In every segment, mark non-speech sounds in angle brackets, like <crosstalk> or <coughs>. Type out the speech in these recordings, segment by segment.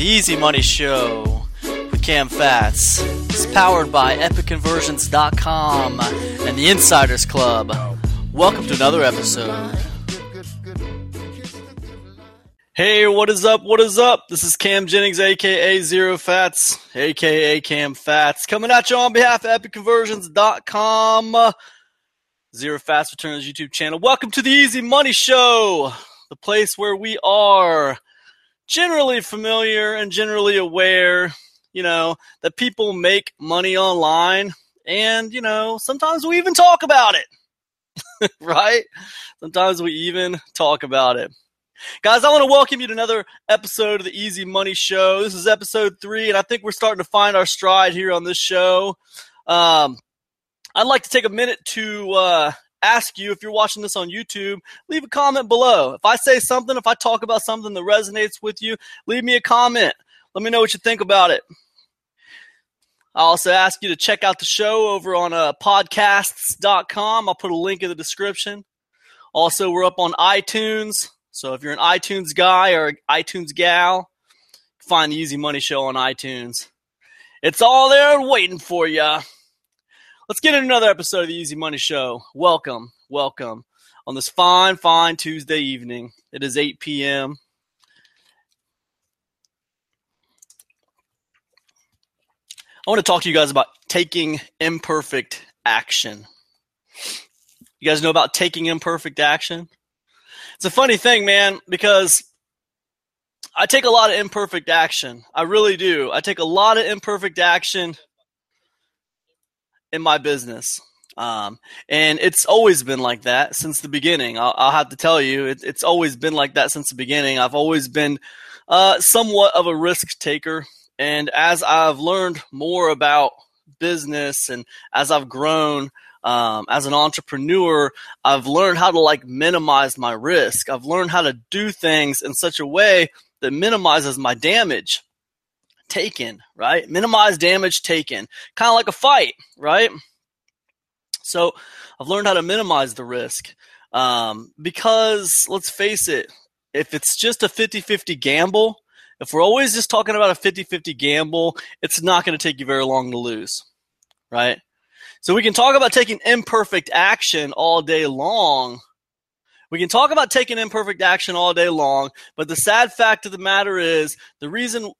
The Easy Money Show with Cam Fats. It's powered by EpicConversions.com and the Insiders Club. Welcome to another episode. Hey, what is up? What is up? This is Cam Jennings, aka Zero Fats, aka Cam Fats, coming at you on behalf of EpicConversions.com. Zero Fats Returns YouTube channel. Welcome to the Easy Money Show, the place where we are generally familiar and generally aware, you know, that people make money online. And, you know, sometimes we even talk about it, <laughs> right? Sometimes we even talk about it. Guys, I want to welcome you to another episode of the Easy Money Show. This is episode three, and I think we're starting to find our stride here on this show. Um, I'd like to take a minute to uh, ask you if you're watching this on YouTube, leave a comment below. If I say something, if I talk about something that resonates with you, leave me a comment. Let me know what you think about it. I also ask you to check out the show over on uh, podcasts.com. I'll put a link in the description. Also, we're up on iTunes. So if you're an iTunes guy or iTunes gal, find the Easy Money Show on iTunes. It's all there waiting for you. Let's get in another episode of the Easy Money Show. Welcome, welcome on this fine, fine Tuesday evening. It is 8 p.m. I want to talk to you guys about taking imperfect action. You guys know about taking imperfect action? It's a funny thing, man, because I take a lot of imperfect action. I really do. I take a lot of imperfect action in my business. Um, and it's always been like that since the beginning. I'll, I'll have to tell you, it, it's always been like that since the beginning. I've always been uh, somewhat of a risk taker. And as I've learned more about business and as I've grown um, as an entrepreneur, I've learned how to like minimize my risk. I've learned how to do things in such a way that minimizes my damage taken, right? Minimize damage taken. Kind of like a fight, right? So I've learned how to minimize the risk. Um, because let's face it, if it's just a 50 50 gamble, if we're always just talking about a 50 50 gamble, it's not going to take you very long to lose, right? So we can talk about taking imperfect action all day long. We can talk about taking imperfect action all day long, but the sad fact of the matter is the reason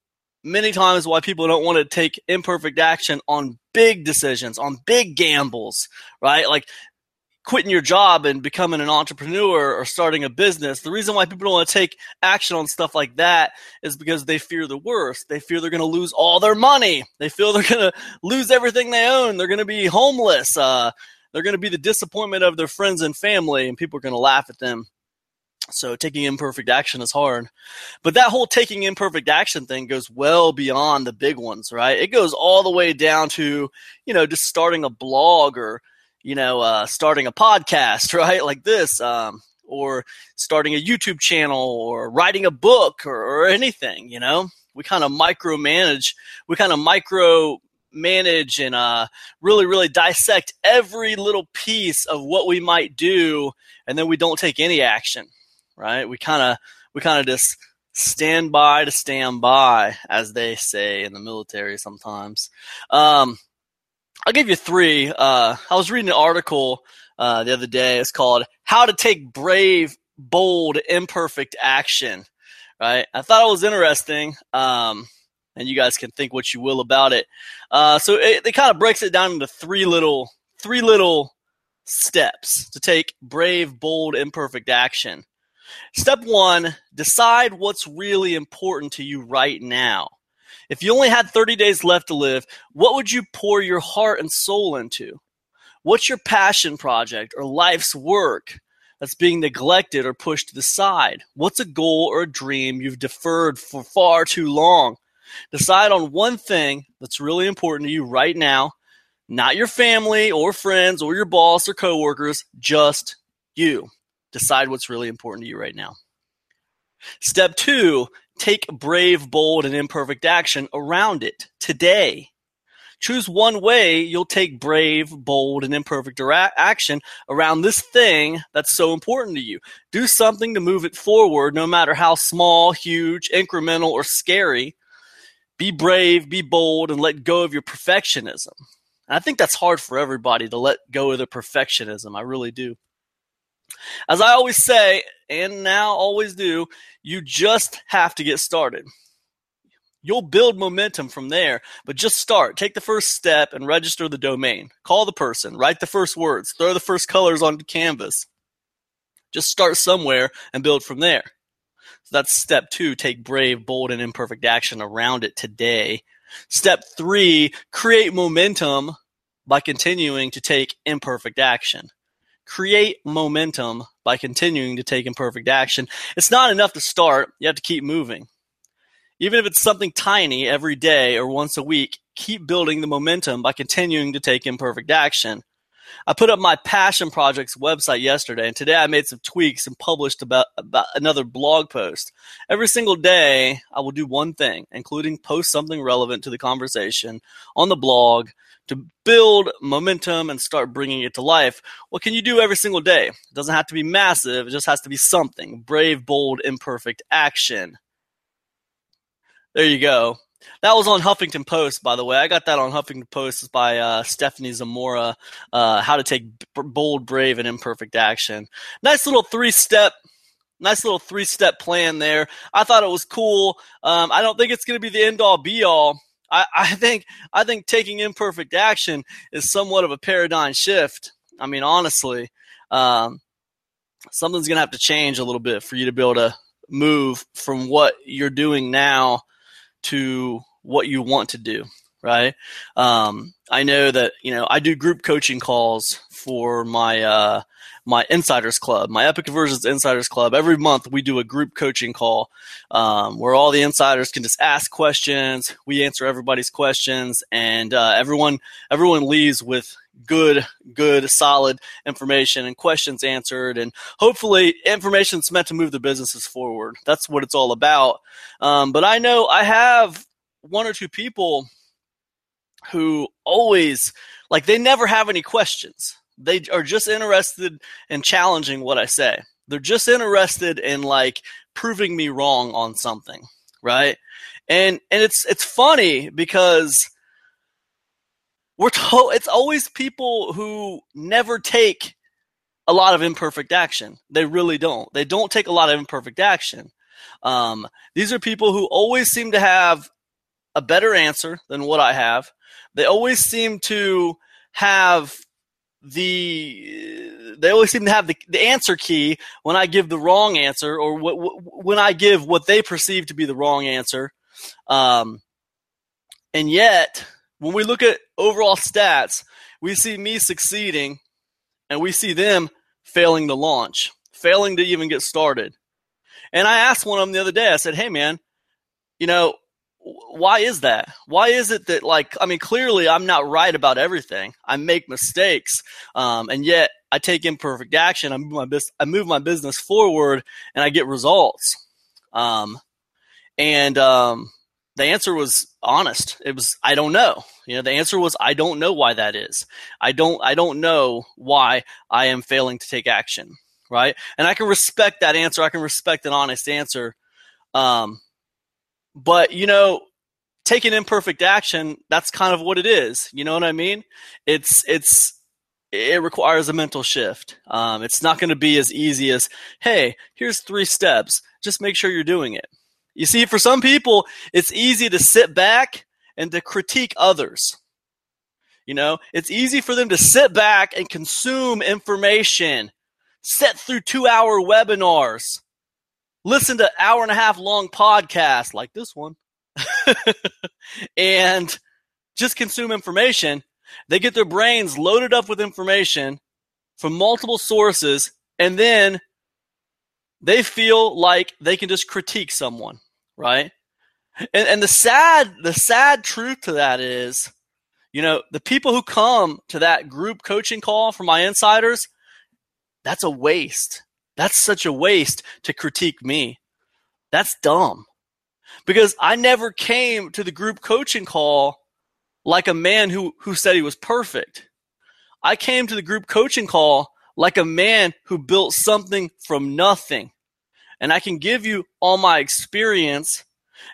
many times why people don't want to take imperfect action on big decisions, on big gambles, right? Like quitting your job and becoming an entrepreneur or starting a business. The reason why people don't want to take action on stuff like that is because they fear the worst. They fear they're going to lose all their money. They feel they're going to lose everything they own. They're going to be homeless. Uh, they're going to be the disappointment of their friends and family, and people are going to laugh at them. So taking imperfect action is hard. But that whole taking imperfect action thing goes well beyond the big ones, right? It goes all the way down to, you know, just starting a blog or, you know, uh, starting a podcast, <laughs> right? Like this, um, or starting a YouTube channel or writing a book or, or anything, you know? We kind of micromanage, we kind of micro manage and uh, really, really dissect every little piece of what we might do, and then we don't take any action right? We kind of we kind of just stand by to stand by, as they say in the military sometimes. Um, I'll give you three. Uh, I was reading an article uh, the other day. It's called "How to Take Brave, Bold, Imperfect Action." Right? I thought it was interesting. Um, and you guys can think what you will about it. Uh, so it, it kind of breaks it down into three little three little steps to take brave, bold, imperfect action. Step one, decide what's really important to you right now. If you only had 30 days left to live, what would you pour your heart and soul into? What's your passion project or life's work that's being neglected or pushed to the side? What's a goal or a dream you've deferred for far too long? Decide on one thing that's really important to you right now, not your family or friends or your boss or coworkers, just you. Decide what's really important to you right now. Step two, take brave, bold, and imperfect action around it today. Choose one way you'll take brave, bold, and imperfect action around this thing that's so important to you. Do something to move it forward, no matter how small, huge, incremental, or scary. be brave, be bold, and let go of your perfectionism. And I think that's hard for everybody to let go of their perfectionism. I really do. As I always say, and now always do, you just have to get started. You'll build momentum from there, but just start. Take the first step and register the domain. Call the person, write the first words, throw the first colors onto canvas. Just start somewhere and build from there. So that's step two take brave, bold, and imperfect action around it today. Step three create momentum by continuing to take imperfect action. Create momentum by continuing to take imperfect action. It's not enough to start, you have to keep moving. Even if it's something tiny every day or once a week, keep building the momentum by continuing to take imperfect action. I put up my passion projects website yesterday, and today I made some tweaks and published about, about another blog post. Every single day, I will do one thing, including post something relevant to the conversation on the blog to build momentum and start bringing it to life. What can you do every single day? It doesn't have to be massive, it just has to be something brave, bold, imperfect action. There you go. That was on Huffington Post, by the way. I got that on Huffington Post by uh, Stephanie Zamora. Uh, how to take bold, brave, and imperfect action. Nice little three step. Nice little three step plan there. I thought it was cool. Um, I don't think it's going to be the end all be all. I, I think I think taking imperfect action is somewhat of a paradigm shift. I mean, honestly, um, something's to have to change a little bit for you to be able to move from what you're doing now to what you want to do, right? Um, I know that you know I do group coaching calls for my uh, my Insiders Club, my Epic Conversions Insiders Club. Every month we do a group coaching call um, where all the insiders can just ask questions. We answer everybody's questions, and uh, everyone everyone leaves with good, good, solid information and questions answered, and hopefully information that's meant to move the businesses forward. That's what it's all about. Um, but I know I have one or two people who always like they never have any questions. They are just interested in challenging what I say. They're just interested in like proving me wrong on something, right? And and it's it's funny because we're told it's always people who never take a lot of imperfect action. They really don't. They don't take a lot of imperfect action. Um, these are people who always seem to have a better answer than what I have. They always seem to have the they always seem to have the, the answer key when I give the wrong answer or when I give what they perceive to be the wrong answer. Um, and yet, when we look at overall stats, we see me succeeding and we see them failing to launch, failing to even get started. And I asked one of them the other day, I said, Hey, man, you know, why is that? Why is it that, like, I mean, clearly I'm not right about everything. I make mistakes, um, and yet I take imperfect action. I move my business, I move my business forward, and I get results. Um, and um, the answer was honest. It was I don't know. You know, the answer was I don't know why that is. I don't I don't know why I am failing to take action. Right? And I can respect that answer. I can respect an honest answer. Um, but you know, taking imperfect action, that's kind of what it is. You know what I mean? It's it's it requires a mental shift. Um, it's not going to be as easy as, hey, here's three steps. Just make sure you're doing it. You see, for some people, it's easy to sit back and to critique others. You know, it's easy for them to sit back and consume information, sit through two hour webinars, listen to hour and a half long podcasts like this one, <laughs> and just consume information. They get their brains loaded up with information from multiple sources, and then they feel like they can just critique someone, right? And and the sad the sad truth to that is, you know, the people who come to that group coaching call for my insiders, that's a waste. That's such a waste to critique me. That's dumb. Because I never came to the group coaching call like a man who who said he was perfect. I came to the group coaching call like a man who built something from nothing. And I can give you all my experience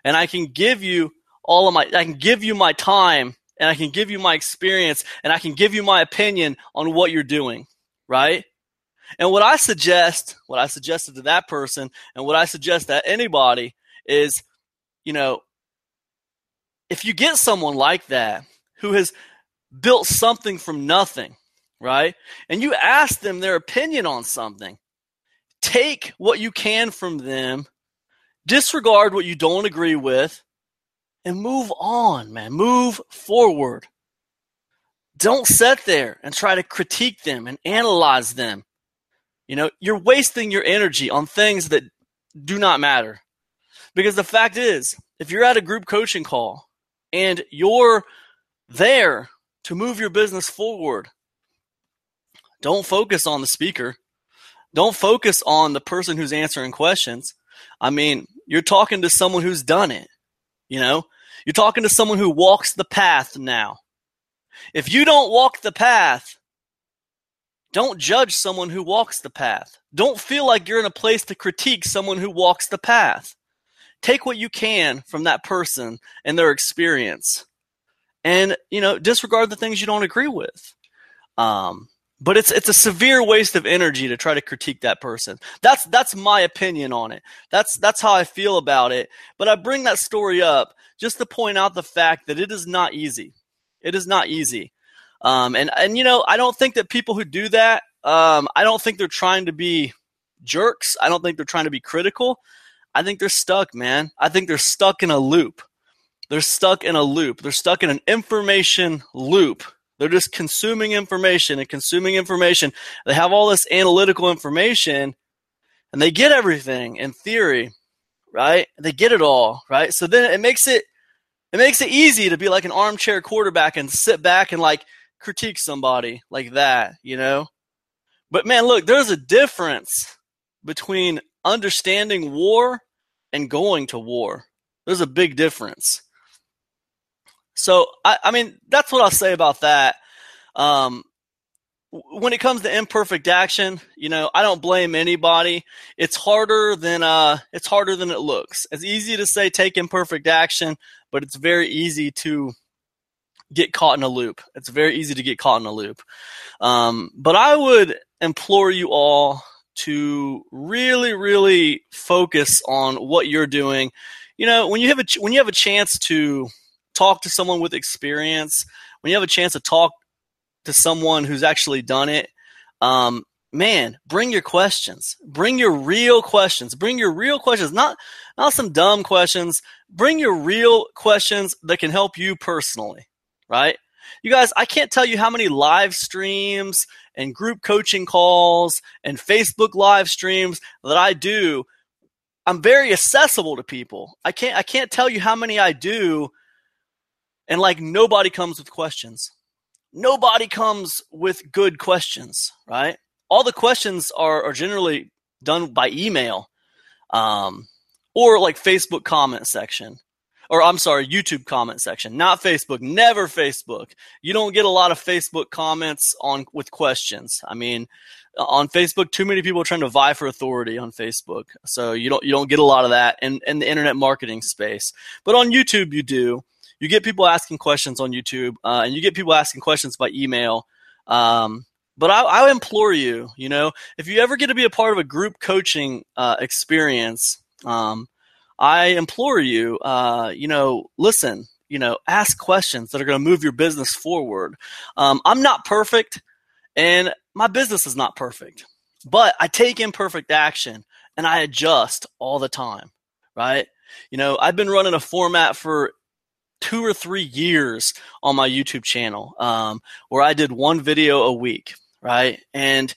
and I can give you all of my I can give you my time and I can give you my experience and I can give you my opinion on what you're doing, right? And what I suggest, what I suggested to that person and what I suggest to anybody is, you know, if you get someone like that who has built something from nothing, right? And you ask them their opinion on something, take what you can from them, disregard what you don't agree with, and move on, man. Move forward. Don't sit there and try to critique them and analyze them. You know, you're wasting your energy on things that do not matter. Because the fact is, if you're at a group coaching call and you're there to move your business forward, don't focus on the speaker. Don't focus on the person who's answering questions. I mean, you're talking to someone who's done it. You know, you're talking to someone who walks the path now. If you don't walk the path, don't judge someone who walks the path. Don't feel like you're in a place to critique someone who walks the path. Take what you can from that person and their experience. And, you know, disregard the things you don't agree with. Um, but it's it's a severe waste of energy to try to critique that person. That's that's my opinion on it. That's that's how I feel about it. But I bring that story up just to point out the fact that it is not easy. It is not easy. Um, and and you know I don't think that people who do that. Um, I don't think they're trying to be jerks. I don't think they're trying to be critical. I think they're stuck, man. I think they're stuck in a loop. They're stuck in a loop. They're stuck in an information loop they're just consuming information and consuming information. They have all this analytical information and they get everything in theory, right? They get it all, right? So then it makes it it makes it easy to be like an armchair quarterback and sit back and like critique somebody like that, you know? But man, look, there's a difference between understanding war and going to war. There's a big difference. So I, I mean, that's what I'll say about that. Um, when it comes to imperfect action, you know, I don't blame anybody. It's harder than uh, it's harder than it looks. It's easy to say take imperfect action, but it's very easy to get caught in a loop. It's very easy to get caught in a loop. Um, but I would implore you all to really, really focus on what you're doing. You know, when you have a when you have a chance to talk to someone with experience, when you have a chance to talk to someone who's actually done it, um, man, bring your questions. Bring your real questions. Bring your real questions, not not some dumb questions. Bring your real questions that can help you personally, right? You guys, I can't tell you how many live streams and group coaching calls and Facebook live streams that I do. I'm very accessible to people. I can't I can't tell you how many I do and like nobody comes with questions. Nobody comes with good questions, right? All the questions are, are generally done by email um, or like Facebook comment section. Or I'm sorry, YouTube comment section, not Facebook. Never Facebook. You don't get a lot of Facebook comments on with questions. I mean, on Facebook, too many people are trying to vie for authority on Facebook, so you don't you don't get a lot of that in, in the internet marketing space. But on YouTube, you do you get people asking questions on YouTube, uh, and you get people asking questions by email. Um, but I, I, implore you, you know, if you ever get to be a part of a group coaching uh, experience, um, I implore you, uh, you know, listen, you know, ask questions that are going to move your business forward. Um, I'm not perfect, and my business is not perfect, but I take imperfect action and I adjust all the time, right? You know, I've been running a format for two or three years on my YouTube channel um, where I did one video a week, right? And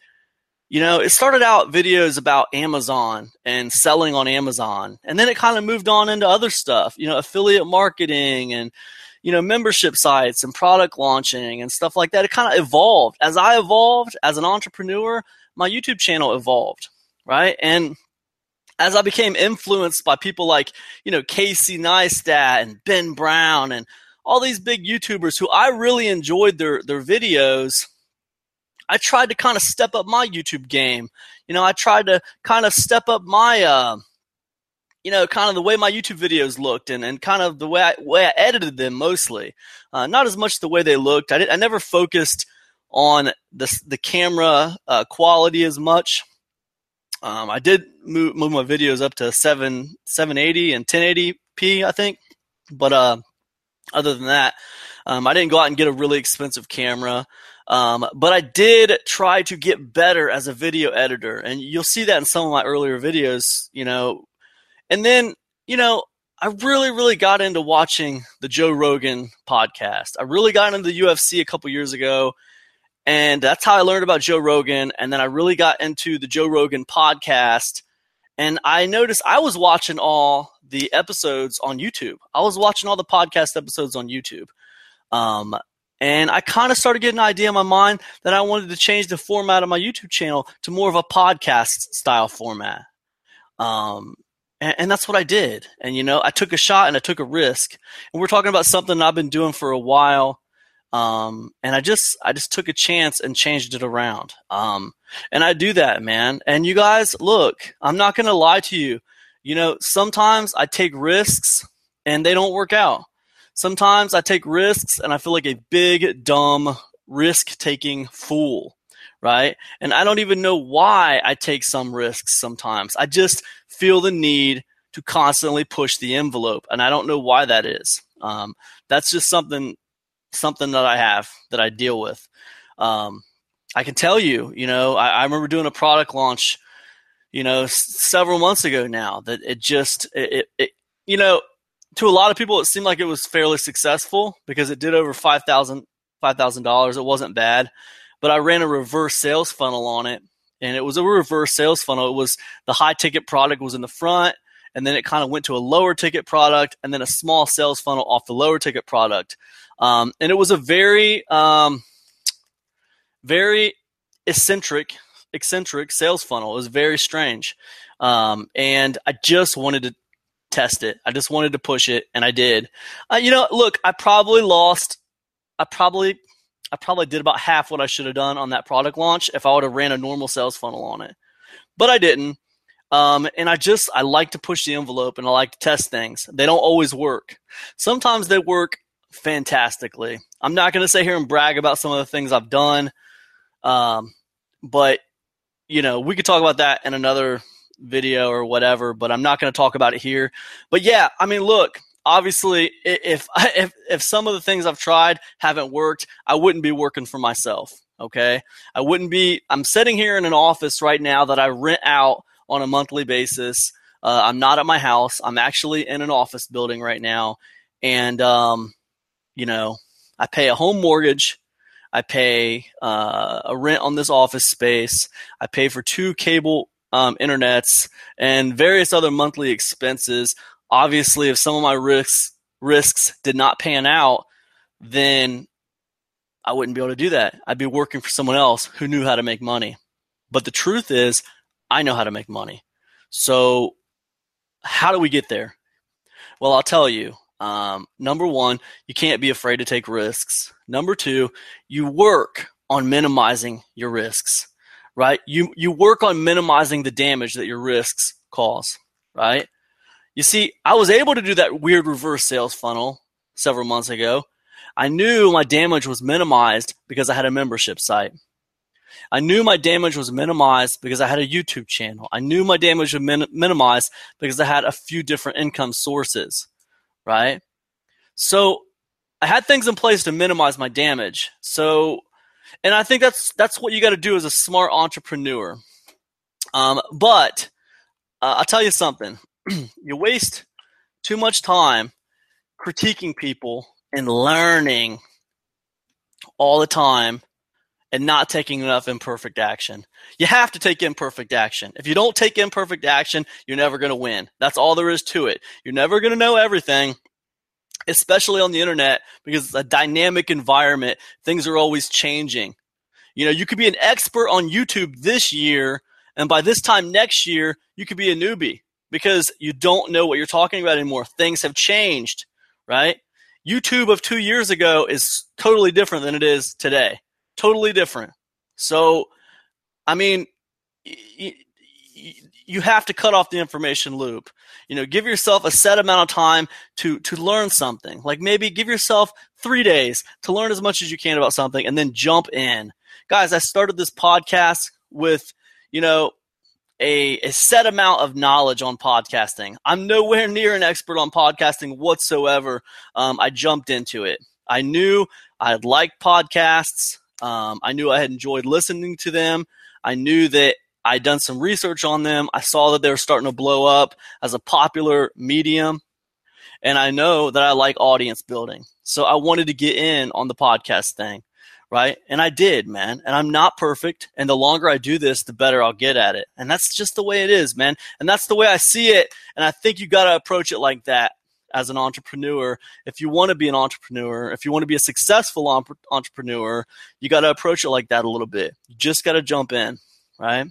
you know, it started out videos about Amazon and selling on Amazon, and then it kind of moved on into other stuff, you know, affiliate marketing and you know, membership sites and product launching and stuff like that. It kind of evolved. As I evolved as an entrepreneur, my YouTube channel evolved, right? And as I became influenced by people like, you know, Casey Neistat and Ben Brown and all these big YouTubers who I really enjoyed their their videos, I tried to kind of step up my YouTube game. You know, I tried to kind of step up my uh, you know, kind of the way my YouTube videos looked and, and kind of the way I, way I edited them mostly. Uh, not as much the way they looked. I, did, I never focused on the, the camera uh, quality as much. Um, I did move, move my videos up to 7 780 and 1080p, I think. But uh, other than that, um, I didn't go out and get a really expensive camera. Um, but I did try to get better as a video editor, and you'll see that in some of my earlier videos. You know, and then, you know, I really, really got into watching the Joe Rogan podcast. I really got into the UFC a couple years ago, and that's how I learned about Joe Rogan. And then I really got into the Joe Rogan podcast. And I noticed I was watching all the episodes on YouTube. I was watching all the podcast episodes on YouTube. Um, and I kind of started getting an idea in my mind that I wanted to change the format of my YouTube channel to more of a podcast style format. Um, and, and, that's what I did. And, you know, I took a shot and I took a risk. And we're talking about something I've been doing for a while. Um, and I just, I just took a chance and changed it around. Um, and I do that, man. And you guys, look, I'm not going to lie to you. You know, sometimes I take risks and they don't work out. Sometimes I take risks and I feel like a big, dumb, risk taking fool right? And I don't even know why I take some risks sometimes. I just feel the need to constantly push the envelope, and I don't know why that is. Um, that's just something something that I have that I deal with. Um, I can tell you, you know, I, I, remember doing a product launch, you know, s- several months ago now that it just, it, it, it, you know, to a lot of people, it seemed like it was fairly successful because it did over $5,000, $5,000. It wasn't bad but I ran a reverse sales funnel on it, and it was a reverse sales funnel. It was the high ticket product was in the front, and then it kind of went to a lower ticket product, and then a small sales funnel off the lower ticket product. Um, and it was a very, um, very eccentric, eccentric sales funnel. It was very strange, um, and I just wanted to test it. I just wanted to push it, and I did. Uh, you know, look, I probably lost. I probably I probably did about half what I should have done on that product launch if I would have ran a normal sales funnel on it. But I didn't. Um, and I just, I like to push the envelope and I like to test things. They don't always work. Sometimes they work fantastically. I'm not going to sit here and brag about some of the things I've done. Um, but, you know, we could talk about that in another video or whatever, but I'm not going to talk about it here. But yeah, I mean, look, obviously if <laughs> if if some of the things I've tried haven't worked, I wouldn't be working for myself. Okay, I wouldn't be. I'm sitting here in an office right now that I rent out on a monthly basis. Uh, I'm not at my house. I'm actually in an office building right now, and um, you know, I pay a home mortgage. I pay uh, a rent on this office space. I pay for two cable um, internets and various other monthly expenses obviously if some of my risks risks did not pan out, then I wouldn't be able to do that. I'd be working for someone else who knew how to make money. But the truth is, I know how to make money. So, how do we get there? Well, I'll tell you. Um, number one, you can't be afraid to take risks. Number two, you work on minimizing your risks, right? You you work on minimizing the damage that your risks cause, right? You see, I was able to do that weird reverse sales funnel several months ago. I knew my damage was minimized because I had a membership site. I knew my damage was minimized because I had a YouTube channel. I knew my damage was min- minimized because I had a few different income sources, right? So I had things in place to minimize my damage. So, and I think that's that's what you got to do as a smart entrepreneur. Um, but uh, I'll tell you something. <clears throat> you waste too much time critiquing people and learning all the time and not taking enough imperfect action. You have to take imperfect action. If you don't take imperfect action, you're never going to win. That's all there is to it. You're never going to know everything, especially on the internet because it's a dynamic environment. Things are always changing. You know, you could be an expert on YouTube this year, and by this time next year, you could be a newbie because you don't know what you're talking about anymore. Things have changed, right? YouTube of two years ago is totally different than it is today. Totally different. So, I mean, you, have to cut off the information loop. You know, give yourself a set amount of time to to learn something. Like maybe give yourself 3 days to learn as much as you can about something and then jump in. Guys, I started this podcast with, you know, a, a set amount of knowledge on podcasting. I'm nowhere near an expert on podcasting whatsoever. Um, I jumped into it. I knew I liked podcasts. Um, I knew I had enjoyed listening to them. I knew that I'd done some research on them. I saw that they were starting to blow up as a popular medium. And I know that I like audience building. So I wanted to get in on the podcast thing right? And I did, man. And I'm not perfect. And the longer I do this, the better I'll get at it. And that's just the way it is, man. And that's the way I see it. And I think you got to approach it like that as an entrepreneur. If you want to be an entrepreneur, if you want to be a successful entrepreneur, you got to approach it like that a little bit. You just got to jump in, right?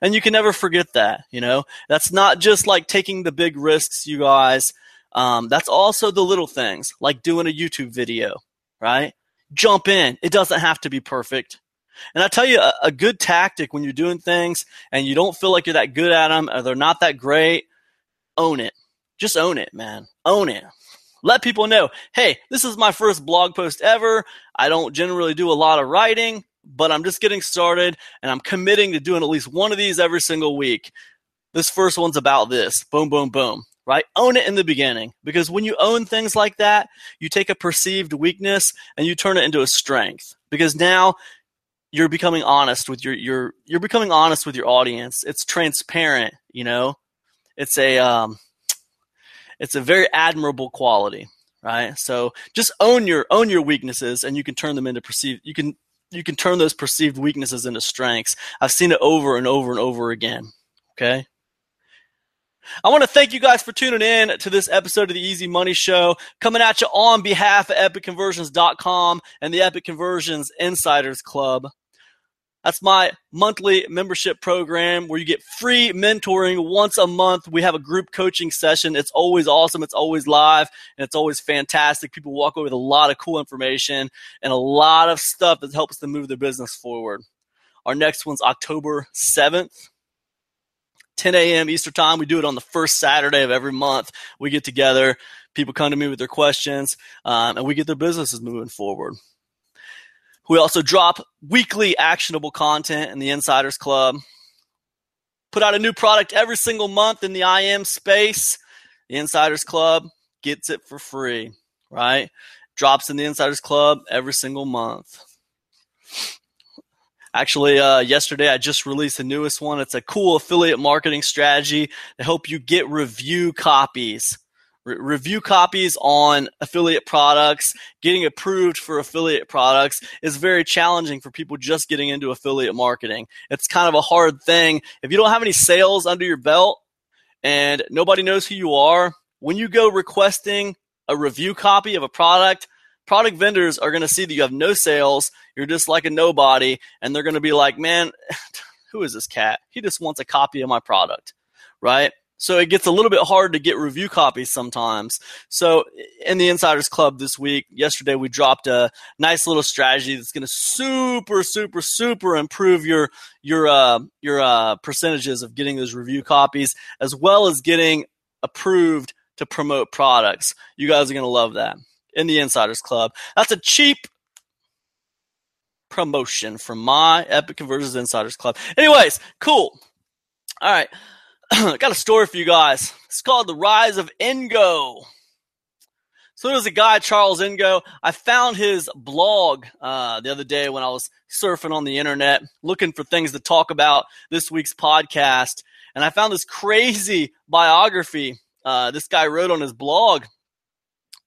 And you can never forget that, you know? That's not just like taking the big risks, you guys. Um, that's also the little things, like doing a YouTube video, right? jump in. It doesn't have to be perfect. And I tell you, a, a, good tactic when you're doing things and you don't feel like you're that good at them or they're not that great, own it. Just own it, man. Own it. Let people know, hey, this is my first blog post ever. I don't generally do a lot of writing, but I'm just getting started and I'm committing to doing at least one of these every single week. This first one's about this. Boom, boom, boom right? Own it in the beginning because when you own things like that, you take a perceived weakness and you turn it into a strength because now you're becoming honest with your your you're becoming honest with your audience. It's transparent, you know. It's a um it's a very admirable quality, right? So just own your own your weaknesses and you can turn them into perceived you can you can turn those perceived weaknesses into strengths. I've seen it over and over and over again. Okay? I want to thank you guys for tuning in to this episode of the Easy Money Show, coming at you on behalf of EpicConversions.com and the Epic Conversions Insiders Club. That's my monthly membership program where you get free mentoring once a month. We have a group coaching session. It's always awesome. It's always live and it's always fantastic. People walk away with a lot of cool information and a lot of stuff that helps them move their business forward. Our next one's October 7th. 10 a.m. Eastern time. We do it on the first Saturday of every month. We get together. People come to me with their questions, um, and we get their businesses moving forward. We also drop weekly actionable content in the Insiders Club. Put out a new product every single month in the IM space. The Insiders Club gets it for free, right? Drops in the Insiders Club every single month. Actually, uh, yesterday I just released the newest one. It's a cool affiliate marketing strategy to help you get review copies. Re- review copies on affiliate products, getting approved for affiliate products is very challenging for people just getting into affiliate marketing. It's kind of a hard thing. If you don't have any sales under your belt and nobody knows who you are, when you go requesting a review copy of a product, product vendors are going to see that you have no sales, you're just like a nobody, and they're going to be like, man, <laughs> who is this cat? He just wants a copy of my product, right? So it gets a little bit hard to get review copies sometimes. So in the Insiders Club this week, yesterday we dropped a nice little strategy that's going to super, super, super improve your your uh, your uh, percentages of getting those review copies, as well as getting approved to promote products. You guys are going to love that in the Insiders Club. That's a cheap promotion from my Epic Conversions Insiders Club. Anyways, cool. All right. I <coughs> got a story for you guys. It's called The Rise of Ngo. So there's a guy, Charles Ngo. I found his blog uh, the other day when I was surfing on the internet, looking for things to talk about this week's podcast. And I found this crazy <laughs> biography uh, this guy wrote on his blog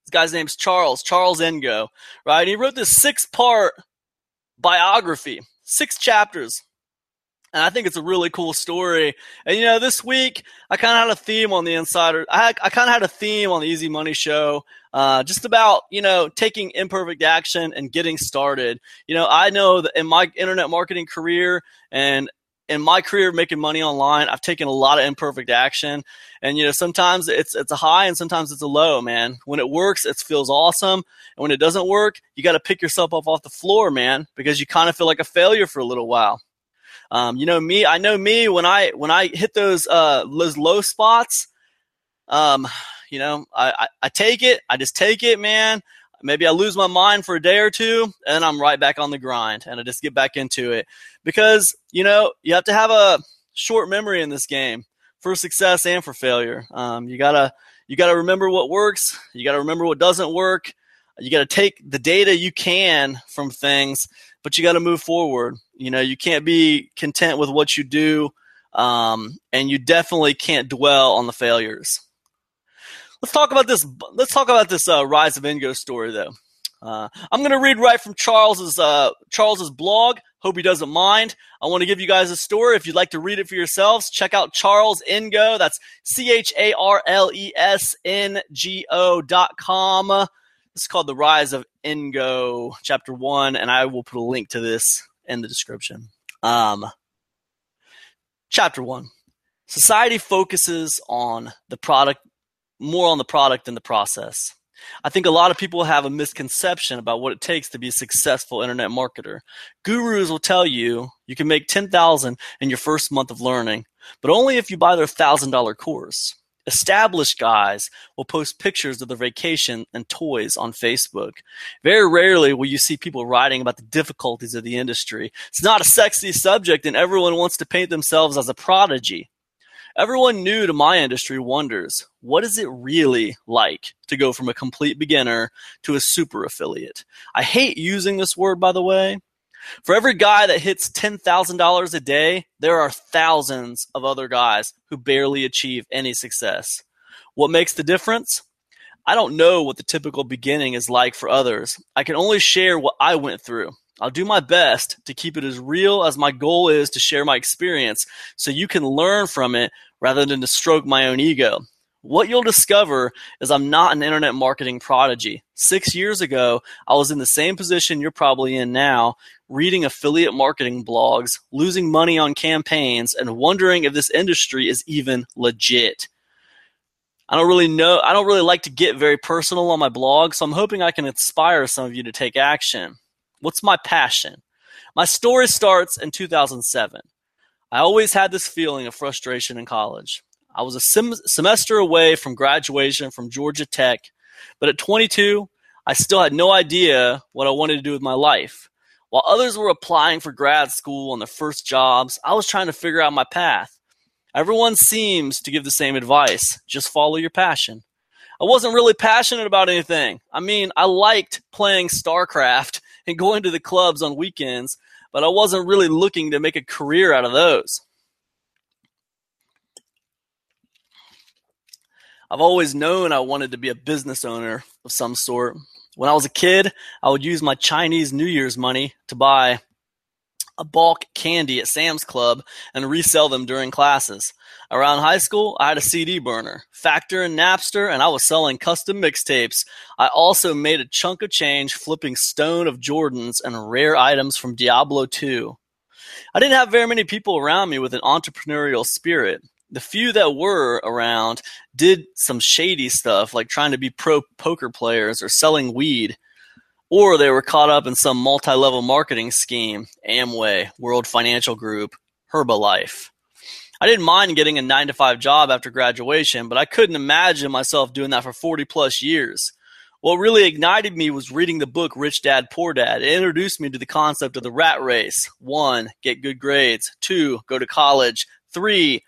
this guy's name's Charles, Charles Ngo, right? And he wrote this six part biography, six chapters. And I think it's a really cool story. And you know, this week I kind of had a theme on the Insider. I, I kind of had a theme on the Easy Money Show, uh, just about you know taking imperfect action and getting started. You know, I know that in my internet marketing career and in my career making money online, I've taken a lot of imperfect action. And you know, sometimes it's it's a high and sometimes it's a low, man. When it works, it feels awesome. And when it doesn't work, you got to pick yourself up off the floor, man, because you kind of feel like a failure for a little while. Um, you know me, I know me when I when I hit those uh, those low spots. Um, you know, I, I, I take it, I just take it, man. Maybe I lose my mind for a day or two, and I'm right back on the grind, and I just get back into it because you know you have to have a short memory in this game for success and for failure. Um, you gotta you gotta remember what works. You gotta remember what doesn't work. You gotta take the data you can from things, but you gotta move forward. You know, you can't be content with what you do, um, and you definitely can't dwell on the failures. Let's talk about this. Let's talk about this uh, rise of Ngo story, though. Uh, I'm going to read right from Charles's uh, Charles's blog. Hope he doesn't mind. I want to give you guys a story. If you'd like to read it for yourselves, check out Charles Ngo. That's C H A R L E S N G O dot com. Is called The Rise of Ngo, Chapter One, and I will put a link to this in the description. Um, chapter One. Society focuses on the product more on the product than the process. I think a lot of people have a misconception about what it takes to be a successful internet marketer. Gurus will tell you you can make 10,000 in your first month of learning, but only if you buy their $1,000 course. Established guys will post pictures of their vacation and toys on Facebook. Very rarely will you see people writing about the difficulties of the industry. It's not a sexy subject and everyone wants to paint themselves as a prodigy. Everyone new to my industry wonders what is it really like to go from a complete beginner to a super affiliate? I hate using this word, by the way. For every guy that hits $10,000 a day, there are thousands of other guys who barely achieve any success. What makes the difference? I don't know what the typical beginning is like for others. I can only share what I went through. I'll do my best to keep it as real as my goal is to share my experience so you can learn from it rather than to stroke my own ego. What you'll discover is I'm not an internet marketing prodigy. Six years ago, I was in the same position you're probably in now, reading affiliate marketing blogs, losing money on campaigns, and wondering if this industry is even legit. I don't really know, I don't really like to get very personal on my blog, so I'm hoping I can inspire some of you to take action. What's my passion? My story starts in 2007. I always had this feeling of frustration in college. I was a sem- semester away from graduation from Georgia Tech, but at 22, I still had no idea what I wanted to do with my life. While others were applying for grad school and their first jobs, I was trying to figure out my path. Everyone seems to give the same advice just follow your passion. I wasn't really passionate about anything. I mean, I liked playing StarCraft <laughs> and going to the clubs on weekends, but I wasn't really looking to make a career out of those. I've always known I wanted to be a business owner of some sort. When I was a kid, I would use my Chinese New Year's money to buy a bulk candy at Sam's Club and resell them during classes. Around high school, I had a CD burner, Factor and Napster, and I was selling custom mixtapes. I also made a chunk of change flipping Stone of Jordans and rare items from Diablo 2. I didn't have very many people around me with an entrepreneurial spirit. The few that were around did some shady stuff like trying to be pro poker players or selling weed or they were caught up in some multi-level marketing scheme, Amway, World Financial Group, Herbalife. I didn't mind getting a 9 to 5 job after graduation, but I couldn't imagine myself doing that for 40 plus years. What really ignited me was reading the book Rich Dad Poor Dad. It introduced me to the concept of the rat race. 1, get good grades. 2, go to college. 3,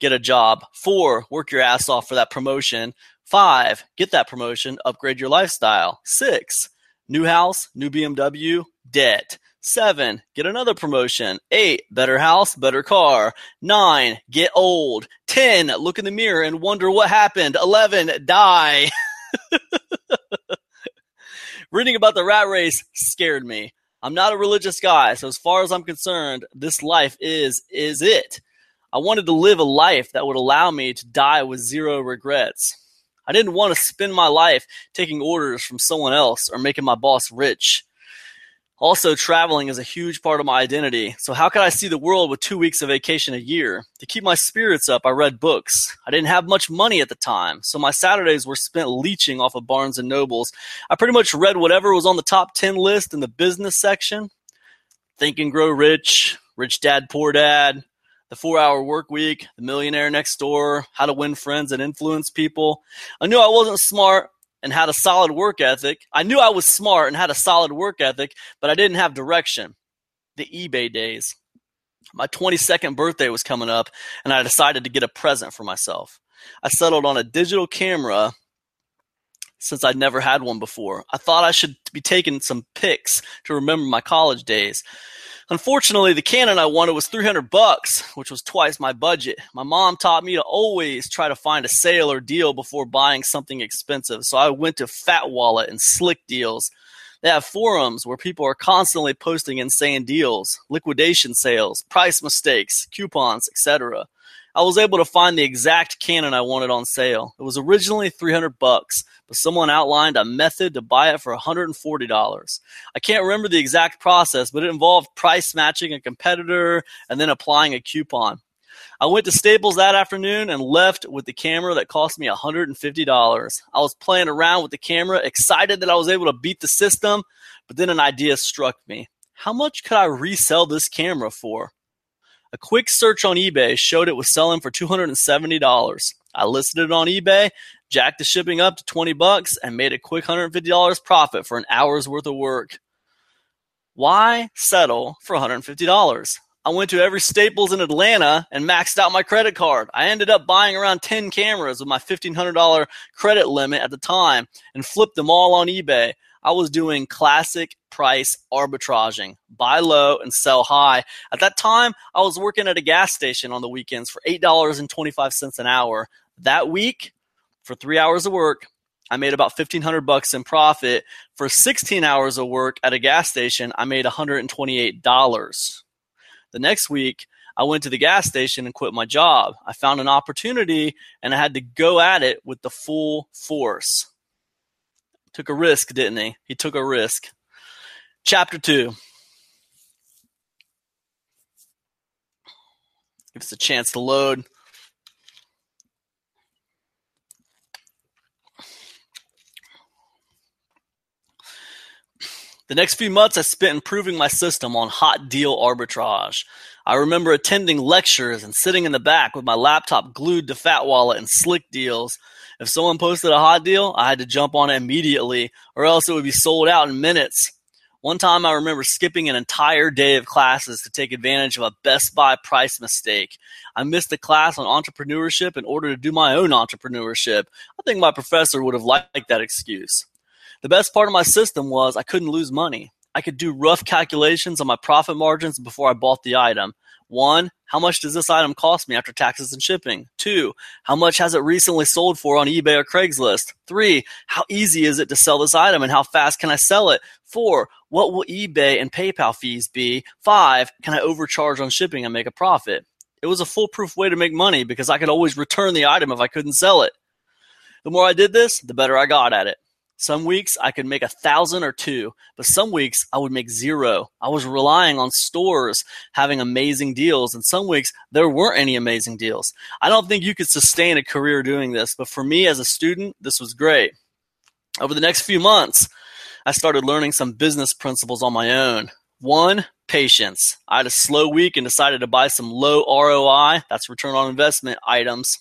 get a job. 4, work your ass off for that promotion. 5, get that promotion, upgrade your lifestyle. 6, New house, new BMW, debt. Seven, get another promotion. Eight, better house, better car. Nine, get old. Ten, look in the mirror and wonder what happened. Eleven, die. <laughs> Reading about the rat race scared me. I'm not a religious guy, so as far as I'm concerned, this life is is it. I wanted to live a life that would allow me to die with zero regrets. I didn't want to spend my life taking orders from someone else or making my boss rich. Also, traveling is a huge part of my identity. So, how could I see the world with two weeks of vacation a year? To keep my spirits up, I read books. I didn't have much money at the time, so my Saturdays were spent leeching off of Barnes and Nobles. I pretty much read whatever was on the top 10 list in the business section Think and Grow Rich, Rich Dad, Poor Dad, The Four Hour Work Week, The Millionaire Next Door, How to Win Friends and Influence People. I knew I wasn't smart and had a solid work ethic. I knew I was smart and had a solid work ethic, but I didn't have direction. The eBay days. My 22nd birthday was coming up, and I decided to get a present for myself. I settled on a digital camera since I'd never had one before. I thought I should be taking some pics to remember my college days. Unfortunately, the Canon I wanted was 300 bucks, which was twice my budget. My mom taught me to always try to find a sale or deal before buying something expensive. So I went to Fat Wallet and Slick Deals. They have forums where people are constantly posting insane deals, liquidation sales, price mistakes, coupons, etc. I was able to find the exact Canon I wanted on sale. It was originally 300 bucks, but someone outlined a method to buy it for $140. I can't remember the exact process, but it involved price matching a competitor and then applying a coupon. I went to Staples that afternoon and left with the camera that cost me $150. I was playing around with the camera, excited that I was able to beat the system, but then an idea struck me. How much could I resell this camera for? A quick search on eBay showed it was selling for $270. I listed it on eBay, jacked the shipping up to 20 bucks, and made a quick $150 profit for an hour's worth of work. Why settle for $150? I went to every Staples in Atlanta and maxed out my credit card. I ended up buying around 10 cameras with my $1,500 credit limit at the time and flipped them all on eBay. I was doing classic price arbitraging, buy low and sell high. At that time, I was working at a gas station on the weekends for $8.25 an hour. That week, for three hours of work, I made about 1500 bucks in profit. For 16 hours of work at a gas station, I made $128. The next week, I went to the gas station and quit my job. I found an opportunity and I had to go at it with the full force. Took a risk, didn't he? He took a risk. Chapter 2. Give us a chance to load. The next few months I spent improving my system on hot deal arbitrage. I remember attending lectures and sitting in the back with my laptop glued to Fat Wallet and Slick Deals if someone posted a hot deal, I had to jump on it immediately, or else it would be sold out in minutes. One time I remember skipping an entire day of classes to take advantage of a Best Buy price mistake. I missed a class on entrepreneurship in order to do my own entrepreneurship. I think my professor would have liked that excuse. The best part of my system was I couldn't lose money. I could do rough calculations on my profit margins before I bought the item. One, how much does this item cost me after taxes and shipping? Two, how much has it recently sold for on eBay or Craigslist? Three, how easy is it to sell this item and how fast can I sell it? Four, what will eBay and PayPal fees be? Five, can I overcharge on shipping and make a profit? It was a foolproof way to make money because I could always return the item if I couldn't sell it. The more I did this, the better I got at it. Some weeks I could make a thousand or two, but some weeks I would make zero. I was relying on stores having amazing deals, and some weeks there weren't any amazing deals. I don't think you could sustain a career doing this, but for me as a student, this was great. Over the next few months, I started learning some business principles on my own. One, patience. I had a slow week and decided to buy some low ROI, that's return on investment items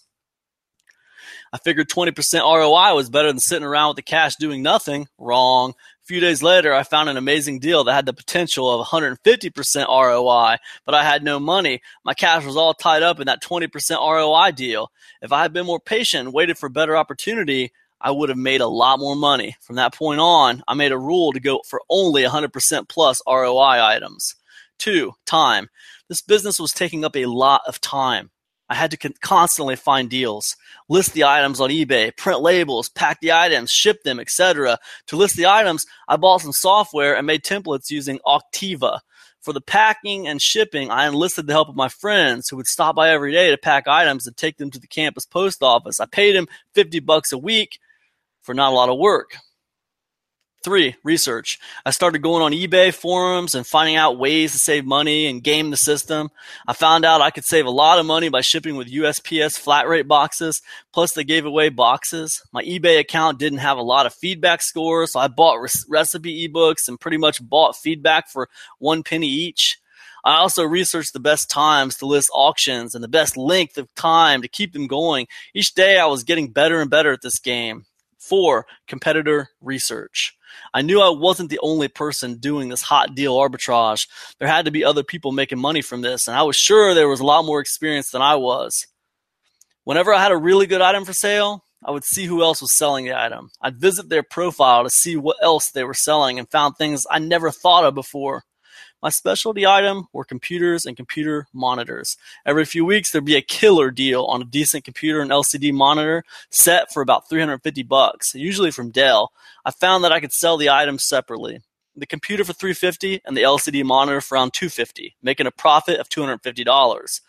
I figured 20% ROI was better than sitting around with the cash doing nothing. Wrong. A few days later, I found an amazing deal that had the potential of 150% ROI, but I had no money. My cash was all tied up in that 20% ROI deal. If I had been more patient and waited for a better opportunity, I would have made a lot more money. From that point on, I made a rule to go for only 100% plus ROI items. Two, time. This business was taking up a lot of time. I had to con- constantly find deals, list the items on eBay, print labels, pack the items, ship them, etc. To list the items, I bought some software and made templates using Auctiva. For the packing and shipping, I enlisted the help of my friends who would stop by every day to pack items and take them to the campus post office. I paid them 50 bucks a week for not a lot of work. Three, research. I started going on eBay forums and finding out ways to save money and game the system. I found out I could save a lot of money by shipping with USPS flat rate boxes. Plus, they gave away boxes. My eBay account didn't have a lot of feedback scores, so I bought recipe ebooks and pretty much bought feedback for one penny each. I also researched the best times to list auctions and the best length of time to keep them going. Each day I was getting better and better at this game. Four, competitor research. I knew I wasn't the only person doing this hot deal arbitrage. There had to be other people making money from this, and I was sure there was a lot more experience than I was. Whenever I had a really good item for sale, I would see who else was selling the item. I'd visit their profile to see what else they were selling and found things I never thought of before. My specialty item were computers and computer monitors. Every few weeks there'd be a killer deal on a decent computer and LCD monitor set for about 350 bucks, usually from Dell. I found that I could sell the items separately. The computer for 350 and the LCD monitor for around 250, making a profit of $250.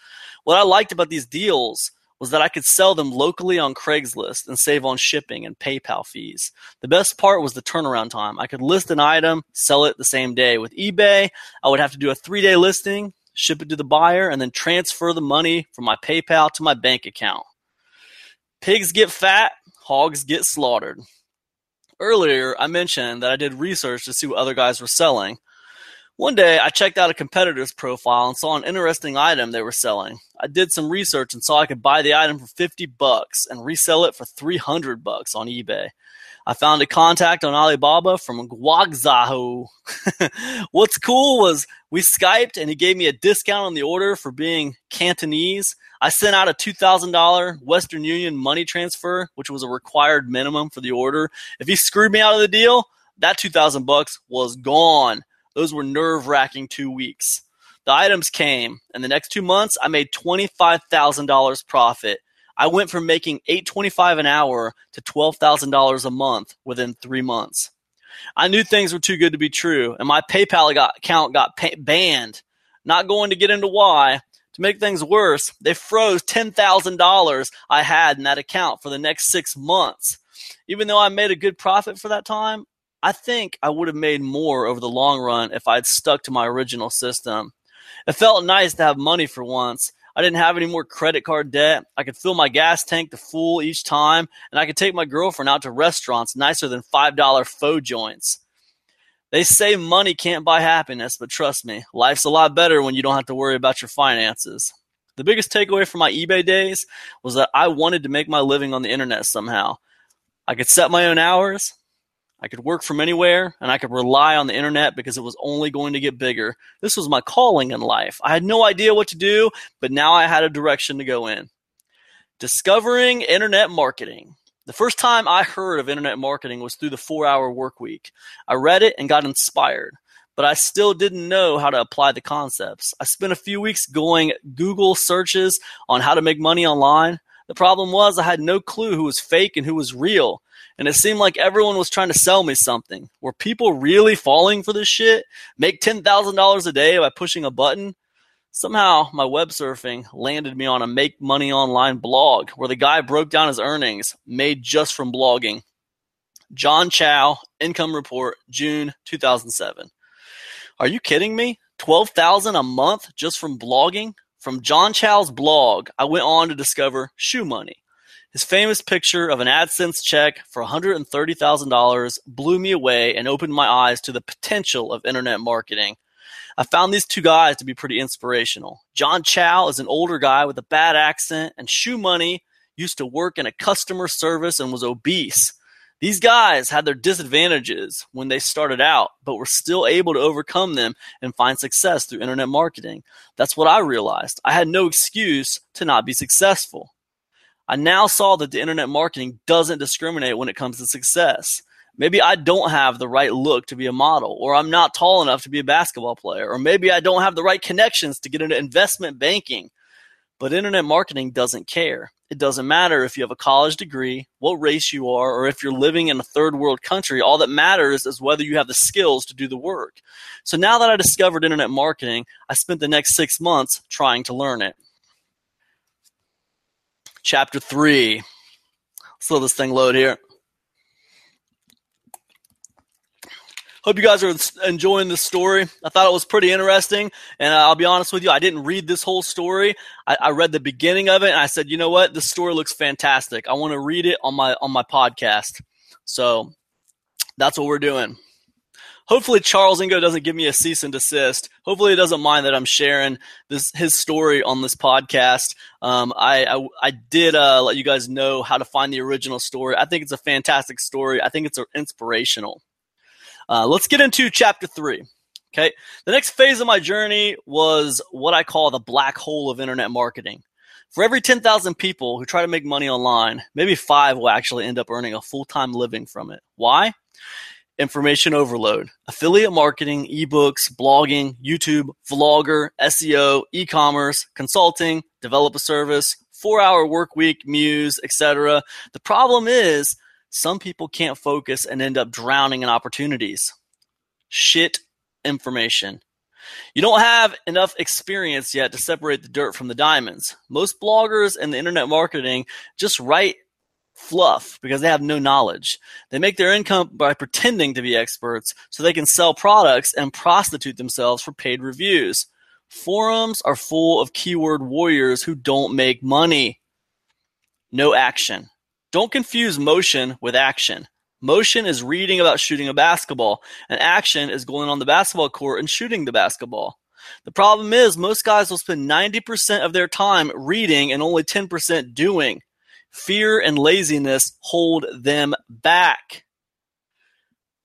What I liked about these deals was that I could sell them locally on Craigslist and save on shipping and PayPal fees. The best part was the turnaround time. I could list an item, sell it the same day. With eBay, I would have to do a three day listing, ship it to the buyer, and then transfer the money from my PayPal to my bank account. Pigs get fat, hogs get slaughtered. Earlier, I mentioned that I did research to see what other guys were selling. One day, I checked out a competitor's profile and saw an interesting item they were selling. I did some research and saw I could buy the item for 50 bucks and resell it for 300 bucks on eBay. I found a contact on Alibaba from Guangzhou. <laughs> What's cool was we Skyped and he gave me a discount on the order for being Cantonese. I sent out a $2,000 Western Union money transfer, which was a required minimum for the order. If he screwed me out of the deal, that 2000 bucks was gone. Those were nerve wracking two weeks. The items came, and the next two months I made $25,000 profit. I went from making 825 an hour to $12,000 a month within three months. I knew things were too good to be true, and my PayPal got, account got pay- banned. Not going to get into why. To make things worse, they froze $10,000 I had in that account for the next six months. Even though I made a good profit for that time, I think I would have made more over the long run if I'd stuck to my original system. It felt nice to have money for once. I didn't have any more credit card debt. I could fill my gas tank to full each time, and I could take my girlfriend out to restaurants nicer than $5 pho joints. They say money can't buy happiness, but trust me, life's a lot better when you don't have to worry about your finances. The biggest takeaway from my eBay days was that I wanted to make my living on the internet somehow. I could set my own hours, I could work from anywhere and I could rely on the internet because it was only going to get bigger. This was my calling in life. I had no idea what to do, but now I had a direction to go in. Discovering internet marketing. The first time I heard of internet marketing was through the four hour work week. I read it and got inspired, but I still didn't know how to apply the concepts. I spent a few weeks going Google searches on how to make money online. The problem was I had no clue who was fake and who was real and it seemed like everyone was trying to sell me something. Were people really falling for this shit? Make $10,000 a day by pushing a button? Somehow, my web surfing landed me on a Make Money Online blog where the guy broke down his earnings made just from blogging. John Chow, Income Report, June 2007. Are you kidding me? 12,000 a month just from blogging? From John Chow's blog, I went on to discover Shoe Money, his famous picture of an AdSense check for $130,000 blew me away and opened my eyes to the potential of internet marketing. I found these two guys to be pretty inspirational. John Chow is an older guy with a bad accent, and Shoe Money used to work in a customer service and was obese. These guys had their disadvantages when they started out, but were still able to overcome them and find success through internet marketing. That's what I realized. I had no excuse to not be successful. I now saw that the internet marketing doesn't discriminate when it comes to success. Maybe I don't have the right look to be a model, or I'm not tall enough to be a basketball player, or maybe I don't have the right connections to get into investment banking. But internet marketing doesn't care. It doesn't matter if you have a college degree, what race you are, or if you're living in a third world country. All that matters is whether you have the skills to do the work. So now that I discovered internet marketing, I spent the next six months trying to learn it chapter 3. Let's let this thing load here. Hope you guys are enjoying this story. I thought it was pretty interesting, and uh, I'll be honest with you, I didn't read this whole story. I, I read the beginning of it, and I said, you know what, this story looks fantastic. I want to read it on my on my podcast. So that's what we're doing. Hopefully Charles Ngo doesn't give me a cease and desist. Hopefully he doesn't mind that I'm sharing this his story on this podcast. Um, I, I, I did uh, let you guys know how to find the original story. I think it's a fantastic story. I think it's inspirational. Uh, let's get into chapter three. Okay, the next phase of my journey was what I call the black hole of internet marketing. For every 10,000 people who try to make money online, maybe five will actually end up earning a full time living from it. Why? Information overload. Affiliate marketing, ebooks, blogging, YouTube, vlogger, SEO, e commerce, consulting, develop a service, four hour work week, muse, etc. The problem is some people can't focus and end up drowning in opportunities. Shit information. You don't have enough experience yet to separate the dirt from the diamonds. Most bloggers and the internet marketing just write fluff because they have no knowledge. They make their income by pretending to be experts so they can sell products and prostitute themselves for paid reviews. Forums are full of keyword warriors who don't make money. No action. Don't confuse motion with action. Motion is reading about shooting a basketball, and action is going on the basketball court and shooting the basketball. The problem is, most guys will spend 90% of their time reading and only 10% doing. Fear and laziness hold them back.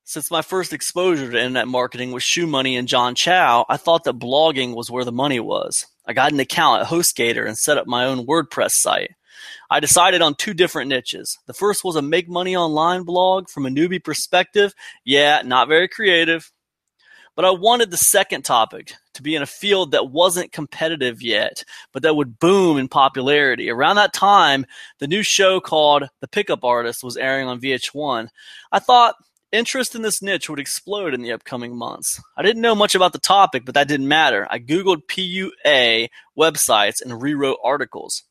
Since my first exposure to internet marketing was Shoe Money and John Chow, I thought that blogging was where the money was. I got an account at HostGator and set up my own WordPress site. I decided on two different niches. The first was a make money online blog from a newbie perspective. Yeah, not very creative. But I wanted the second topic to be in a field that wasn't competitive yet, but that would boom in popularity. Around that time, the new show called The Pickup Artist was airing on VH1. I thought interest in this niche would explode in the upcoming months. I didn't know much about the topic, but that didn't matter. I Googled PUA websites and rewrote articles.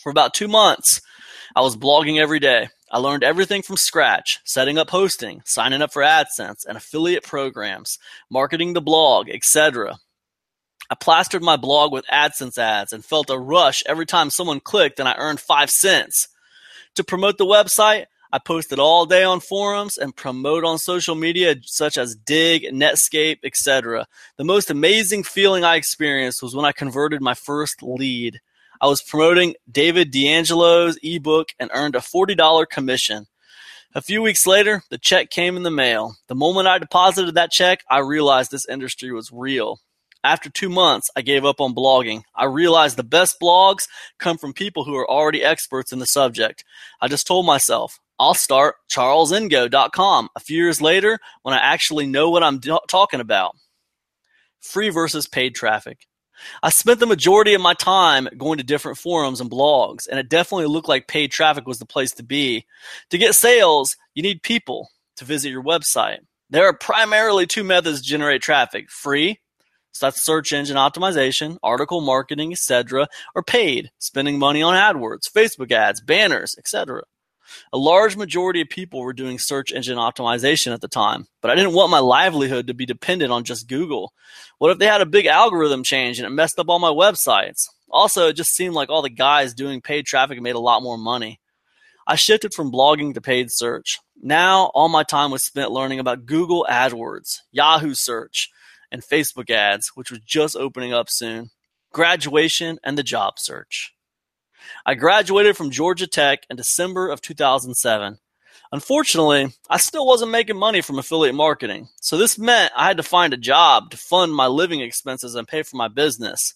For about two months, I was blogging every day. I learned everything from scratch, setting up hosting, signing up for AdSense and affiliate programs, marketing the blog, etc. I plastered my blog with AdSense ads and felt a rush every time someone clicked and I earned 5 cents. To promote the website, I posted all day on forums and promote on social media such as Digg, Netscape, etc. The most amazing feeling I experienced was when I converted my first lead. I was promoting David D'Angelo's ebook and earned a $40 commission. A few weeks later, the check came in the mail. The moment I deposited that check, I realized this industry was real. After two months, I gave up on blogging. I realized the best blogs come from people who are already experts in the subject. I just told myself, I'll start charlesngo.com a few years later when I actually know what I'm do- talking about. Free versus paid traffic. I spent the majority of my time going to different forums and blogs, and it definitely looked like paid traffic was the place to be. To get sales, you need people to visit your website. There are primarily two methods to generate traffic free, so that's search engine optimization, article marketing, etc., or paid, spending money on AdWords, Facebook ads, banners, etc. A large majority of people were doing search engine optimization at the time, but I didn't want my livelihood to be dependent on just Google. What if they had a big algorithm change and it messed up all my websites? Also, it just seemed like all the guys doing paid traffic made a lot more money. I shifted from blogging to paid search. Now, all my time was spent learning about Google AdWords, Yahoo search, and Facebook ads, which was just opening up soon, graduation, and the job search. I graduated from Georgia Tech in December of 2007. Unfortunately, I still wasn't making money from affiliate marketing, so this meant I had to find a job to fund my living expenses and pay for my business.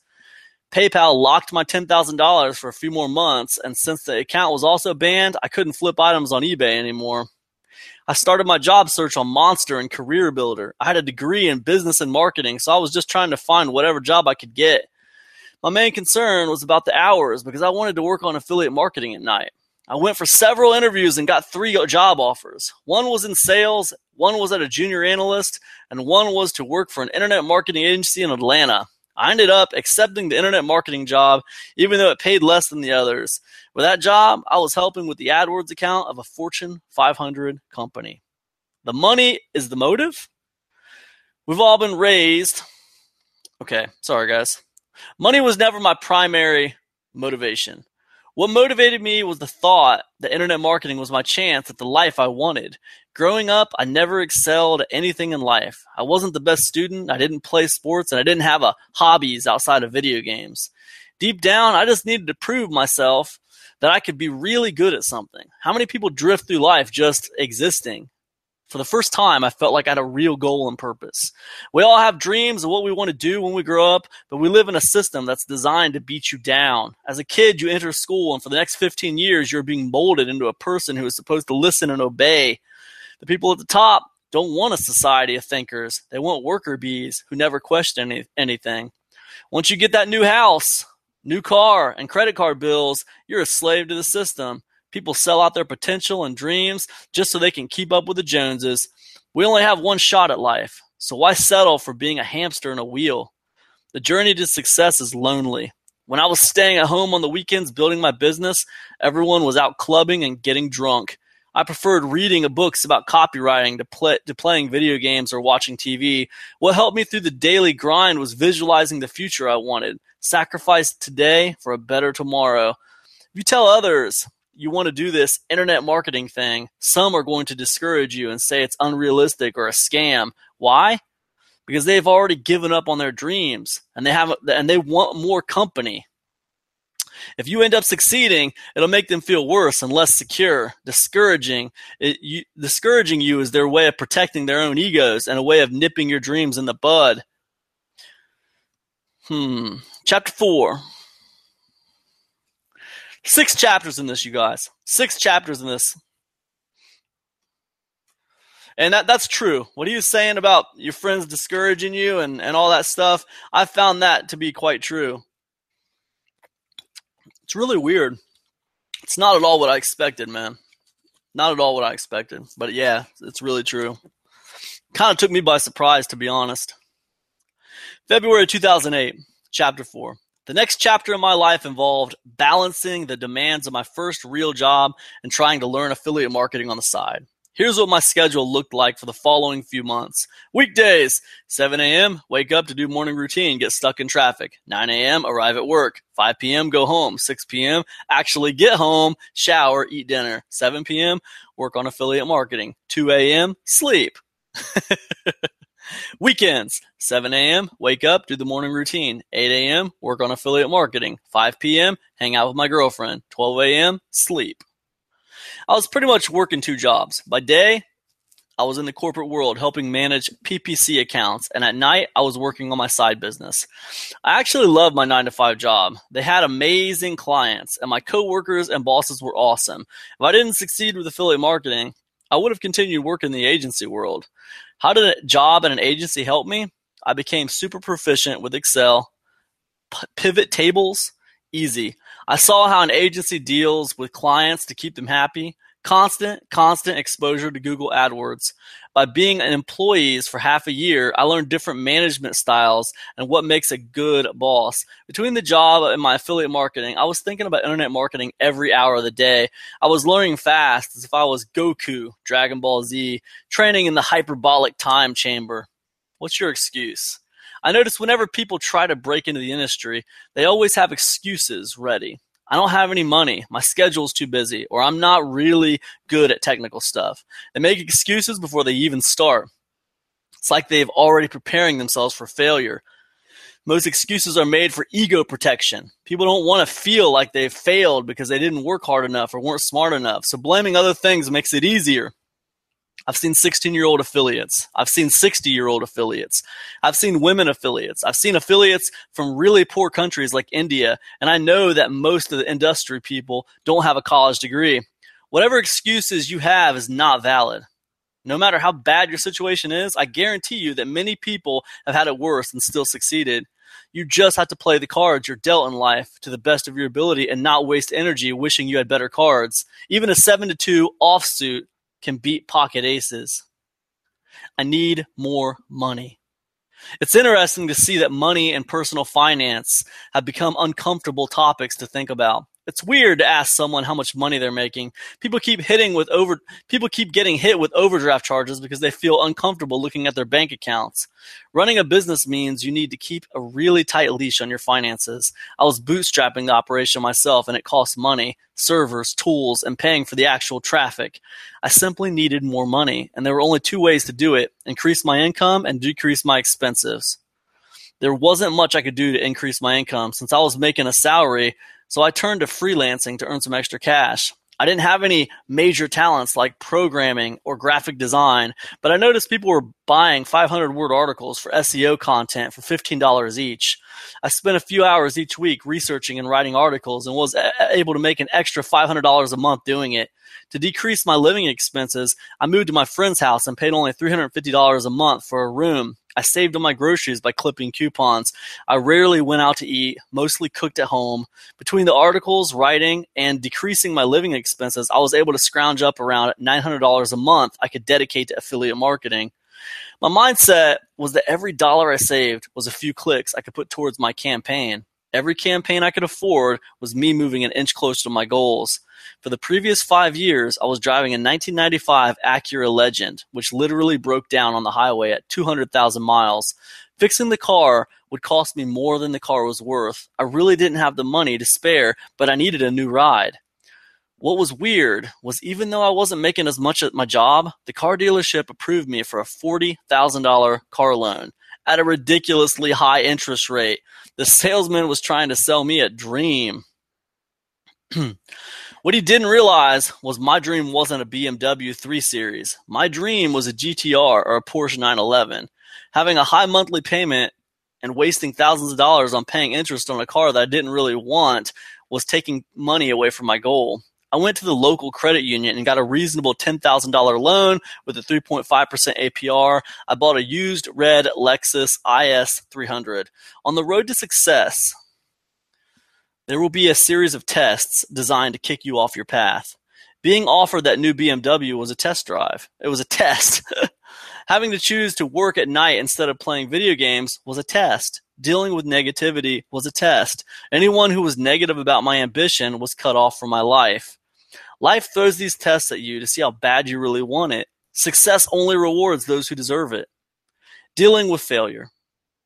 PayPal locked my $10,000 for a few more months, and since the account was also banned, I couldn't flip items on eBay anymore. I started my job search on Monster and Career Builder. I had a degree in business and marketing, so I was just trying to find whatever job I could get. My main concern was about the hours because I wanted to work on affiliate marketing at night. I went for several interviews and got three job offers. One was in sales, one was at a junior analyst, and one was to work for an internet marketing agency in Atlanta. I ended up accepting the internet marketing job, even though it paid less than the others. With that job, I was helping with the AdWords account of a Fortune 500 company. The money is the motive. We've all been raised. Okay, sorry guys. Money was never my primary motivation. What motivated me was the thought that internet marketing was my chance at the life I wanted Growing up, I never excelled at anything in life. I wasn't the best student, I didn't play sports, and I didn't have a hobbies outside of video games. Deep down, I just needed to prove myself that I could be really good at something. How many people drift through life just existing? For the first time, I felt like I had a real goal and purpose. We all have dreams of what we want to do when we grow up, but we live in a system that's designed to beat you down. As a kid, you enter school, and for the next 15 years, you're being molded into a person who is supposed to listen and obey. The people at the top don't want a society of thinkers. They want worker bees who never question any, anything. Once you get that new house, new car, and credit card bills, you're a slave to the system. People sell out their potential and dreams just so they can keep up with the Joneses. We only have one shot at life, so why settle for being a hamster in a wheel? The journey to success is lonely. When I was staying at home on the weekends building my business, everyone was out clubbing and getting drunk. I preferred reading books about copywriting to, play, to playing video games or watching TV. What helped me through the daily grind was visualizing the future I wanted, sacrifice today for a better tomorrow. If you tell others you want to do this internet marketing thing, some are going to discourage you and say it's unrealistic or a scam. Why? Because they've already given up on their dreams and they have and they want more company. If you end up succeeding, it'll make them feel worse and less secure, discouraging. It, you, discouraging you is their way of protecting their own egos and a way of nipping your dreams in the bud. Hmm. Chapter 4 Six chapters in this, you guys. Six chapters in this. And that, that's true. What are you saying about your friends discouraging you and, and all that stuff, I found that to be quite true. It's really weird. It's not at all what I expected, man. Not at all what I expected. But yeah, it's really true. Kind of took me by surprise, to be honest. February 2008, chapter 4. The next chapter in my life involved balancing the demands of my first real job and trying to learn affiliate marketing on the side. Here's what my schedule looked like for the following few months. Weekdays, 7 a.m., wake up to do morning routine, get stuck in traffic. 9 a.m., arrive at work. 5 p.m., go home. 6 p.m., actually get home, shower, eat dinner. 7 p.m., work on affiliate marketing. 2 a.m., sleep. <laughs> Weekends, 7 a.m., wake up, do the morning routine. 8 a.m., work on affiliate marketing. 5 p.m., hang out with my girlfriend. 12 a.m., sleep. I was pretty much working two jobs. By day, I was in the corporate world helping manage PPC accounts, and at night, I was working on my side business. I actually loved my 9 to 5 job. They had amazing clients, and my coworkers and bosses were awesome. If I didn't succeed with affiliate marketing, I would have continued working in the agency world. How did a job at an agency help me? I became super proficient with Excel, P- pivot tables, easy. I saw how an agency deals with clients to keep them happy. Constant, constant exposure to Google AdWords. By being an employee for half a year, I learned different management styles and what makes a good boss. Between the job and my affiliate marketing, I was thinking about internet marketing every hour of the day. I was learning fast as if I was Goku, Dragon Ball Z, training in the hyperbolic time chamber. What's your excuse? I notice whenever people try to break into the industry, they always have excuses ready. I don't have any money, my schedule's too busy, or I'm not really good at technical stuff. They make excuses before they even start. It's like they've already preparing themselves for failure. Most excuses are made for ego protection. People don't want to feel like they've failed because they didn't work hard enough or weren't smart enough. So blaming other things makes it easier. I've seen 16 year old affiliates. I've seen 60 year old affiliates. I've seen women affiliates. I've seen affiliates from really poor countries like India. And I know that most of the industry people don't have a college degree. Whatever excuses you have is not valid. No matter how bad your situation is, I guarantee you that many people have had it worse and still succeeded. You just have to play the cards you're dealt in life to the best of your ability and not waste energy wishing you had better cards. Even a 7 to 2 offsuit can beat pocket aces. I need more money. It's interesting to see that money and personal finance have become uncomfortable topics to think about. It's weird to ask someone how much money they're making. People keep hitting with over people keep getting hit with overdraft charges because they feel uncomfortable looking at their bank accounts. Running a business means you need to keep a really tight leash on your finances. I was bootstrapping the operation myself and it cost money, servers, tools, and paying for the actual traffic. I simply needed more money, and there were only two ways to do it: increase my income and decrease my expenses. There wasn't much I could do to increase my income since I was making a salary so I turned to freelancing to earn some extra cash. I didn't have any major talents like programming or graphic design, but I noticed people were buying 500 word articles for SEO content for $15 each. I spent a few hours each week researching and writing articles and was able to make an extra $500 a month doing it. To decrease my living expenses, I moved to my friend's house and paid only $350 a month for a room. I saved on my groceries by clipping coupons. I rarely went out to eat, mostly cooked at home. Between the articles, writing, and decreasing my living expenses, I was able to scrounge up around $900 a month I could dedicate to affiliate marketing. My mindset was that every dollar I saved was a few clicks I could put towards my campaign. Every campaign I could afford was me moving an inch closer to my goals. For the previous five years, I was driving a 1995 Acura Legend, which literally broke down on the highway at 200,000 miles. Fixing the car would cost me more than the car was worth. I really didn't have the money to spare, but I needed a new ride. What was weird was even though I wasn't making as much at my job, the car dealership approved me for a $40,000 car loan at a ridiculously high interest rate. The salesman was trying to sell me a dream. <clears throat> What he didn't realize was my dream wasn't a BMW 3 Series. My dream was a GTR or a Porsche 911. Having a high monthly payment and wasting thousands of dollars on paying interest on a car that I didn't really want was taking money away from my goal. I went to the local credit union and got a reasonable $10,000 loan with a 3.5% APR. I bought a used red Lexus IS 300. On the road to success, there will be a series of tests designed to kick you off your path. Being offered that new BMW was a test drive. It was a test. <laughs> Having to choose to work at night instead of playing video games was a test. Dealing with negativity was a test. Anyone who was negative about my ambition was cut off from my life. Life throws these tests at you to see how bad you really want it. Success only rewards those who deserve it. Dealing with failure.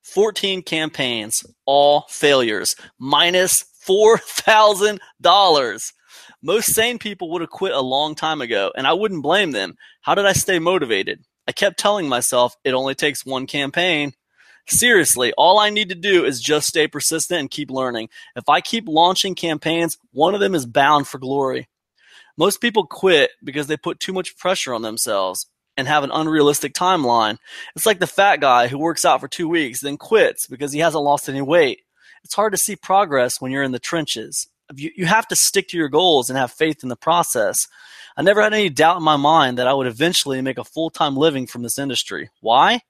14 campaigns, all failures, minus $4,000. Most sane people would have quit a long time ago, and I wouldn't blame them. How did I stay motivated? I kept telling myself it only takes one campaign. Seriously, all I need to do is just stay persistent and keep learning. If I keep launching campaigns, one of them is bound for glory. Most people quit because they put too much pressure on themselves and have an unrealistic timeline. It's like the fat guy who works out for two weeks, then quits because he hasn't lost any weight it's hard to see progress when you're in the trenches. You, you have to stick to your goals and have faith in the process. I never had any doubt in my mind that I would eventually make a full time living from this industry. Why?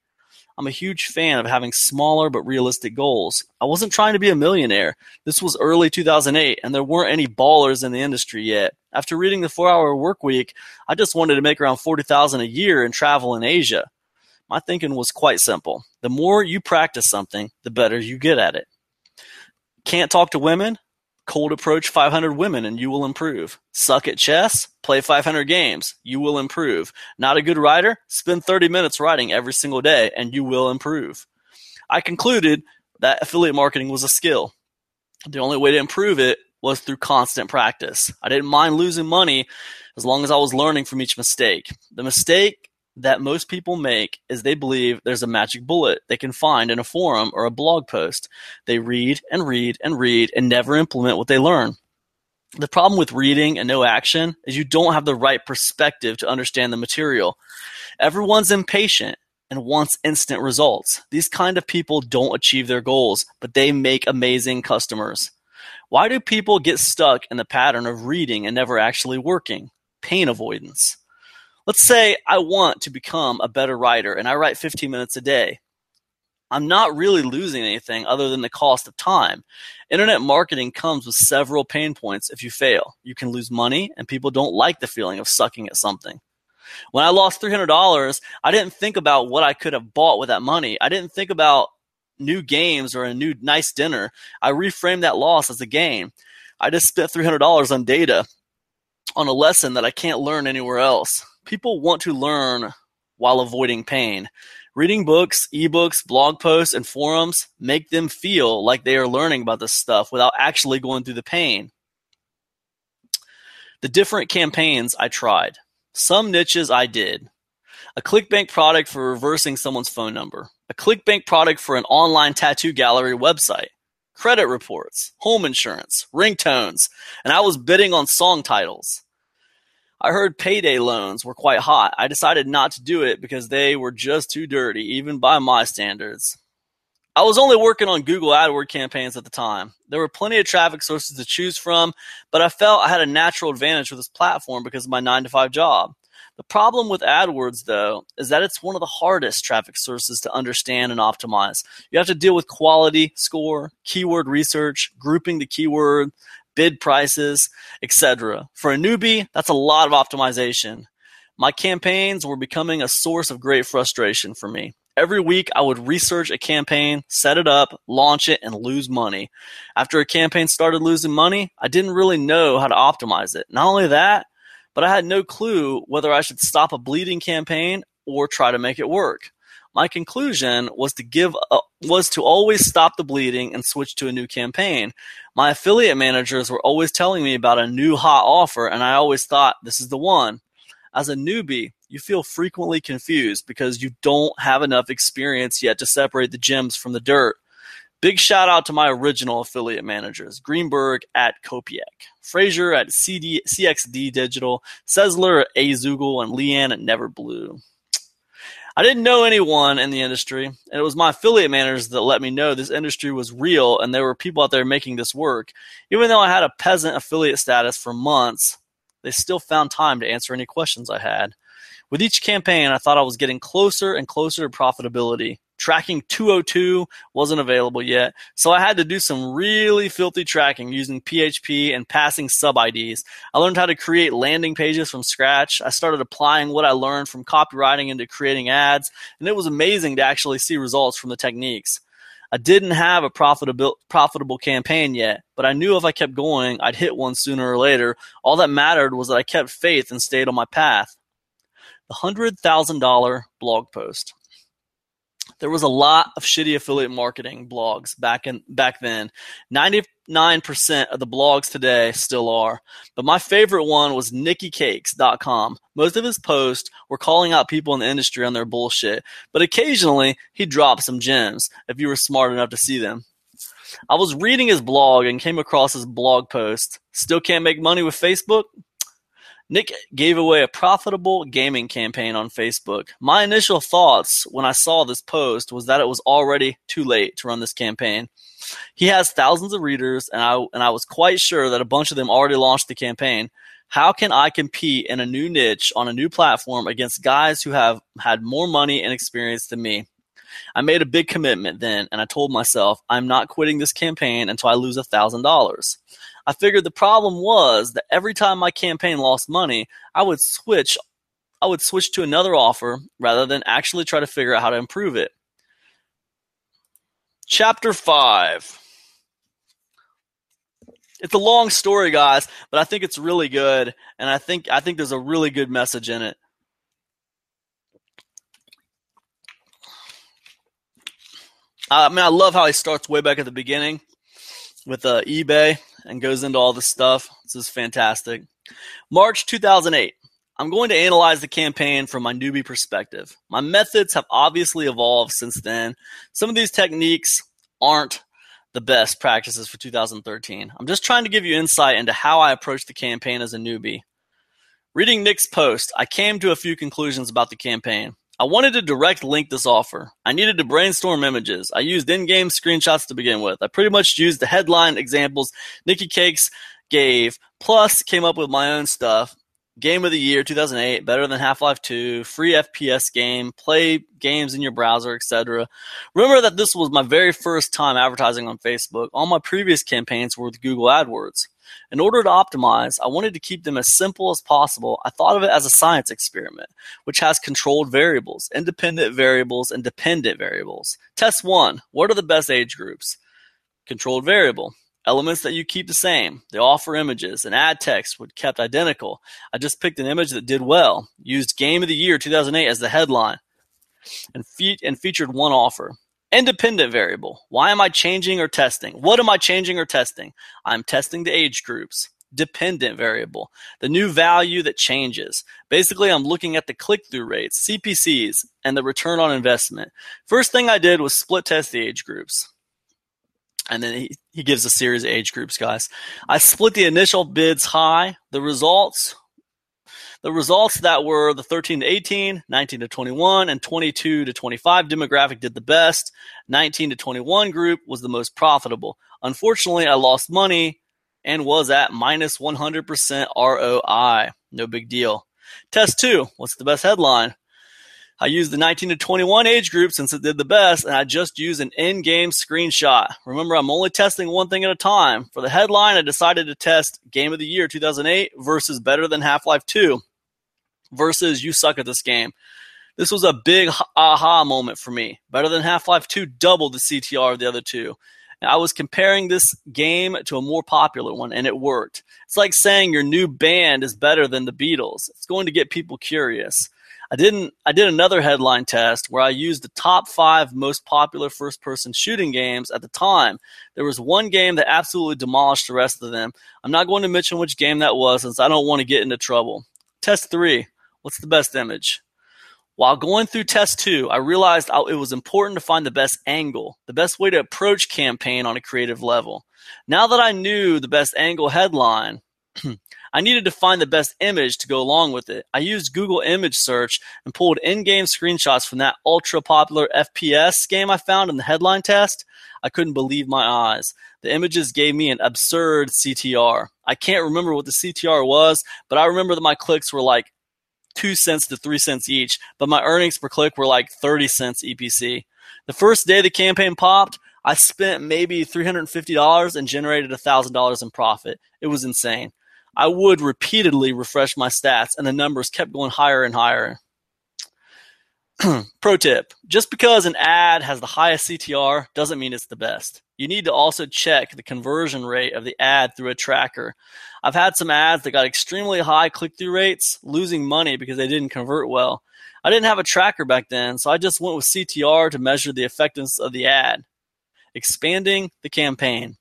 I'm a huge fan of having smaller but realistic goals. I wasn't trying to be a millionaire. This was early 2008, and there weren't any ballers in the industry yet. After reading the Four Hour Work Week, I just wanted to make around 40,000 a year and travel in Asia. My thinking was quite simple: the more you practice something, the better you get at it. Can't talk to women? Cold approach 500 women and you will improve. Suck at chess? Play 500 games. You will improve. Not a good writer? Spend 30 minutes writing every single day and you will improve. I concluded that affiliate marketing was a skill. The only way to improve it was through constant practice. I didn't mind losing money as long as I was learning from each mistake. The mistake that most people make is they believe there's a magic bullet they can find in a forum or a blog post. They read and read and read and never implement what they learn. The problem with reading and no action is you don't have the right perspective to understand the material. Everyone's impatient and wants instant results. These kind of people don't achieve their goals, but they make amazing customers. Why do people get stuck in the pattern of reading and never actually working? Pain avoidance. Let's say I want to become a better writer and I write 15 minutes a day. I'm not really losing anything other than the cost of time. Internet marketing comes with several pain points if you fail. You can lose money, and people don't like the feeling of sucking at something. When I lost $300, I didn't think about what I could have bought with that money. I didn't think about new games or a new nice dinner. I reframed that loss as a gain. I just spent $300 on data on a lesson that I can't learn anywhere else. People want to learn while avoiding pain. Reading books, ebooks, blog posts, and forums make them feel like they are learning about this stuff without actually going through the pain. The different campaigns I tried. Some niches I did. A ClickBank product for reversing someone's phone number. A ClickBank product for an online tattoo gallery website. Credit reports, home insurance, ringtones, and I was bidding on song titles. I heard payday loans were quite hot. I decided not to do it because they were just too dirty, even by my standards. I was only working on Google AdWord campaigns at the time. There were plenty of traffic sources to choose from, but I felt I had a natural advantage with this platform because of my 9 to 5 job. The problem with AdWords, though, is that it's one of the hardest traffic sources to understand and optimize. You have to deal with quality, score, keyword research, grouping the keyword, bid prices, etc. For a newbie, that's a lot of optimization. My campaigns were becoming a source of great frustration for me. Every week, I would research a campaign, set it up, launch it, and lose money. After a campaign started losing money, I didn't really know how to optimize it. Not only that, but I had no clue whether I should stop a bleeding campaign or try to make it work. My conclusion was to give a, was to always stop the bleeding and switch to a new campaign. My affiliate managers were always telling me about a new hot offer and I always thought this is the one. As a newbie, you feel frequently confused because you don't have enough experience yet to separate the gems from the dirt. Big shout out to my original affiliate managers Greenberg at Copeac, Frazier at CD, CXD Digital, Sessler at Azoogle, and Leanne at Neverblue. I didn't know anyone in the industry, and it was my affiliate managers that let me know this industry was real and there were people out there making this work. Even though I had a peasant affiliate status for months, they still found time to answer any questions I had. With each campaign, I thought I was getting closer and closer to profitability. Tracking 202 wasn't available yet, so I had to do some really filthy tracking using PHP and passing sub IDs. I learned how to create landing pages from scratch. I started applying what I learned from copywriting into creating ads, and it was amazing to actually see results from the techniques. I didn't have a profitable profitable campaign yet, but I knew if I kept going, I'd hit one sooner or later. All that mattered was that I kept faith and stayed on my path. The $100,000 blog post there was a lot of shitty affiliate marketing blogs back in back then. 99% of the blogs today still are. But my favorite one was nickycakes.com. Most of his posts were calling out people in the industry on their bullshit, but occasionally he dropped some gems if you were smart enough to see them. I was reading his blog and came across his blog post. Still can't make money with Facebook? Nick gave away a profitable gaming campaign on Facebook. My initial thoughts when I saw this post was that it was already too late to run this campaign. He has thousands of readers, and I and I was quite sure that a bunch of them already launched the campaign. How can I compete in a new niche on a new platform against guys who have had more money and experience than me? I made a big commitment then, and I told myself I'm not quitting this campaign until I lose a thousand dollars. I figured the problem was that every time my campaign lost money, I would switch I would switch to another offer rather than actually try to figure out how to improve it. Chapter 5. It's a long story, guys, but I think it's really good and I think I think there's a really good message in it. I mean, I love how he starts way back at the beginning with uh, eBay and goes into all this stuff. This is fantastic. March 2008. I'm going to analyze the campaign from my newbie perspective. My methods have obviously evolved since then. Some of these techniques aren't the best practices for 2013. I'm just trying to give you insight into how I approach the campaign as a newbie. Reading Nick's post, I came to a few conclusions about the campaign. I wanted to direct link this offer. I needed to brainstorm images. I used in-game screenshots to begin with. I pretty much used the headline examples Nicky Cakes gave, plus came up with my own stuff. Game of the year 2008, better than Half-Life 2, free FPS game, play games in your browser, etc. Remember that this was my very first time advertising on Facebook. All my previous campaigns were with Google AdWords. In order to optimize, I wanted to keep them as simple as possible. I thought of it as a science experiment, which has controlled variables, independent variables, and dependent variables. Test one What are the best age groups? Controlled variable Elements that you keep the same. The offer images and ad text were kept identical. I just picked an image that did well. Used Game of the Year 2008 as the headline and, fe- and featured one offer. Independent variable. Why am I changing or testing? What am I changing or testing? I'm testing the age groups. Dependent variable. The new value that changes. Basically, I'm looking at the click through rates, CPCs, and the return on investment. First thing I did was split test the age groups. And then he, he gives a series of age groups, guys. I split the initial bids high. The results the results that were the 13 to 18, 19 to 21, and 22 to 25 demographic did the best. 19 to 21 group was the most profitable. Unfortunately, I lost money and was at minus 100% ROI. No big deal. Test two. What's the best headline? I used the 19 to 21 age group since it did the best, and I just used an in game screenshot. Remember, I'm only testing one thing at a time. For the headline, I decided to test Game of the Year 2008 versus Better Than Half Life 2 versus You Suck at This Game. This was a big aha moment for me. Better Than Half Life 2 doubled the CTR of the other two. I was comparing this game to a more popular one, and it worked. It's like saying your new band is better than the Beatles. It's going to get people curious. I didn't. I did another headline test where I used the top five most popular first-person shooting games at the time. There was one game that absolutely demolished the rest of them. I'm not going to mention which game that was, since I don't want to get into trouble. Test three. What's the best image? While going through test two, I realized it was important to find the best angle, the best way to approach campaign on a creative level. Now that I knew the best angle headline, <clears throat> I needed to find the best image to go along with it. I used Google image search and pulled in-game screenshots from that ultra popular FPS game I found in the headline test. I couldn't believe my eyes. The images gave me an absurd CTR. I can't remember what the CTR was, but I remember that my clicks were like two cents to three cents each, but my earnings per click were like 30 cents EPC. The first day the campaign popped, I spent maybe $350 and generated $1,000 in profit. It was insane. I would repeatedly refresh my stats, and the numbers kept going higher and higher. <clears throat> Pro tip just because an ad has the highest CTR doesn't mean it's the best. You need to also check the conversion rate of the ad through a tracker. I've had some ads that got extremely high click through rates, losing money because they didn't convert well. I didn't have a tracker back then, so I just went with CTR to measure the effectiveness of the ad. Expanding the campaign.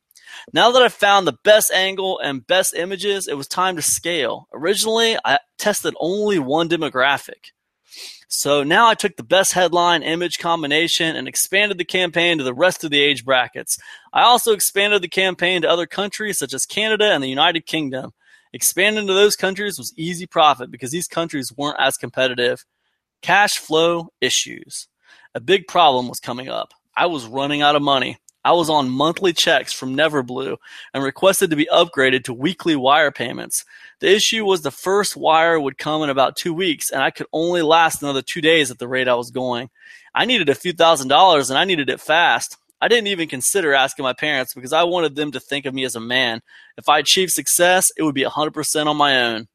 Now that I've found the best angle and best images, it was time to scale. Originally, I tested only one demographic. So now I took the best headline image combination and expanded the campaign to the rest of the age brackets. I also expanded the campaign to other countries such as Canada and the United Kingdom. Expanding to those countries was easy profit because these countries weren't as competitive. Cash flow issues. A big problem was coming up. I was running out of money. I was on monthly checks from Neverblue and requested to be upgraded to weekly wire payments. The issue was the first wire would come in about two weeks, and I could only last another two days at the rate I was going. I needed a few thousand dollars, and I needed it fast. I didn't even consider asking my parents because I wanted them to think of me as a man. If I achieved success, it would be 100% on my own.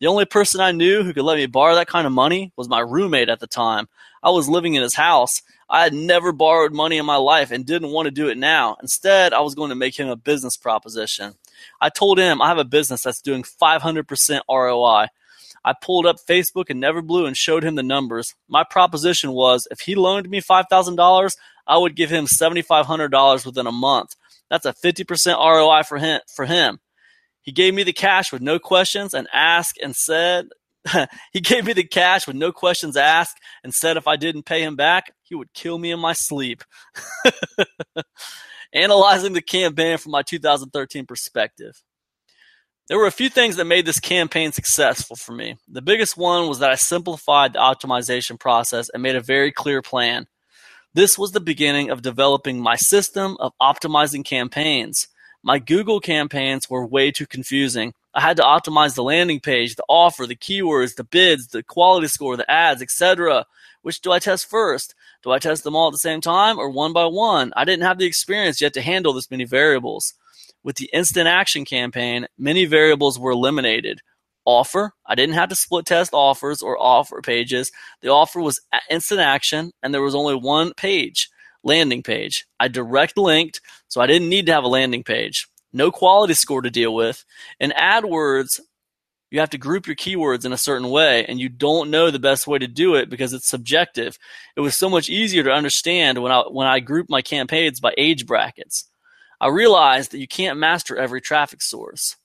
The only person I knew who could let me borrow that kind of money was my roommate at the time. I was living in his house, I had never borrowed money in my life and didn't want to do it now. Instead, I was going to make him a business proposition. I told him I have a business that's doing 500% ROI. I pulled up Facebook and Neverblue and showed him the numbers. My proposition was if he loaned me $5,000, I would give him $7,500 within a month. That's a 50% ROI for him, for him. He gave me the cash with no questions and asked and said he gave me the cash with no questions asked and said if I didn't pay him back, he would kill me in my sleep. <laughs> Analyzing the campaign from my 2013 perspective. There were a few things that made this campaign successful for me. The biggest one was that I simplified the optimization process and made a very clear plan. This was the beginning of developing my system of optimizing campaigns. My Google campaigns were way too confusing. I had to optimize the landing page, the offer, the keywords, the bids, the quality score, the ads, etc. Which do I test first? Do I test them all at the same time or one by one? I didn't have the experience yet to handle this many variables. With the instant action campaign, many variables were eliminated. Offer, I didn't have to split test offers or offer pages. The offer was instant action and there was only one page landing page. I direct linked, so I didn't need to have a landing page. No quality score to deal with. In AdWords, you have to group your keywords in a certain way, and you don't know the best way to do it because it's subjective. It was so much easier to understand when I when I grouped my campaigns by age brackets. I realized that you can't master every traffic source.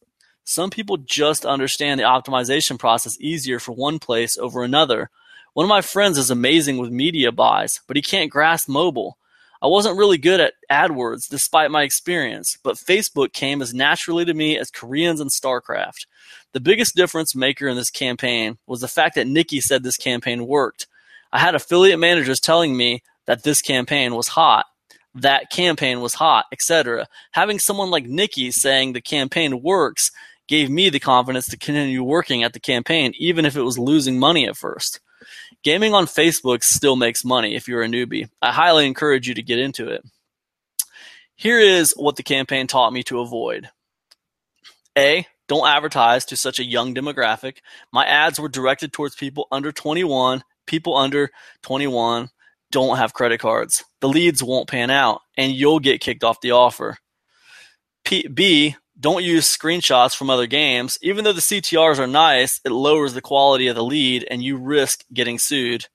Some people just understand the optimization process easier for one place over another. One of my friends is amazing with media buys, but he can't grasp mobile. I wasn't really good at AdWords despite my experience, but Facebook came as naturally to me as Koreans and StarCraft. The biggest difference maker in this campaign was the fact that Nicky said this campaign worked. I had affiliate managers telling me that this campaign was hot, that campaign was hot, etc. Having someone like Nicky saying the campaign works gave me the confidence to continue working at the campaign, even if it was losing money at first. Gaming on Facebook still makes money if you're a newbie. I highly encourage you to get into it. Here is what the campaign taught me to avoid. A. Don't advertise to such a young demographic. My ads were directed towards people under 21. People under 21 don't have credit cards. The leads won't pan out, and you'll get kicked off the offer. P- B. Don't use screenshots from other games. Even though the CTRs are nice, it lowers the quality of the lead, and you risk getting sued.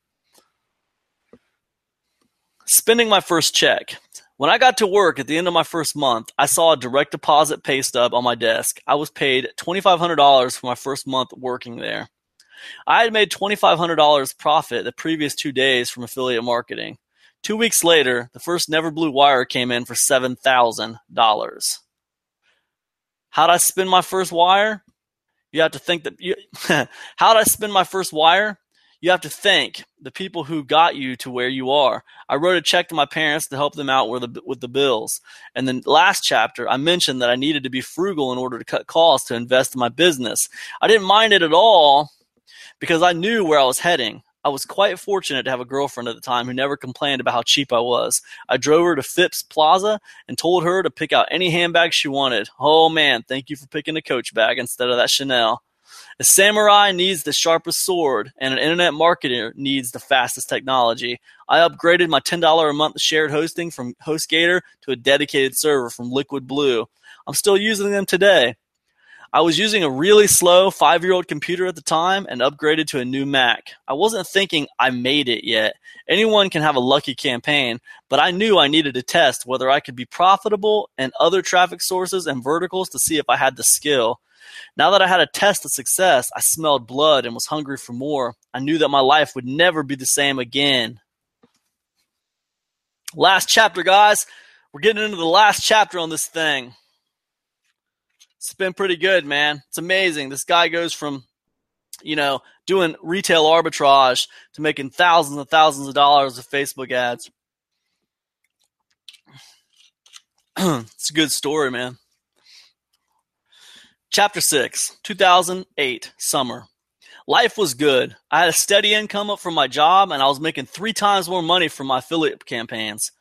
Spending my first check. When I got to work at the end of my first month, I saw a direct deposit pay stub on my desk. I was paid $2,500 for my first month working there. I had made $2,500 profit the previous two days from affiliate marketing. Two weeks later, the first Neverblue wire came in for $7,000. How did I spend my first wire? You have to think that you, <laughs> how did I spend my first wire? you have to thank the people who got you to where you are. I wrote a check to my parents to help them out with the, with the bills. And then last chapter, I mentioned that I needed to be frugal in order to cut costs to invest in my business. I didn't mind it at all because I knew where I was heading. I was quite fortunate to have a girlfriend at the time who never complained about how cheap I was. I drove her to Phipps Plaza and told her to pick out any handbag she wanted. Oh man, thank you for picking a Coach bag instead of that Chanel. A samurai needs the sharpest sword, and an internet marketer needs the fastest technology. I upgraded my $10 a month shared hosting from HostGator to a dedicated server from Liquid Blue. I'm still using them today. I was using a really slow five year old computer at the time and upgraded to a new Mac. I wasn't thinking I made it yet. Anyone can have a lucky campaign, but I knew I needed to test whether I could be profitable and other traffic sources and verticals to see if I had the skill. Now that I had a test of success, I smelled blood and was hungry for more. I knew that my life would never be the same again. Last chapter, guys. We're getting into the last chapter on this thing. It's been pretty good, man. It's amazing. This guy goes from, you know, doing retail arbitrage to making thousands and thousands of dollars of Facebook ads. <clears throat> it's a good story, man. Chapter 6, 2008, summer. Life was good. I had a steady income up from my job, and I was making three times more money from my affiliate campaigns.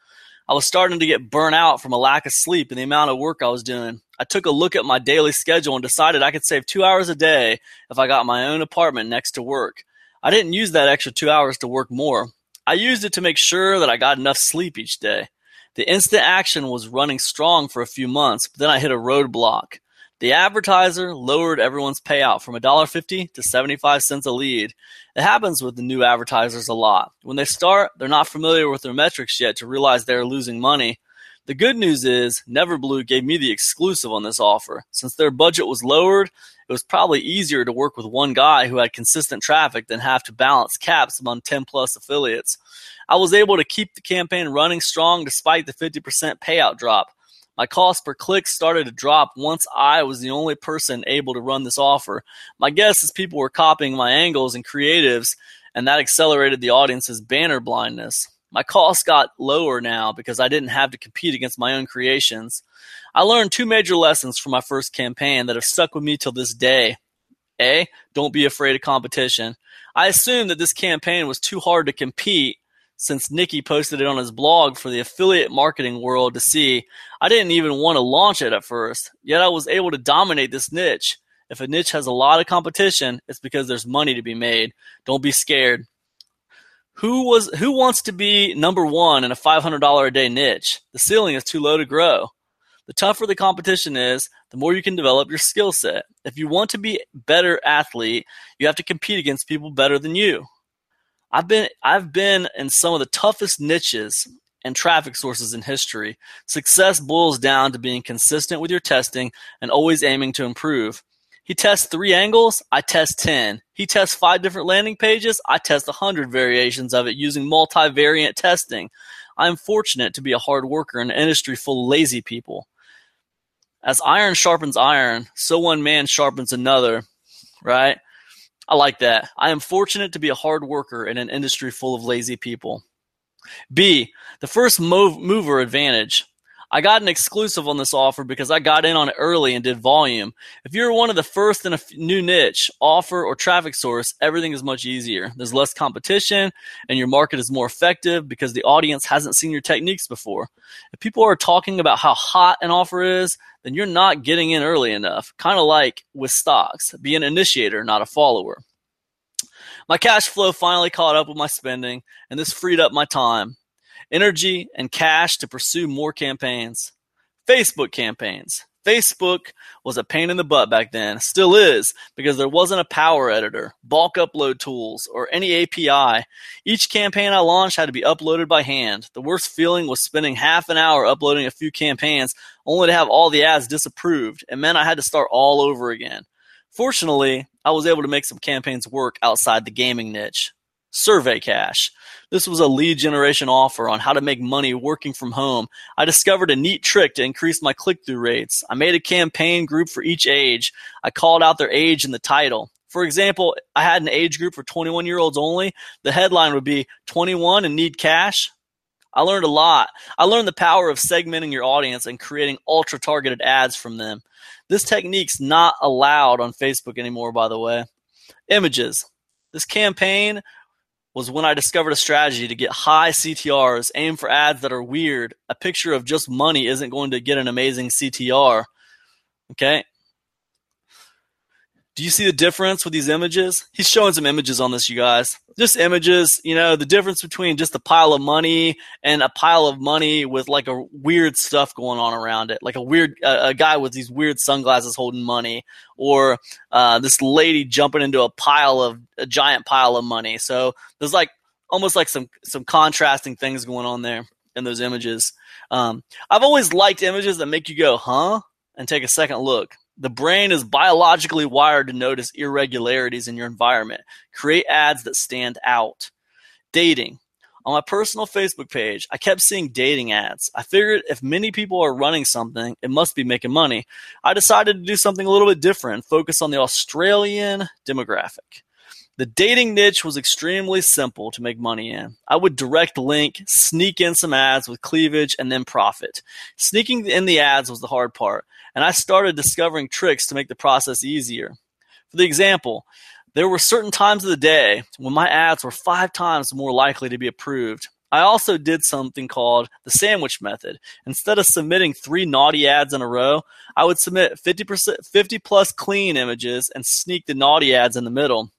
I was starting to get burnt out from a lack of sleep and the amount of work I was doing. I took a look at my daily schedule and decided I could save two hours a day if I got my own apartment next to work. I didn't use that extra two hours to work more. I used it to make sure that I got enough sleep each day. The instant action was running strong for a few months, but then I hit a roadblock. The advertiser lowered everyone's payout from $1.50 to 75 cents a lead. It happens with the new advertisers a lot. When they start, they're not familiar with their metrics yet to realize they're losing money. The good news is Neverblue gave me the exclusive on this offer. Since their budget was lowered, it was probably easier to work with one guy who had consistent traffic than have to balance caps among 10 plus affiliates. I was able to keep the campaign running strong despite the 50% payout drop. My cost per click started to drop once I was the only person able to run this offer. My guess is people were copying my angles and creatives, and that accelerated the audience's banner blindness. My costs got lower now because I didn't have to compete against my own creations. I learned two major lessons from my first campaign that have stuck with me till this day. A. Don't be afraid of competition. I assumed that this campaign was too hard to compete since Nicky posted it on his blog for the affiliate marketing world to see. I didn't even want to launch it at first, yet I was able to dominate this niche. If a niche has a lot of competition, it's because there's money to be made. Don't be scared. Who was who wants to be number 1 in a $500 a day niche? The ceiling is too low to grow. The tougher the competition is, the more you can develop your skill set. If you want to be a better athlete, you have to compete against people better than you. I've been I've been in some of the toughest niches and traffic sources in history. Success boils down to being consistent with your testing and always aiming to improve. He tests three angles, I test 10. He tests five different landing pages, I test 100 variations of it using multivariate testing. I am fortunate to be a hard worker in an industry full of lazy people. As iron sharpens iron, so one man sharpens another, right? I like that. I am fortunate to be a hard worker in an industry full of lazy people. B, the first move, mover advantage. I got an exclusive on this offer because I got in on it early and did volume. If you're one of the first in a new niche, offer, or traffic source, everything is much easier. There's less competition and your market is more effective because the audience hasn't seen your techniques before. If people are talking about how hot an offer is, then you're not getting in early enough. Kind of like with stocks, be an initiator, not a follower. My cash flow finally caught up with my spending, and this freed up my time energy, and cash to pursue more campaigns. Facebook campaigns. Facebook was a pain in the butt back then, still is, because there wasn't a power editor, bulk upload tools, or any API. Each campaign I launched had to be uploaded by hand. The worst feeling was spending half an hour uploading a few campaigns only to have all the ads disapproved. It meant I had to start all over again. Fortunately, I was able to make some campaigns work outside the gaming niche. Survey Cash. This was a lead generation offer on how to make money working from home. I discovered a neat trick to increase my click through rates. I made a campaign group for each age. I called out their age in the title. For example, I had an age group for 21 year olds only. The headline would be 21 and need cash. I learned a lot. I learned the power of segmenting your audience and creating ultra targeted ads from them. This technique's not allowed on Facebook anymore, by the way. Images. This campaign was when I discovered a strategy to get high CTRs, aim for ads that are weird. A picture of just money isn't going to get an amazing CTR. Okay? Do you see the difference with these images? He's showing some images on this, you guys. Just images, you know, the difference between just a pile of money and a pile of money with like a weird stuff going on around it, like a weird uh, a guy with these weird sunglasses holding money, or uh, this lady jumping into a pile of a giant pile of money. So there's like almost like some some contrasting things going on there in those images. Um, I've always liked images that make you go, huh, and take a second look. The brain is biologically wired to notice irregularities in your environment. Create ads that stand out. Dating. On my personal Facebook page, I kept seeing dating ads. I figured if many people are running something, it must be making money. I decided to do something a little bit different focus on the Australian demographic. The dating niche was extremely simple to make money in. I would direct link, sneak in some ads with cleavage, and then profit. Sneaking in the ads was the hard part and I started discovering tricks to make the process easier. For the example, there were certain times of the day when my ads were five times more likely to be approved. I also did something called the sandwich method. Instead of submitting three naughty ads in a row, I would submit 50%, 50 plus clean images and sneak the naughty ads in the middle.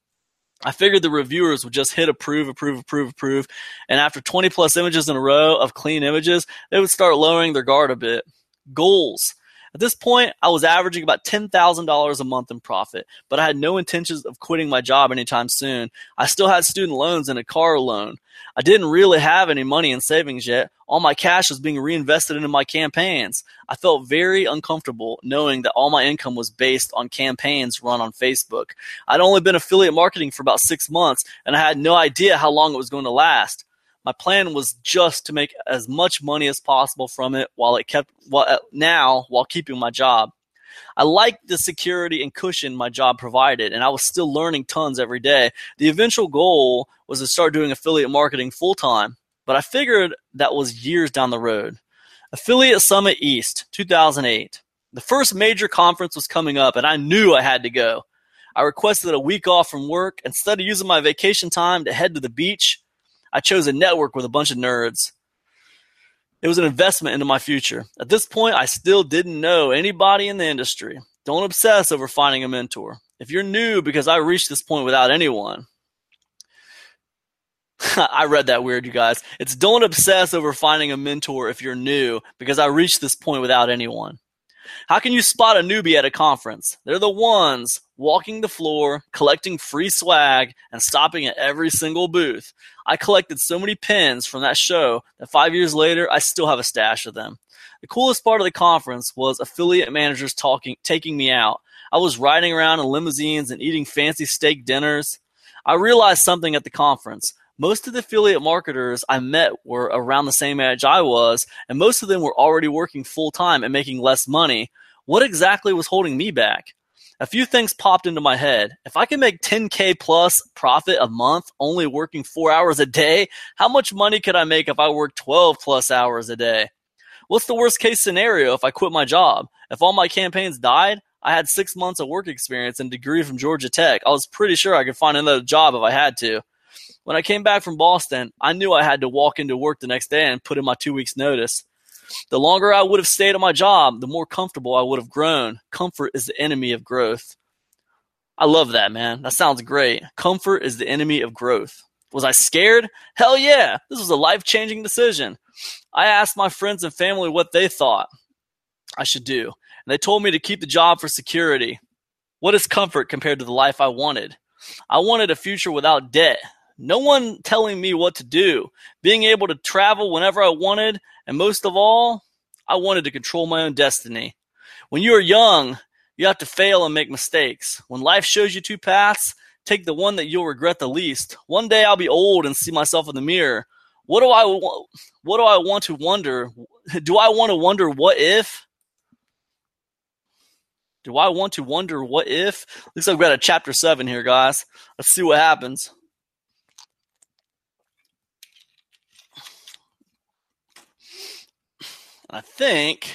I figured the reviewers would just hit approve, approve, approve, approve, and after 20 plus images in a row of clean images, they would start lowering their guard a bit. Goals. At this point, I was averaging about $10,000 a month in profit, but I had no intentions of quitting my job anytime soon. I still had student loans and a car loan. I didn't really have any money in savings yet. All my cash was being reinvested into my campaigns. I felt very uncomfortable knowing that all my income was based on campaigns run on Facebook. I'd only been affiliate marketing for about six months, and I had no idea how long it was going to last my plan was just to make as much money as possible from it while it kept well, uh, now while keeping my job. I liked the security and cushion my job provided, and I was still learning tons every day. The eventual goal was to start doing affiliate marketing full time, but I figured that was years down the road. Affiliate Summit East, 2008. The first major conference was coming up, and I knew I had to go. I requested a week off from work. Instead of using my vacation time to head to the beach, I chose a network with a bunch of nerds. It was an investment into my future. At this point, I still didn't know anybody in the industry. Don't obsess over finding a mentor. If you're new because I reached this point without anyone, <laughs> I read that weird, you guys. It's don't obsess over finding a mentor if you're new, because I reached this point without anyone. How can you spot a newbie at a conference? They're the ones walking the floor, collecting free swag, and stopping at every single booth. I collected so many pins from that show that five years later, I still have a stash of them. The coolest part of the conference was affiliate managers talking, taking me out. I was riding around in limousines and eating fancy steak dinners. I realized something at the conference. Most of the affiliate marketers I met were around the same age I was, and most of them were already working full time and making less money. What exactly was holding me back? A few things popped into my head. If I could make 10K plus profit a month only working four hours a day, how much money could I make if I worked 12 plus hours a day? What's the worst case scenario if I quit my job? If all my campaigns died, I had six months of work experience and degree from Georgia Tech. I was pretty sure I could find another job if I had to. When I came back from Boston, I knew I had to walk into work the next day and put in my two weeks notice. The longer I would have stayed at my job, the more comfortable I would have grown. Comfort is the enemy of growth. I love that, man. That sounds great. Comfort is the enemy of growth. Was I scared? Hell yeah. This was a life changing decision. I asked my friends and family what they thought I should do, and they told me to keep the job for security. What is comfort compared to the life I wanted? I wanted a future without debt, no one telling me what to do, being able to travel whenever I wanted, and most of all, I wanted to control my own destiny. When you are young, you have to fail and make mistakes. When life shows you two paths, take the one that you'll regret the least. One day I'll be old and see myself in the mirror. What do I what do I want to wonder? <laughs> Do I want to wonder what if? Do I want to wonder what if? Looks like we got a chapter seven here, guys. Let's see what happens. I think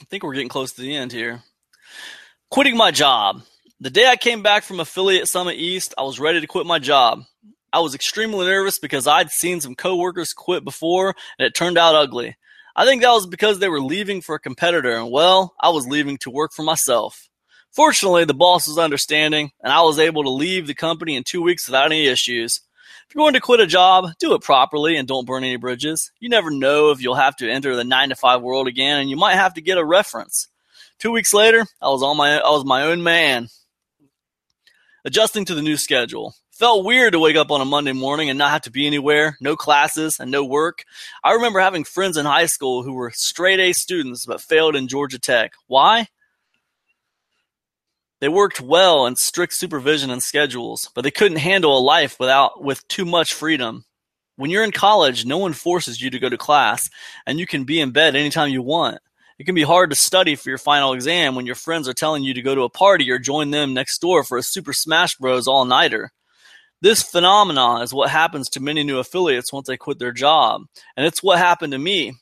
I think we're getting close to the end here. Quitting my job. The day I came back from Affiliate Summit East, I was ready to quit my job. I was extremely nervous because I'd seen some coworkers quit before and it turned out ugly. I think that was because they were leaving for a competitor and well, I was leaving to work for myself. Fortunately, the boss was understanding and I was able to leave the company in 2 weeks without any issues. If you're going to quit a job, do it properly and don't burn any bridges. You never know if you'll have to enter the nine to five world again, and you might have to get a reference. Two weeks later, I was on my I was my own man. Adjusting to the new schedule. Felt weird to wake up on a Monday morning and not have to be anywhere, no classes and no work. I remember having friends in high school who were straight A students but failed in Georgia Tech. Why? They worked well in strict supervision and schedules, but they couldn't handle a life without with too much freedom. When you're in college, no one forces you to go to class, and you can be in bed anytime you want. It can be hard to study for your final exam when your friends are telling you to go to a party or join them next door for a Super Smash Bros. all-nighter. This phenomenon is what happens to many new affiliates once they quit their job, and it's what happened to me.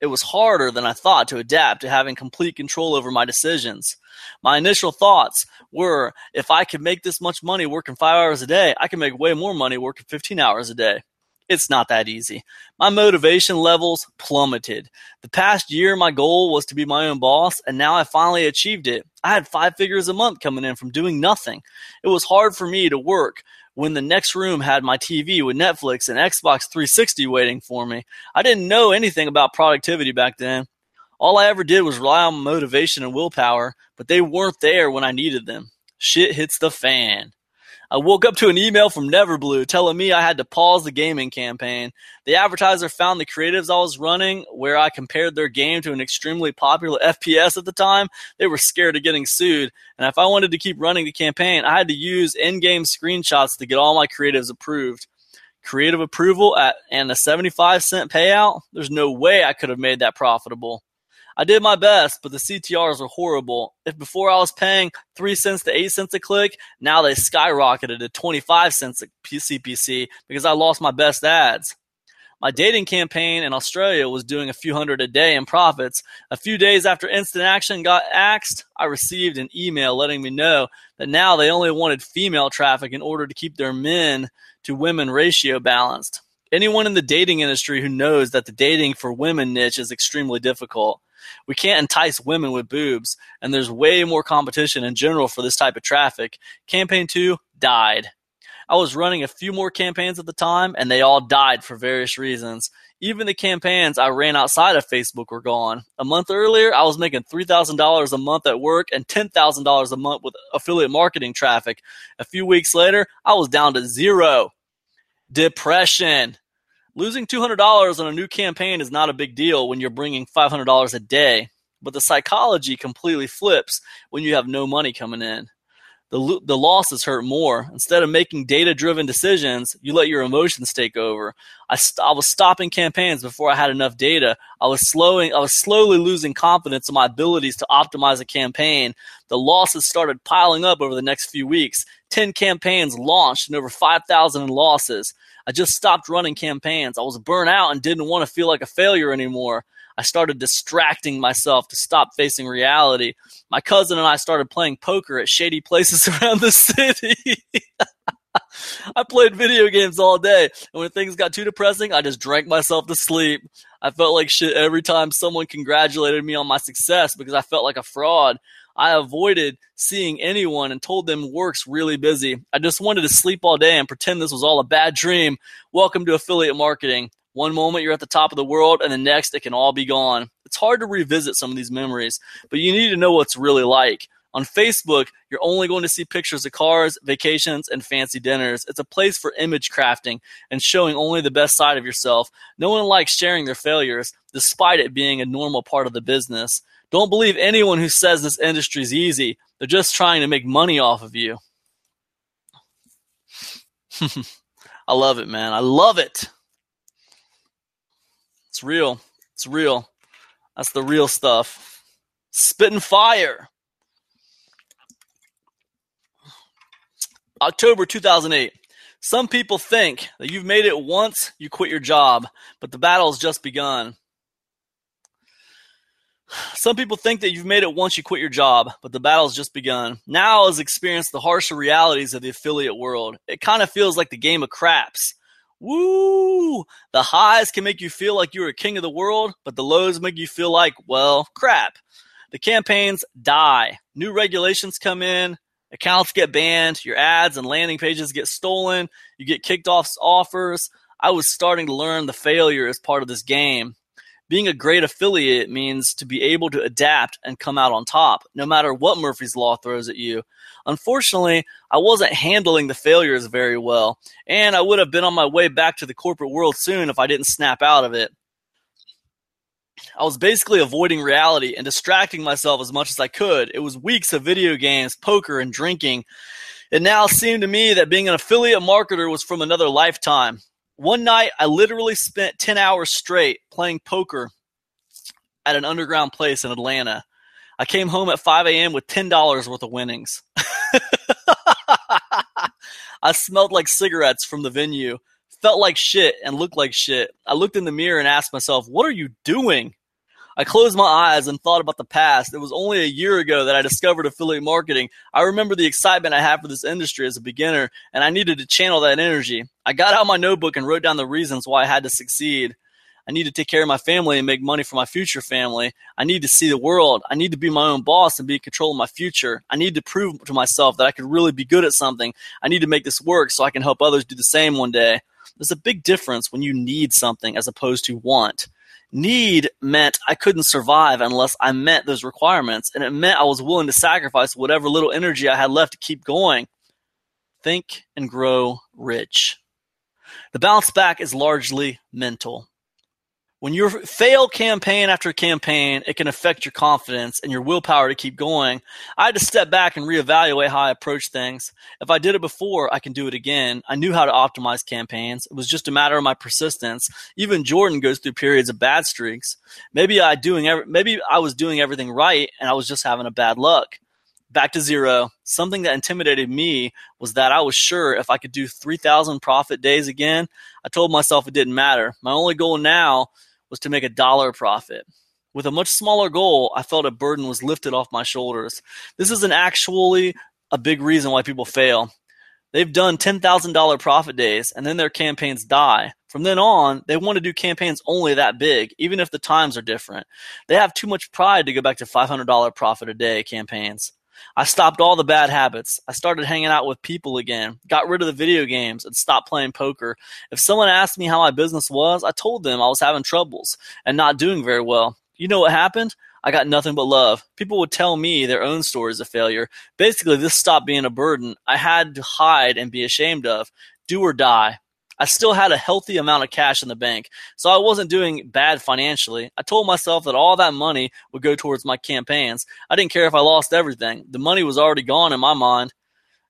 It was harder than I thought to adapt to having complete control over my decisions. My initial thoughts were if I could make this much money working five hours a day, I could make way more money working 15 hours a day. It's not that easy. My motivation levels plummeted. The past year, my goal was to be my own boss, and now I finally achieved it. I had five figures a month coming in from doing nothing. It was hard for me to work when the next room had my TV with Netflix and Xbox 360 waiting for me. I didn't know anything about productivity back then. All I ever did was rely on motivation and willpower, but they weren't there when I needed them. Shit hits the fan. I woke up to an email from Neverblue telling me I had to pause the gaming campaign. The advertiser found the creatives I was running where I compared their game to an extremely popular <laughs> FPS at the time. They were scared of getting sued. And if I wanted to keep running the campaign, I had to use in-game screenshots to get all my creatives approved. Creative approval at and a 75 cent payout? There's no way I could have made that profitable. I did my best, but the CTRs were horrible. If before I was paying 3 cents to 8 cents a click, now they skyrocketed to 25 cents a CPC because I lost my best ads. My dating campaign in Australia was doing a few hundred a day in profits. A few days after Instant Action got axed, I received an email letting me know that now they only wanted female traffic in order to keep their men to women ratio balanced. Anyone in the dating industry who knows that the dating for women niche is extremely difficult. We can't entice women with boobs, and there's way more competition in general for this type of traffic. Campaign 2 died. I was running a few more campaigns at the time, and they all died for various reasons. Even the campaigns I ran outside of Facebook were gone. A month earlier, I was making $3,000 a month at work and $10,000 a month with affiliate marketing traffic. A few weeks later, I was down to zero. Depression. Losing $200 on a new campaign is not a big deal when you're bringing $500 a day, but the psychology completely flips when you have no money coming in the the losses hurt more. Instead of making data driven decisions, you let your emotions take over. I, st- I was stopping campaigns before I had enough data. I was slowing. I was slowly losing confidence in my abilities to optimize a campaign. The losses started piling up over the next few weeks. Ten campaigns launched and over five thousand in losses. I just stopped running campaigns. I was burnt out and didn't want to feel like a failure anymore. I started distracting myself to stop facing reality. My cousin and I started playing poker at shady places <laughs> around the city. <laughs> I played video games all day, and when things got too depressing, I just drank myself to sleep. I felt like shit every time someone congratulated me on my success because I felt like a fraud. I avoided seeing anyone and told them work's really busy. I just wanted to sleep all day and pretend this was all a bad dream. Welcome to affiliate marketing. One moment you're at the top of the world, and the next it can all be gone. It's hard to revisit some of these memories, but you need to know what's really like. On Facebook, you're only going to see pictures of cars, vacations, and fancy dinners. It's a place for image crafting and showing only the best side of yourself. No one likes sharing their failures, despite it being a normal part of the business. Don't believe anyone who says this industry is easy. They're just trying to make money off of you. <laughs> I love it, man. I love it. It's real. It's real. That's the real stuff. Spitting fire. October 2008. Some people think that you've made it once, you quit your job, but the battle has just begun. Some people think that you've made it once you quit your job, but the battle's just begun. Now has experienced the harsher realities of the affiliate world. It kind of feels like the game of craps. Woo! The highs can make you feel like you're a king of the world, but the lows make you feel like, well, crap. The campaigns die. New regulations come in. Accounts get banned. Your ads and landing pages get stolen. You get kicked off offers. I was starting to learn the failure as part of this game. Being a great affiliate means to be able to adapt and come out on top, no matter what Murphy's Law throws at you. Unfortunately, I wasn't handling the failures very well, and I would have been on my way back to the corporate world soon if I didn't snap out of it. I was basically avoiding reality and distracting myself as much as I could. It was weeks of video games, poker, and drinking. It now seemed to me that being an affiliate marketer was from another lifetime. One night, I literally spent 10 hours straight playing poker at an underground place in Atlanta. I came home at 5 a.m. with $10 worth of winnings. <laughs> I smelled like cigarettes from the venue, felt like shit, and looked like shit. I looked in the mirror and asked myself, What are you doing? I closed my eyes and thought about the past. It was only a year ago that I discovered affiliate marketing. I remember the excitement I had for this industry as a beginner, and I needed to channel that energy. I got out my notebook and wrote down the reasons why I had to succeed. I need to take care of my family and make money for my future family. I need to see the world. I need to be my own boss and be in control of my future. I need to prove to myself that I could really be good at something. I need to make this work so I can help others do the same one day. There's a big difference when you need something as opposed to want. Need meant I couldn't survive unless I met those requirements, and it meant I was willing to sacrifice whatever little energy I had left to keep going. Think and grow rich. The bounce back is largely mental when you fail campaign after campaign, it can affect your confidence and your willpower to keep going. I had to step back and reevaluate how I approach things. If I did it before, I can do it again. I knew how to optimize campaigns. It was just a matter of my persistence. Even Jordan goes through periods of bad streaks. Maybe I doing every, maybe I was doing everything right and I was just having a bad luck. Back to zero. Something that intimidated me was that I was sure if I could do 3,000 profit days again, I told myself it didn't matter. My only goal now was to make a dollar profit. With a much smaller goal, I felt a burden was lifted off my shoulders. This isn't actually a big reason why people fail. They've done $10,000 profit days and then their campaigns die. From then on, they want to do campaigns only that big, even if the times are different. They have too much pride to go back to $500 profit a day campaigns. I stopped all the bad habits. I started hanging out with people again, got rid of the video games, and stopped playing poker. If someone asked me how my business was, I told them I was having troubles and not doing very well. You know what happened? I got nothing but love. People would tell me their own stories of failure. Basically, this stopped being a burden I had to hide and be ashamed of. Do or die. I still had a healthy amount of cash in the bank, so I wasn't doing bad financially. I told myself that all that money would go towards my campaigns. I didn't care if I lost everything. The money was already gone in my mind.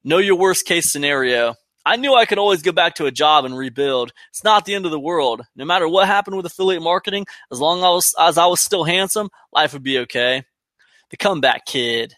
Know your worst case scenario. I knew I could always go back to a job and rebuild. It's not the end of the world. No matter what happened with affiliate marketing, as long as I was, as I was still handsome, life would be okay. The comeback kid.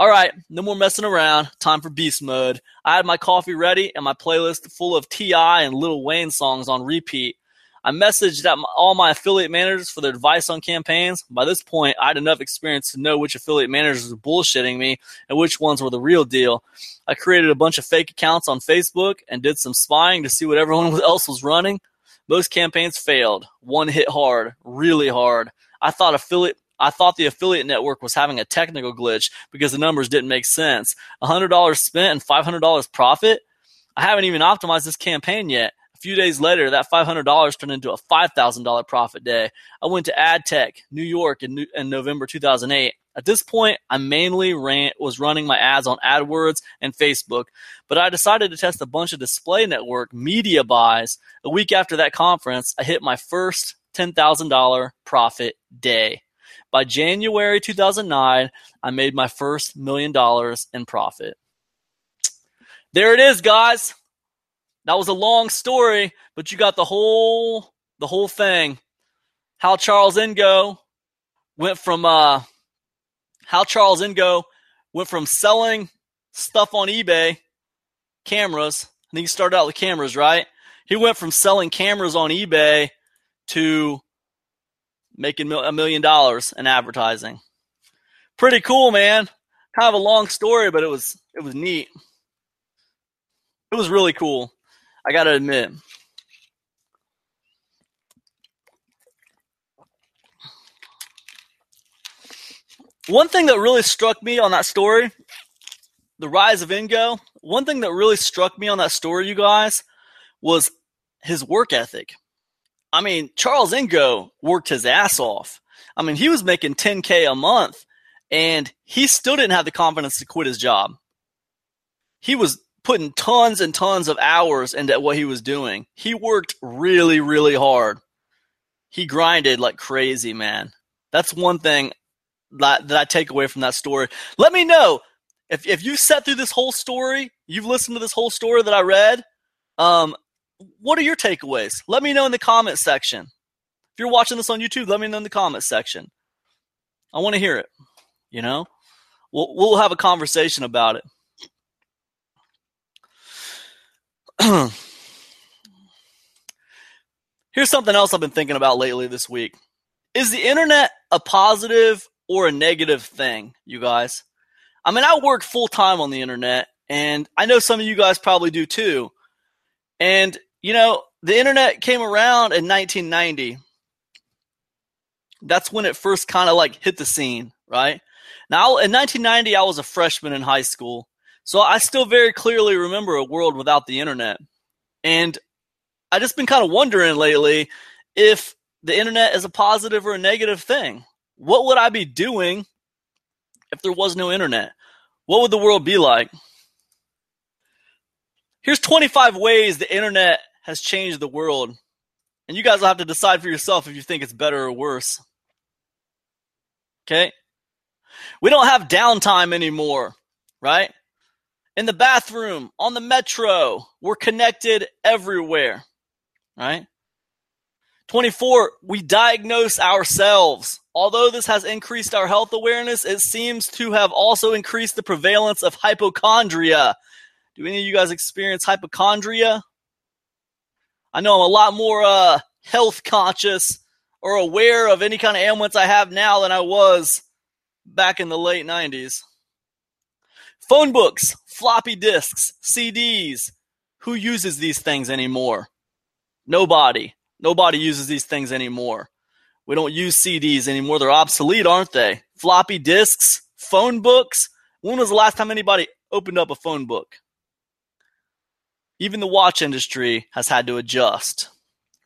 All right, no more messing around. Time for beast mode. I had my coffee ready and my playlist full of T.I. and Lil Wayne songs on repeat. I messaged out all my affiliate managers for their advice on campaigns. By this point, I had enough experience to know which affiliate managers were bullshitting me and which ones were the real deal. I created a bunch of fake accounts on Facebook and did some spying to see what everyone <laughs> else was running. Most campaigns failed. One hit hard, really hard. I thought affiliate I thought the affiliate network was having a technical glitch because the numbers didn't make sense. $100 spent and $500 profit? I haven't even optimized this campaign yet A few days later, that $500 turned into a $5,000 profit day. I went to AdTech, New York in, in November 2008. At this point, I mainly ran, was running my ads on AdWords and Facebook, but I decided to test a bunch of display network media buys. A week after that conference, I hit my first $10,000 profit day. By January 2009, I made my first million dollars in profit. There it is, guys. That was a long story, but you got the whole the whole thing. How Charles Ngo went from uh how Charles Ngo went from selling stuff on eBay, cameras. I think he started out with cameras, right? He went from selling cameras on eBay to making a million dollars in advertising. Pretty cool, man. Kind of a long story, but it was it was neat. It was really cool. I got to admit. One thing that really struck me on that story, the rise of Ngo, one thing that really struck me on that story, you guys, was his work ethic. I mean, Charles Ngo worked his ass off. I mean, he was making 10K a month and he still didn't have the confidence to quit his job. He was putting tons and tons of hours into what he was doing. He worked really, really hard. He grinded like crazy, man. That's one thing that, that I take away from that story. Let me know if if you sat through this whole story, you've listened to this whole story that I read. Um, what are your takeaways? Let me know in the comment section. If you're watching this on YouTube, let me know in the comment section. I want to hear it. You know, we'll we'll have a conversation about it. <clears throat> Here's something else I've been thinking about lately this week. Is the internet a positive or a negative thing, you guys? I mean, I work full time on the internet, and I know some of you guys probably do too. And, you know, the internet came around in 1990. That's when it first kind of like hit the scene, right? Now, in 1990, I was a freshman in high school. So I still very clearly remember a world without the internet. And I just been kind of wondering lately if the internet is a positive or a negative thing. What would I be doing if there was no internet? What would the world be like? Here's 25 ways the internet has changed the world. And you guys will have to decide for yourself if you think it's better or worse. Okay? We don't have downtime anymore, right? in the bathroom, on the metro. We're connected everywhere, right? 24, we diagnose ourselves. Although this has increased our health awareness, it seems to have also increased the prevalence of hypochondria. Do any of you guys experience hypochondria? I know I'm a lot more uh, health conscious or aware of any kind of ailments I have now than I was back in the late 90s. Phone books floppy disks, CDs. Who uses these things anymore? Nobody. Nobody uses these things anymore. We don't use CDs anymore. They're obsolete, aren't they? Floppy disks, phone books. When was the last time anybody opened up a phone book? Even the watch industry has had to adjust,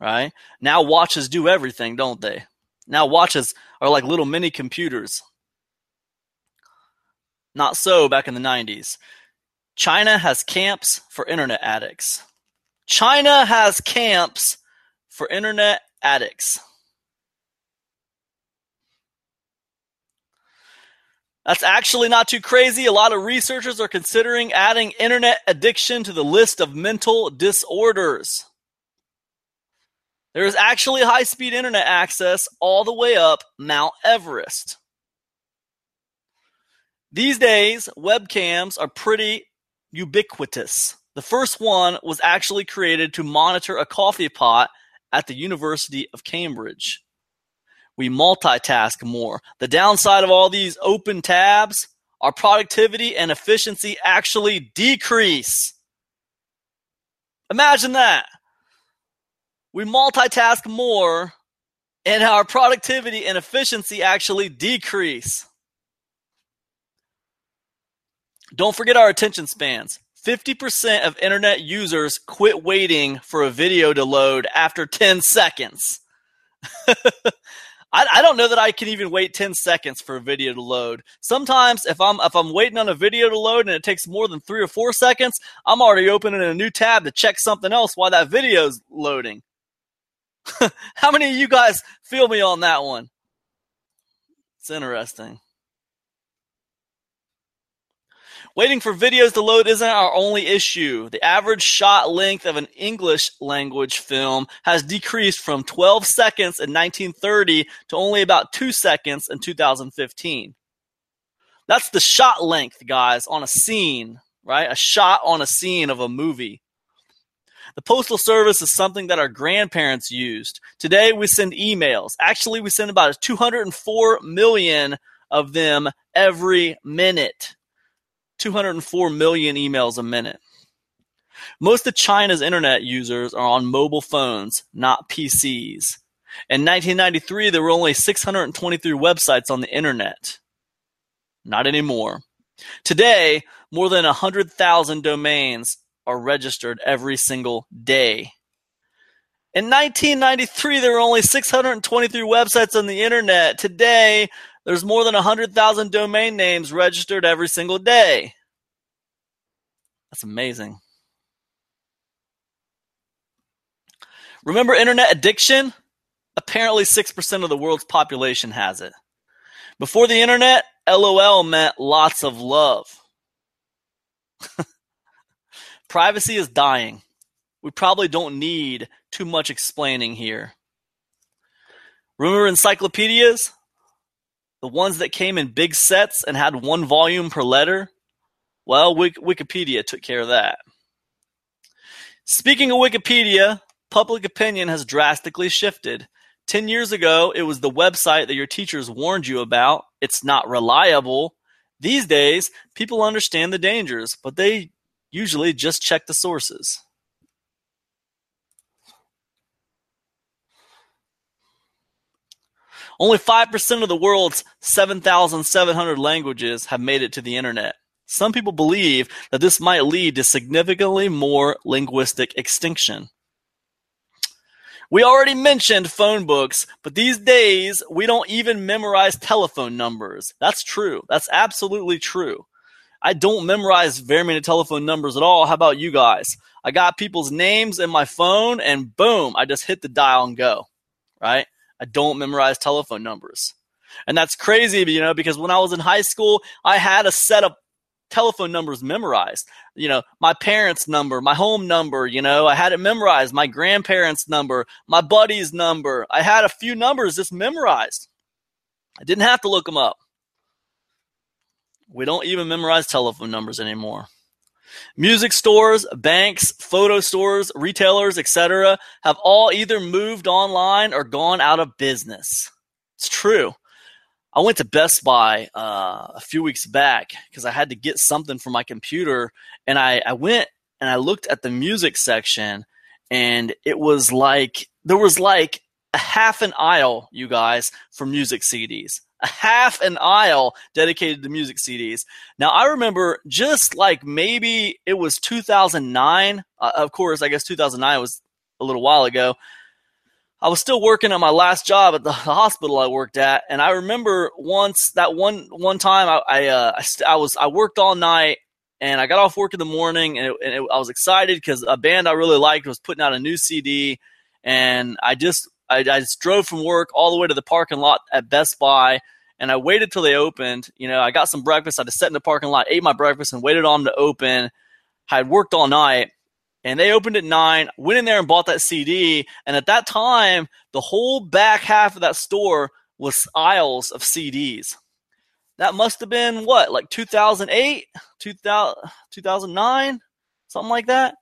right? Now watches do everything, don't they? Now watches are like little mini computers. Not so back in the 90s. China has camps for internet addicts. China has camps for internet addicts. That's actually not too crazy. A lot of researchers are considering adding internet addiction to the list of mental disorders. There is actually high speed internet access all the way up Mount Everest. These days, webcams are pretty ubiquitous. The first one was actually created to monitor a coffee pot at the University of Cambridge. We multitask more. The downside of all these open tabs, our productivity and efficiency actually decrease. Imagine that. We multitask more and our productivity and efficiency actually decrease. Don't forget our attention spans. 50% of internet users quit waiting for a video to load after 10 seconds. <laughs> I, I don't know that I can even wait 10 seconds for a video to load. Sometimes if I'm if I'm waiting on a video to load and it takes more than 3 or 4 seconds, I'm already opening a new tab to check something else while that video's loading. <laughs> How many of you guys feel me on that one? It's interesting. Waiting for videos to load isn't our only issue. The average shot length of an English language film has decreased from 12 seconds in 1930 to only about 2 seconds in 2015. That's the shot length, guys, on a scene, right? A shot on a scene of a movie. The Postal Service is something that our grandparents used. Today we send emails. Actually, we send about 204 million of them every minute. 204 million emails a minute. Most of China's internet users are on mobile phones, not PCs. In 1993, there were only 623 websites on the internet. Not anymore. Today, more than 100,000 domains are registered every single day. In 1993, there were only 623 websites on the internet. Today, there's more than 100,000 domain names registered every single day. That's amazing. Remember internet addiction? Apparently, 6% of the world's population has it. Before the internet, LOL meant lots of love. <laughs> Privacy is dying. We probably don't need too much explaining here. Remember encyclopedias? The ones that came in big sets and had one volume per letter? Well, Wikipedia took care of that. Speaking of Wikipedia, public opinion has drastically shifted. 10 years ago, it was the website that your teachers warned you about. It's not reliable. These days, people understand the dangers, but they usually just check the sources. Only 5% of the world's 7,700 languages have made it to the internet. Some people believe that this might lead to significantly more linguistic extinction. We already mentioned phone books, but these days we don't even memorize telephone numbers. That's true. That's absolutely true. I don't memorize very many telephone numbers at all. How about you guys? I got people's names in my phone and boom, I just hit the dial and go. Right? I don't memorize telephone numbers. And that's crazy, you know, because when I was in high school, I had a set of telephone numbers memorized. You know, my parents' number, my home number, you know, I had it memorized, my grandparents' number, my buddy's number. I had a few numbers just memorized. I didn't have to look them up. We don't even memorize telephone numbers anymore. Music stores, banks, photo stores, retailers, etc., have all either moved online or gone out of business. It's true. I went to Best Buy uh, a few weeks back because I had to get something for my computer, and I, I went and I looked at the music section, and it was like there was like a half an aisle, you guys, for music CDs. Half an aisle dedicated to music CDs. Now I remember just like maybe it was 2009. Uh, of course, I guess 2009 was a little while ago. I was still working at my last job at the hospital I worked at, and I remember once that one one time I I, uh, I, st- I, was I worked all night and I got off work in the morning and, it, and it, I was excited because a band I really liked was putting out a new CD, and I just I, I just drove from work all the way to the parking lot at Best Buy. And I waited till they opened. You know, I got some breakfast. I just sat in the parking lot, ate my breakfast, and waited on them to open. I had worked all night, and they opened at nine. Went in there and bought that CD. And at that time, the whole back half of that store was aisles of CDs. That must have been what, like 2008, 2000, 2009, something like that.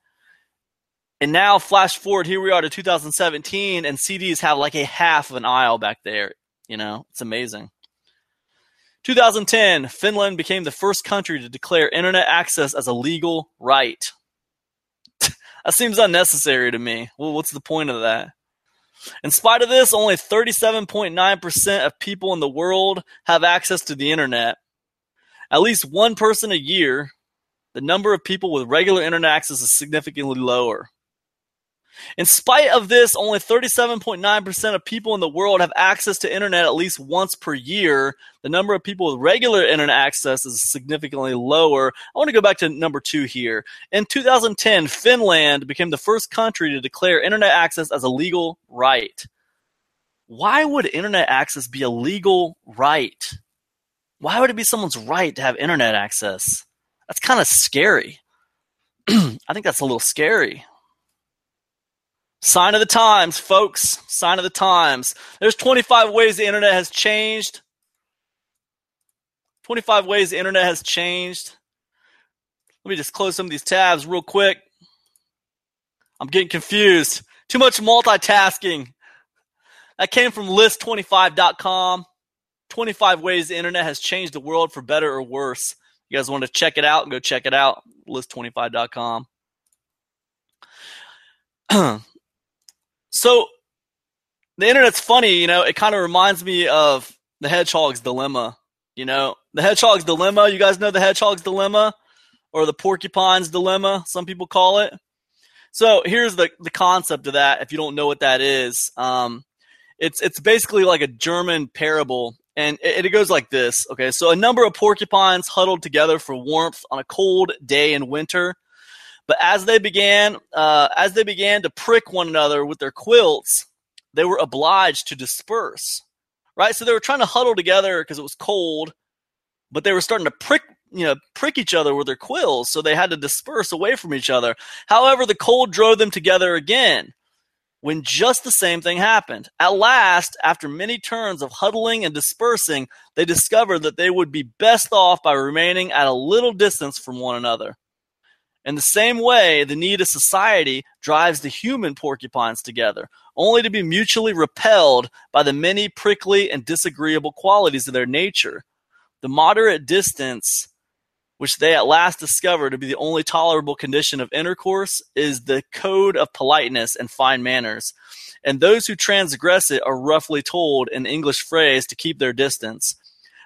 And now, flash forward, here we are to 2017, and CDs have like a half of an aisle back there. You know, it's amazing. 2010, Finland became the first country to declare internet access as a legal right. <laughs> that seems unnecessary to me. Well, what's the point of that? In spite of this, only 37.9% of people in the world have access to the internet. At least one person a year, the number of people with regular internet access is significantly lower. In spite of this, only 37.9% of people in the world have access to internet at least once per year. The number of people with regular internet access is significantly lower. I want to go back to number two here. In 2010, Finland became the first country to declare internet access as a legal right. Why would internet access be a legal right? Why would it be someone's right to have internet access? That's kind of scary. <clears throat> I think that's a little scary. Sign of the times, folks. Sign of the times. There's 25 ways the internet has changed. 25 ways the internet has changed. Let me just close some of these tabs real quick. I'm getting confused. Too much multitasking. That came from list25.com. 25 ways the internet has changed the world for better or worse. You guys want to check it out? Go check it out. List25.com. <clears throat> So the internet's funny, you know, it kind of reminds me of the hedgehog's dilemma. You know, the hedgehog's dilemma, you guys know the hedgehog's dilemma or the porcupine's dilemma, some people call it. So here's the, the concept of that if you don't know what that is. Um, it's it's basically like a German parable and it, it, goes like this. Okay, so a number of porcupines huddled together for warmth on a cold day in winter. But as they began, uh, as they began to prick one another with their quilts, they were obliged to disperse. Right, so they were trying to huddle together because it was cold, but they were starting to prick, you know, prick each other with their quills, so they had to disperse away from each other. However, the cold drove them together again when just the same thing happened. At last, after many turns of huddling and dispersing, they discovered that they would be best off by remaining at a little distance from one another. In the same way, the need of society drives the human porcupines together, only to be mutually repelled by the many prickly and disagreeable qualities of their nature. The moderate distance, which they at last discover to be the only tolerable condition of intercourse, is the code of politeness and fine manners, and those who transgress it are roughly told in English phrase to keep their distance.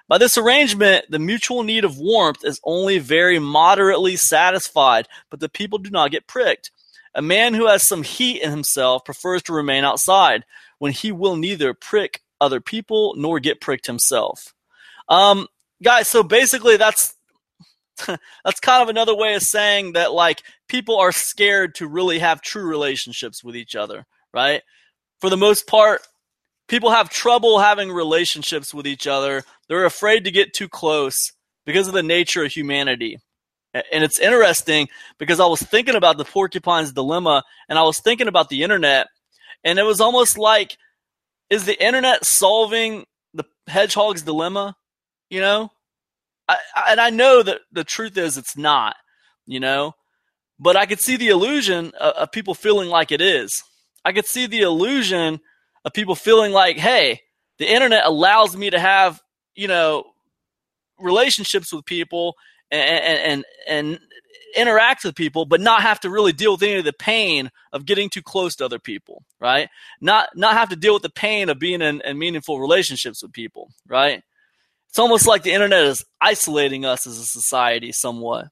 By this arrangement, the mutual need of warmth is only very moderately satisfied, but the people do not get pricked. A man who has some heat in himself prefers to remain outside when he will neither prick other people nor get pricked himself. Um, guys, so basically that's <laughs> that's kind of another way of saying that like people are scared to really have true relationships with each other, right? For the most part, people have trouble having relationships with each other. They're afraid to get too close because of the nature of humanity. And it's interesting because I was thinking about the porcupine's dilemma and I was thinking about the internet, and it was almost like, is the internet solving the hedgehog's dilemma? You know? I, and I know that the truth is it's not, you know? But I could see the illusion of, of people feeling like it is. I could see the illusion of people feeling like, hey, the internet allows me to have you know, relationships with people and and and interact with people, but not have to really deal with any of the pain of getting too close to other people, right? Not not have to deal with the pain of being in, in meaningful relationships with people, right? It's almost like the internet is isolating us as a society somewhat.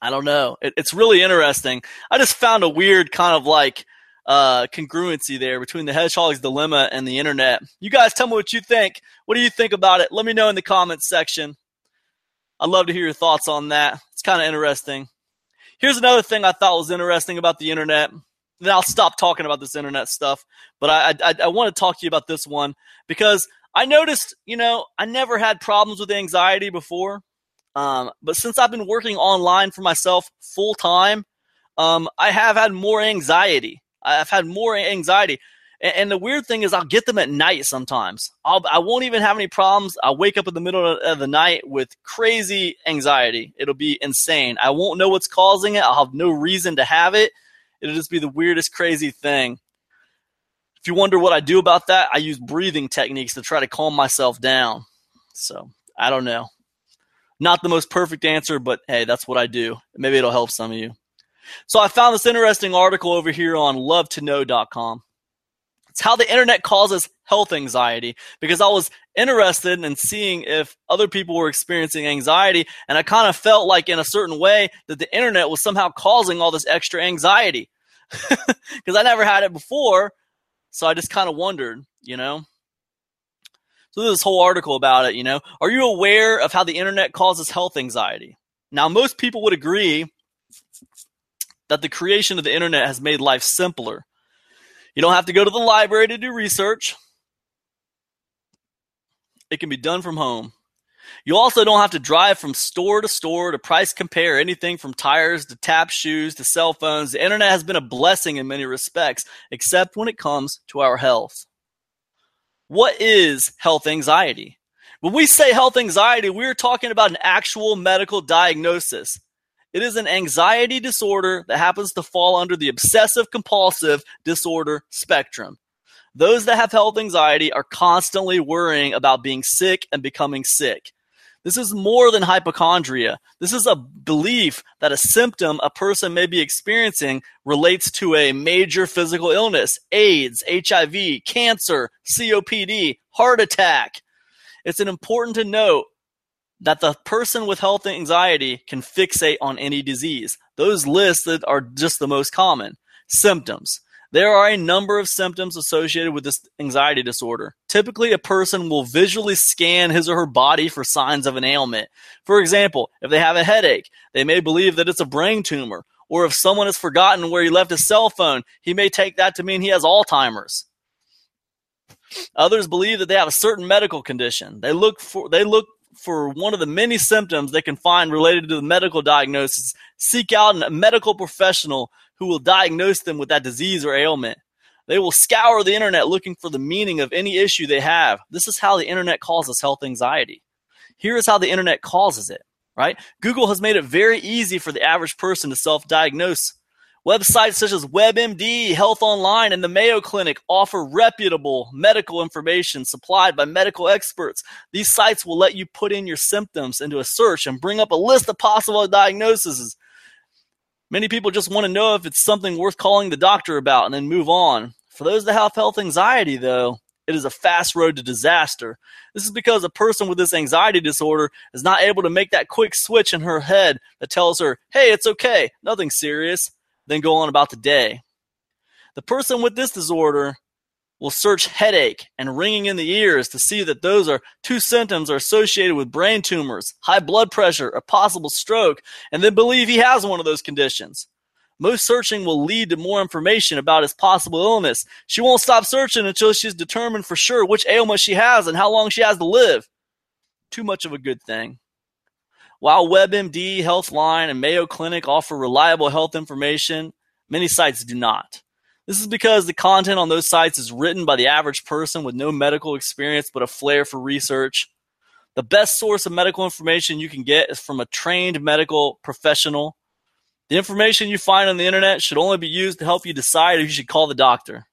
I don't know. It, it's really interesting. I just found a weird kind of like uh, congruency there between the hedgehog's dilemma and the internet. You guys tell me what you think. What do you think about it? Let me know in the comments section. I'd love to hear your thoughts on that. It's kind of interesting. Here's another thing I thought was interesting about the internet. Then I'll stop talking about this internet stuff, but I, I, I want to talk to you about this one because I noticed, you know, I never had problems with anxiety before. Um, but since I've been working online for myself full time, um, I have had more anxiety. I've had more anxiety. And, and, the weird thing is, I'll get them at night sometimes. I'll, I won't even have any problems. I'll wake up in the middle of the night with crazy anxiety. It'll be insane. I won't know what's causing it. I'll have no reason to have it. It'll just be the weirdest, crazy thing. If you wonder what I do about that, I use breathing techniques to try to calm myself down. So I don't know. Not the most perfect answer, but hey, that's what I do. Maybe it'll help some of you. So I found this interesting article over here on lovetoknow.com. It's how the internet causes health anxiety because I was interested in seeing if other people were experiencing anxiety and I kind of felt like in a certain way that the internet was somehow causing all this extra anxiety <laughs> because I never had it before. So I just kind of wondered, you know. So this whole article about it, you know. Are you aware of how the internet causes health anxiety? Now, most people would agree that the creation of the internet has made life simpler. You don't have to go to the library to do research. It can be done from home. You also don't have to drive from store to store to price compare anything from tires to tap shoes to cell phones. The internet has been a blessing in many respects, except when it comes to our health. What is health anxiety? When we say health anxiety, we're talking about an actual medical diagnosis. It is an anxiety disorder that happens to fall under the obsessive compulsive disorder spectrum. Those that have health anxiety are constantly worrying about being sick and becoming sick. This is more than hypochondria. This is a belief that a symptom a person may be experiencing relates to a major physical illness, AIDS, HIV, cancer, COPD, heart attack. It's important to note that the person with health anxiety can fixate on any disease. Those listed are just the most common. Symptoms. There are a number of symptoms associated with this anxiety disorder. Typically, a person will visually scan his or her body for signs of an ailment. For example, if they have a headache, they may believe that it's a brain tumor. Or if someone has forgotten where he left his cell phone, he may take that to mean he has Alzheimer's. Others believe that they have a certain medical condition. They look for they look for one of the many symptoms they can find related to the medical diagnosis, seek out a medical professional who will diagnose them with that disease or ailment. They will scour the internet looking for the meaning of any issue they have. This is how the internet causes health anxiety. Here is how the internet causes it, right? Google has made it very easy for the average person to self diagnose Websites such as WebMD, Healthline, and the Mayo Clinic offer reputable medical information supplied by medical experts. These sites will let you put in your symptoms into a search and bring up a list of possible diagnoses. Many people just want to know if it's something worth calling the doctor about and then move on. For those that have health anxiety, though, it is a fast road to disaster. This is because a person with this anxiety disorder is not able to make that quick switch in her head that tells her, hey, it's okay, nothing serious then go on about the day. The person with this disorder will search headache and ringing in the ears to see that those are two symptoms are associated with brain tumors, high blood pressure, a possible stroke, and then believe he has one of those conditions. Most searching will lead to more information about his possible illness. She won't stop searching until she's determined for sure which ailment she has and how long she has to live. Too much of a good thing. While WebMD, Healthline, and Mayo Clinic offer reliable health information, many sites do not. This is because the content on those sites is written by the average person with no medical experience but a flair for research. The best source of medical information you can get is from a trained medical professional. The information you find on the internet should only be used to help you decide if you should call the doctor.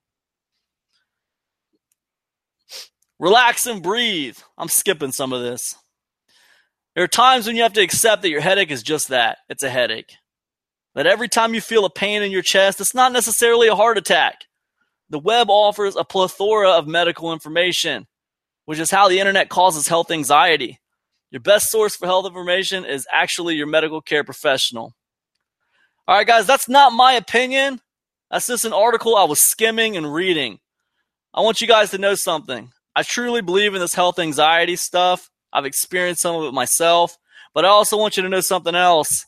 Relax and breathe. I'm skipping some of this. There are times when you have to accept that your headache is just that it's a headache. That every time you feel a pain in your chest, it's not necessarily a heart attack. The web offers a plethora of medical information, which is how the internet causes health anxiety. Your best source for health information is actually your medical care professional. All right, guys, that's not my opinion. That's just an article I was skimming and reading. I want you guys to know something. I truly believe in this health anxiety stuff. I've experienced some of it myself, but I also want you to know something else.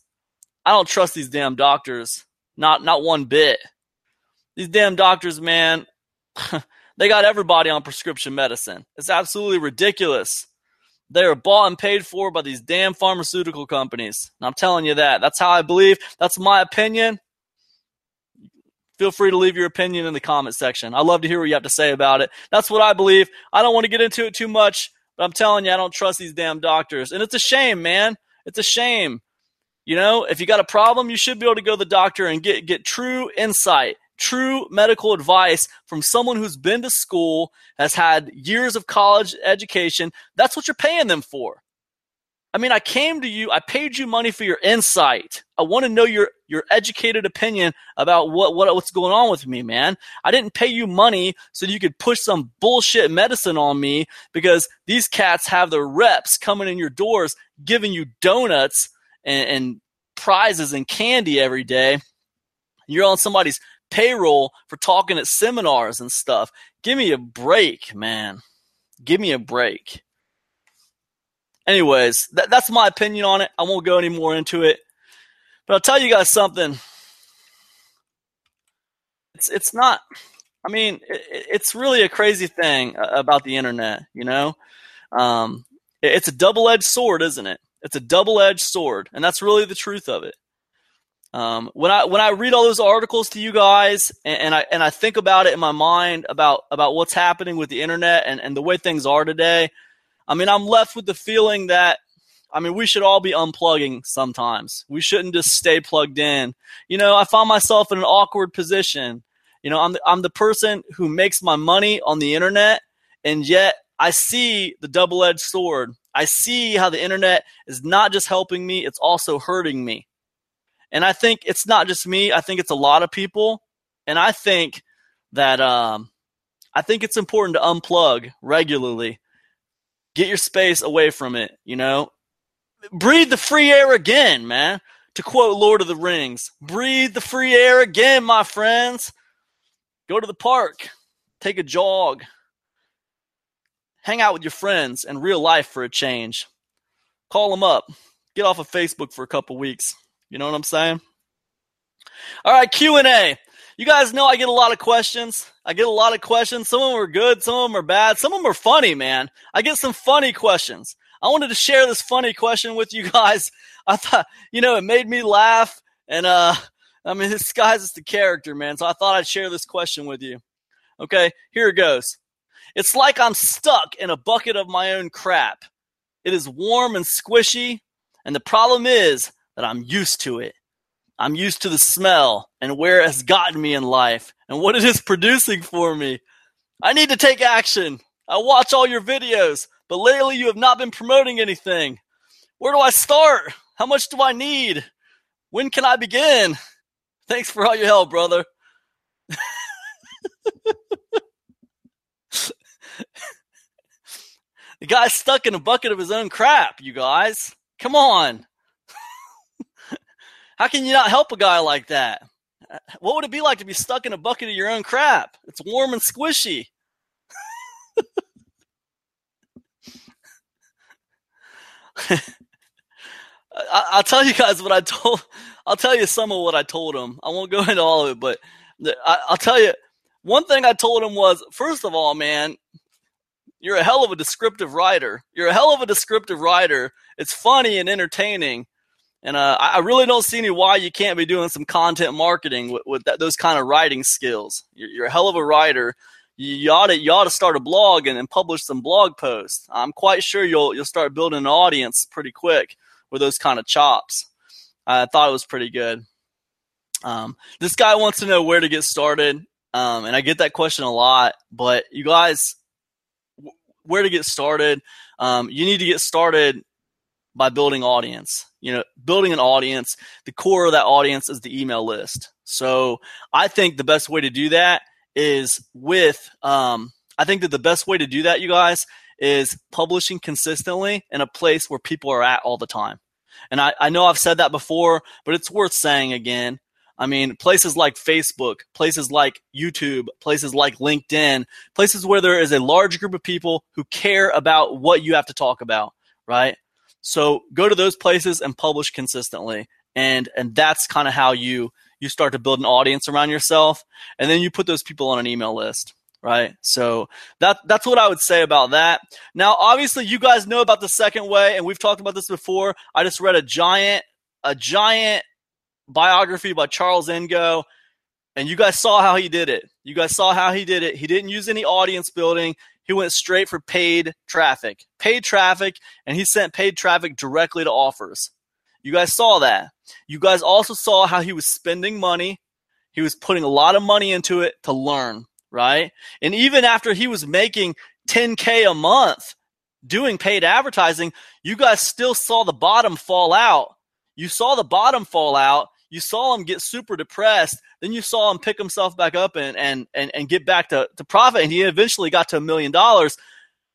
I don't trust these damn doctors. Not not one bit. These damn doctors, man, <laughs> they got everybody on prescription medicine. It's absolutely ridiculous. They are bought and paid for by these damn pharmaceutical companies. And I'm telling you that. That's how I believe. That's my opinion. Feel free to leave your opinion in the comment section. I'd love to hear what you have to say about it. That's what I believe. I don't want to get into it too much, but I'm telling you, I don't trust these damn doctors. And it's a shame, man. It's a shame. You know, if you got a problem, you should be able to go to the doctor and get, get true insight, true medical advice from someone who's been to school, has had years of college education. That's what you're paying them for. I mean, I came to you, I paid you money for your insight. I want to know your your educated opinion about what, what what's going on with me, man. I didn't pay you money so you could push some bullshit medicine on me because these cats have their reps coming in your doors giving you donuts and, and prizes and candy every day. You're on somebody's payroll for talking at seminars and stuff. Give me a break, man. Give me a break. Anyways, that, that's my opinion on it. I won't go any more into it. But I'll tell you guys something. It's it's not. I mean, it, it's really a crazy thing about the internet. You know, um, it's a double edged sword, isn't it? It's a double edged sword, and that's really the truth of it. Um, when I when I read all those articles to you guys, and, and, I and I think about it in my mind about about what's happening with the internet and, and the way things are today, I mean, I'm left with the feeling that I mean, we should all be unplugging sometimes. We shouldn't just stay plugged in. You know, I find myself in an awkward position. You know, I'm the, I'm the person who makes my money on the internet, and yet I see the double edged sword I see how the internet is not just helping me, it's also hurting me. And I think it's not just me, I think it's a lot of people. And I think that um, I think it's important to unplug regularly. Get your space away from it, you know? Breathe the free air again, man. To quote Lord of the Rings, breathe the free air again, my friends. Go to the park, take a jog, hang out with your friends in real life for a change. Call them up. Get off of Facebook for a couple weeks. You know what I'm saying? All right, Q&A. You guys know I get a lot of questions. I get a lot of questions. Some of them are good, some of them are bad, some of them are funny, man. I get some funny questions. I wanted to share this funny question with you guys. <laughs> I thought, you know, it made me laugh and uh I mean, this guy's just a character, man. So I thought I'd share this question with you. Okay, here it goes. It's like I'm stuck in a bucket of my own crap. It is warm and squishy, and the problem is that I'm used to it. I'm used to the smell and where it has gotten me in life and what it is <laughs> producing for me. I need to take action. I watch all your videos, but lately you have not been promoting anything. Where do I start? How much do I need? When can I begin? Thanks for all your help, brother. <laughs> The guy's stuck in a bucket of his own crap, you guys. Come on. <laughs> How can you not help a guy like that? Uh, what would it be like to be stuck in a bucket of your own crap? It's warm and squishy. <laughs> I, will tell you guys what I told. <laughs> I'll tell you some of what I told him. I won't go into all of it, but I, I'll tell you one thing I told him was, first of all, man, you're a hell of a descriptive writer. You're a hell of a descriptive writer. It's funny and entertaining. And uh, I really don't see any why you can't be doing some content marketing with, with that, those kind of writing skills. You're, you're, a hell of a writer. You, ought to you ought to start a blog and, and publish some blog posts. I'm quite sure you'll you'll start building an audience pretty quick with those kind of chops. I thought it was pretty good. Um, this guy wants to know where to get started, um, and I get that question a lot. But you guys, where to get started. Um, you need to get started by building audience. You know, building an audience. The core of that audience is the email list. So I think the best way to do that is with. Um, I think that the best way to do that, you guys, is publishing consistently in a place where people are at all the time. And I, I know I've said that before, but it's worth saying again. I mean, places like Facebook, places like YouTube, places like LinkedIn, places where there is a large group of people who care about what you have to talk about, right? So go to those places and publish consistently. And and that's kind of how you you start to build an audience around yourself and then you put those people on an email list right? So that that's what I would say about that. Now, obviously, you guys know about the second way, and we've talked about this before. I just read a giant a giant biography by Charles Ngo, and you guys saw how he did it. You guys saw how he did it. He didn't use any audience building. He went straight for paid traffic, paid traffic, and he sent paid traffic directly to offers. You guys saw that. You guys also saw how he was spending money. He was putting a lot of money into it to learn right? And even after he was making 10K a month doing paid advertising, you guys still saw the bottom fall out. You saw the bottom fall out. You saw him get super depressed. Then you saw him pick himself back up and, and, and, and get back to, to profit. And he eventually got to a million dollars.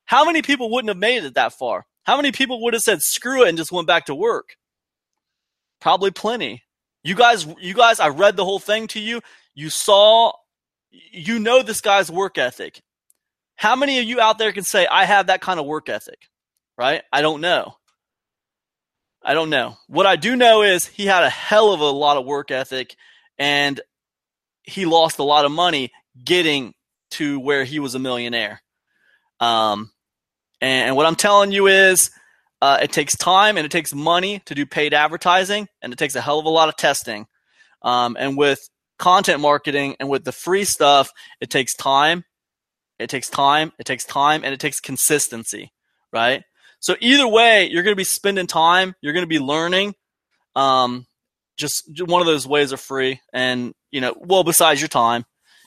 How many people wouldn't have made it that far? How many people would have said screw it and just went back to work? Probably plenty. You guys, you guys, I read the whole thing to you. You saw you know this guy's work ethic. How many of you out there can say, I have that kind of work ethic? Right? I don't know. I don't know. What I do know is he had a hell of a lot of work ethic and he lost a lot of money getting to where he was a millionaire. Um, and, and what I'm telling you is uh, it takes time and it takes money to do paid advertising and it takes a hell of a lot of testing. Um, and with content marketing and with the free stuff, it takes time. It takes time, it takes time, and it takes consistency, right? So either way, you're going to be spending time, you're going to be learning. Um, just one of those ways are free, and you know, well, besides your time,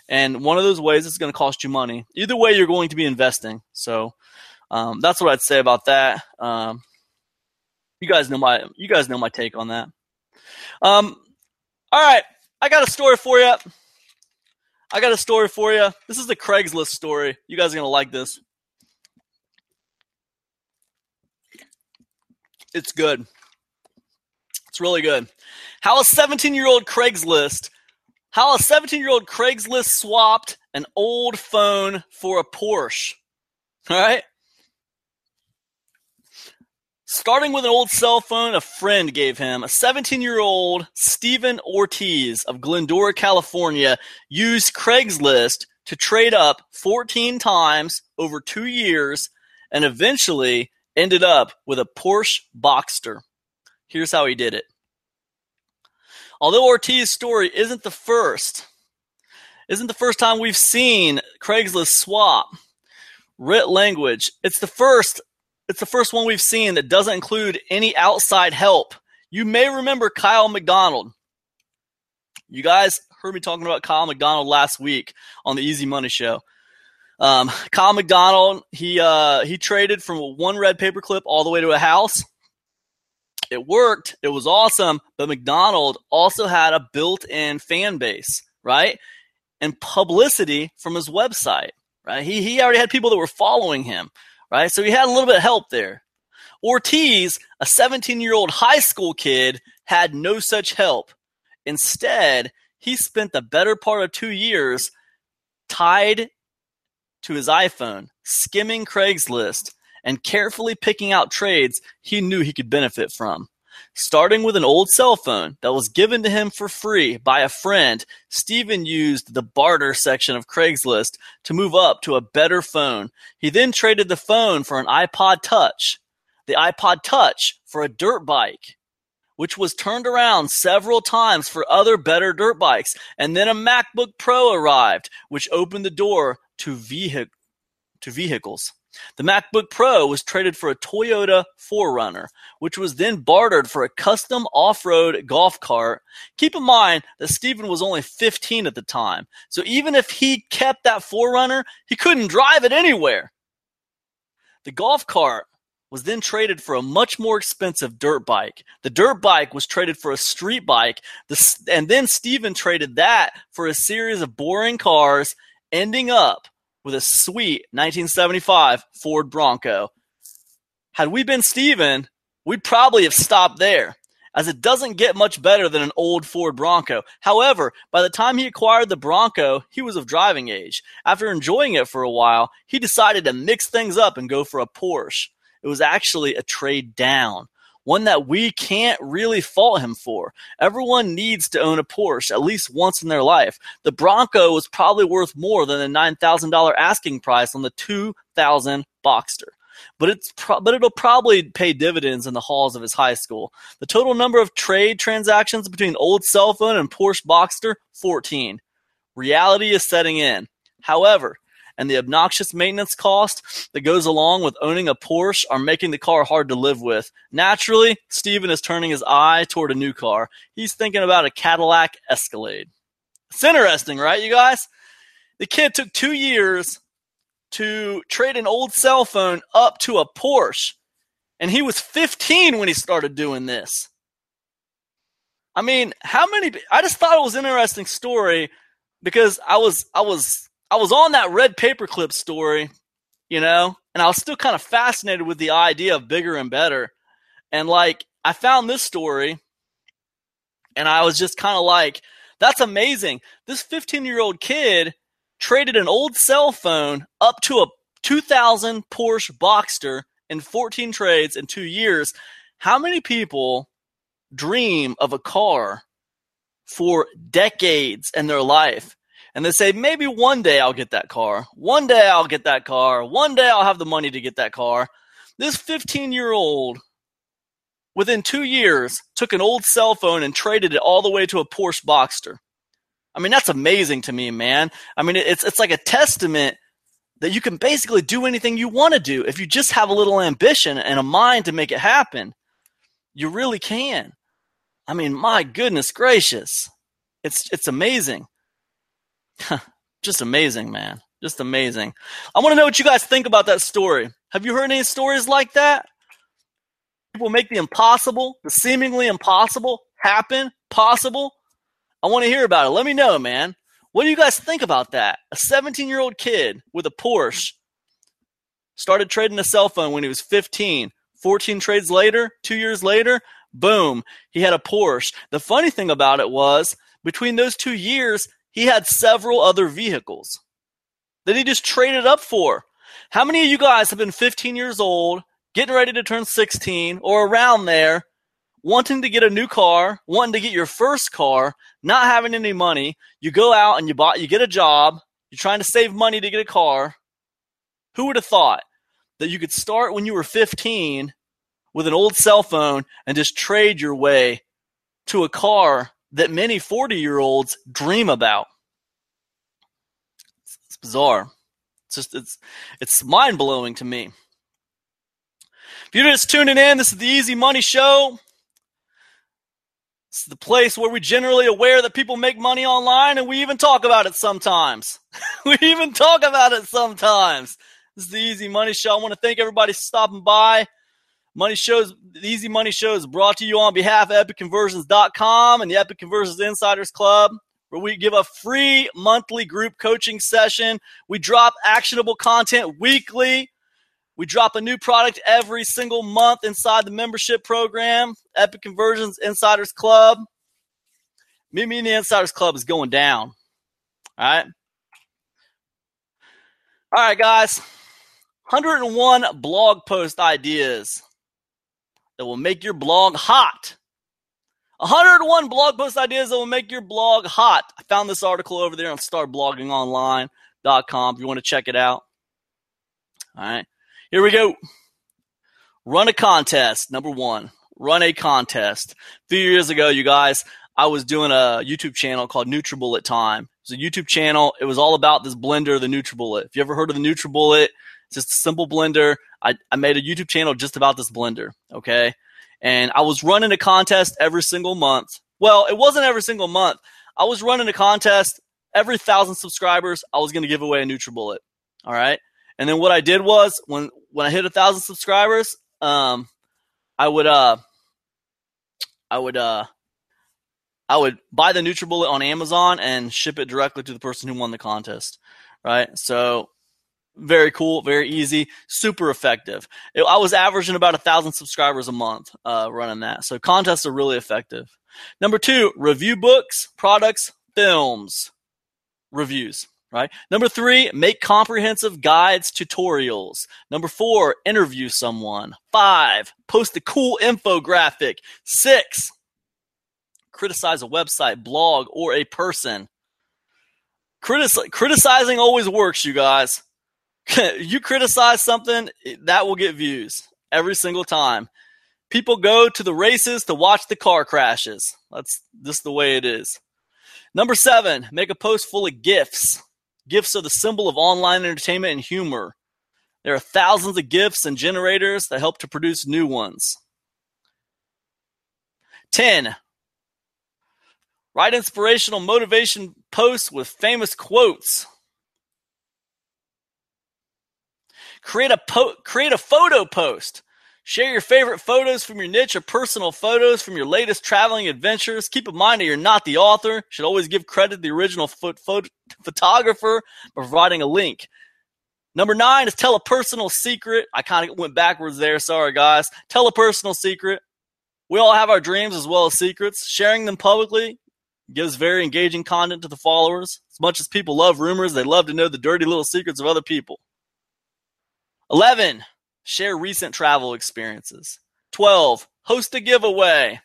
and one of those ways is going to cost you money. Either way, you're going to be investing. So um, that's what I'd say about that. Um, you guys know my you guys know my take on that. Um, all right, I got a story for you. I got a story for you. This is the Craigslist story. You guys are to like this. It's good. It's really good. How a 17 year old Craigslist, how a 17 year old Craigslist swapped an old phone for a Porsche. All right. Starting with an old cell phone a friend gave him, a 17 year old Stephen Ortiz of Glendora, California, used Craigslist to trade up 14 times over two years and eventually ended up with a Porsche Boxster. Here's how he did it. Although Ortiz's story isn't the first, isn't the first time we've seen Craigslist swap writ language, it's the first it's the first one we've seen that doesn't include any outside help. You may remember Kyle McDonald. You guys heard me talking about Kyle McDonald last week on the Easy Money Show. Um, Kyle McDonald, he uh, he traded from one red paperclip all the way to a house. It worked. It was awesome. But McDonald also had a built-in fan base, right? And publicity from his website, right? He he already had people that were following him right? So he had a little bit of help there. Ortiz, a 17 year old high school kid, had no such help. Instead, he spent the better part of two years tied to his iPhone, skimming Craigslist, and carefully picking out trades he knew he could benefit from. Starting with an old cell phone that was given to him for free by a friend, Stephen used the barter section of Craigslist to move up to a better phone. He then traded the phone for an iPod Touch, the iPod Touch for a dirt bike, which was turned around several times for other better dirt bikes. And then a MacBook Pro arrived, which opened the door to, vehic- to vehicles. The MacBook Pro was traded for a Toyota 4Runner, which was then bartered for a custom off-road golf cart. Keep in mind that Stephen was only 15 at the time, so even if he kept that 4Runner, he couldn't drive it anywhere. The golf cart was then traded for a much more expensive dirt bike. The dirt bike was traded for a street bike, and then Stephen traded that for a series of boring cars, ending up with a sweet 1975 Ford Bronco. Had we been Stephen, we'd probably have stopped there, as it doesn't get much better than an old Ford Bronco. However, by the time he acquired the Bronco, he was of driving age. After enjoying it for a while, he decided to mix things up and go for a Porsche. It was actually a trade down, one that we can't really fault him for. Everyone needs to own a Porsche at least once in their life. The Bronco was probably worth more than the $9,000 asking price on the 2000 Boxster. But it's pro- but it'll probably pay dividends in the halls of his high school. The total number of trade transactions between old cell phone and Porsche Boxster 14. Reality is setting in. However, and the obnoxious maintenance cost that goes along with owning a Porsche are making the car hard to live with. Naturally, Stephen is turning his eye toward a new car. He's thinking about a Cadillac Escalade. It's interesting, right, you guys? The kid took two years to trade an old cell phone up to a Porsche, and he was 15 when he started doing this. I mean, how many? I just thought it was an interesting story because I was I was I was on that red paperclip story, you know, and I was still kind of fascinated with the idea of bigger and better. And like, I found this story and I was just kind of like, that's amazing. This 15 year old kid traded an old cell phone up to a 2000 Porsche Boxster in 14 trades in two years. How many people dream of a car for decades in their life? And they say maybe one day I'll get that car. One day I'll get that car. One day I'll have the money to get that car. This 15 year old, within two years, took an old cell phone and traded it all the way to a Porsche Boxster. I mean, that's amazing to me, man. I mean, it's it's like a testament that you can basically do anything you want to do if you just have a little ambition and a mind to make it happen. You really can. I mean, my goodness gracious. It's it's amazing. <laughs> Just amazing, man. Just amazing. I want to know what you guys think about that story. Have you heard any stories like that? People make the impossible, the seemingly impossible, happen possible. I want to hear about it. Let me know, man. What do you guys think about that? A 17 year old kid with a Porsche started trading a cell phone when he was 15. 14 trades later, two years later, boom, he had a Porsche. The funny thing about it was between those two years, he had several other vehicles that he just traded up for. How many of you guys have been 15 years old, getting ready to turn 16 or around there, wanting to get a new car, wanting to get your first car, not having any money? You go out and you buy, you get a job, you're trying to save money to get a car. Who would have thought that you could start when you were 15 with an old cell phone and just trade your way to a car that many 40 year olds dream about. It's bizarre. It's just, it's, it's mind blowing to me. If you're just tuning in, this is the Easy Money Show. It's the place where we're generally aware that people make money online and we even talk about it sometimes. <laughs> we even talk about it sometimes. This is the Easy Money Show. I want to thank everybody stopping by. Money Shows, the Easy Money Show is brought to you on behalf of EpicConversions.com and the Epic Conversions Insiders Club, where we give a free monthly group coaching session. We drop actionable content weekly. We drop a new product every single month inside the membership program, Epic Conversions Insiders Club. Meet me in the Insiders Club is going down. All right. All right, guys. 101 blog post ideas that will make your blog hot. 101 blog post ideas that will make your blog hot. I found this article over there on startbloggingonline.com if you want to check it out. All right, here we go. Run a contest. Number one, run a contest. A few years ago, you guys, I was doing a YouTube channel called NutriBullet Time. It's a YouTube channel. It was all about this blender, the NutriBullet. If you ever heard of the NutriBullet, just a simple blender. I, I made a YouTube channel just about this blender. Okay. And I was running a contest every single month. Well, it wasn't every single month. I was running a contest every thousand subscribers. I was going to give away a NutriBullet. All right. And then what I did was when when I hit a thousand subscribers, um, I would uh, I would uh, I would buy the NutriBullet on Amazon and ship it directly to the person who won the contest. Right. So very cool, very easy, super effective. It, I was averaging about a thousand subscribers a month uh, running that. So contests are really effective. Number two, review books, products, films, reviews. Right. Number three, make comprehensive guides, tutorials. Number four, interview someone. Five, post a cool infographic. Six, criticize a website, blog, or a person. Critic- criticizing always works, you guys. <laughs> you criticize something, that will get views every single time. People go to the races to watch the car crashes. That's just the way it is. Number seven, make a post full of GIFs. GIFs are the symbol of online entertainment and humor. There are thousands of GIFs and generators that help to produce new ones. 10. Write inspirational motivation posts with famous quotes. Create a po- create a photo post. Share your favorite photos from your niche or personal photos from your latest traveling adventures. Keep in mind that you're not the author. Should always give credit to the original photographer by providing a link. Number nine is tell a personal secret. I kind of went backwards there. Sorry, guys. Tell a personal secret. We all have our dreams as well as secrets. Sharing them publicly gives very engaging content to the followers. As much as people love rumors, they love to know the dirty little secrets of other people. 11. Share recent travel experiences. 12. Host a giveaway.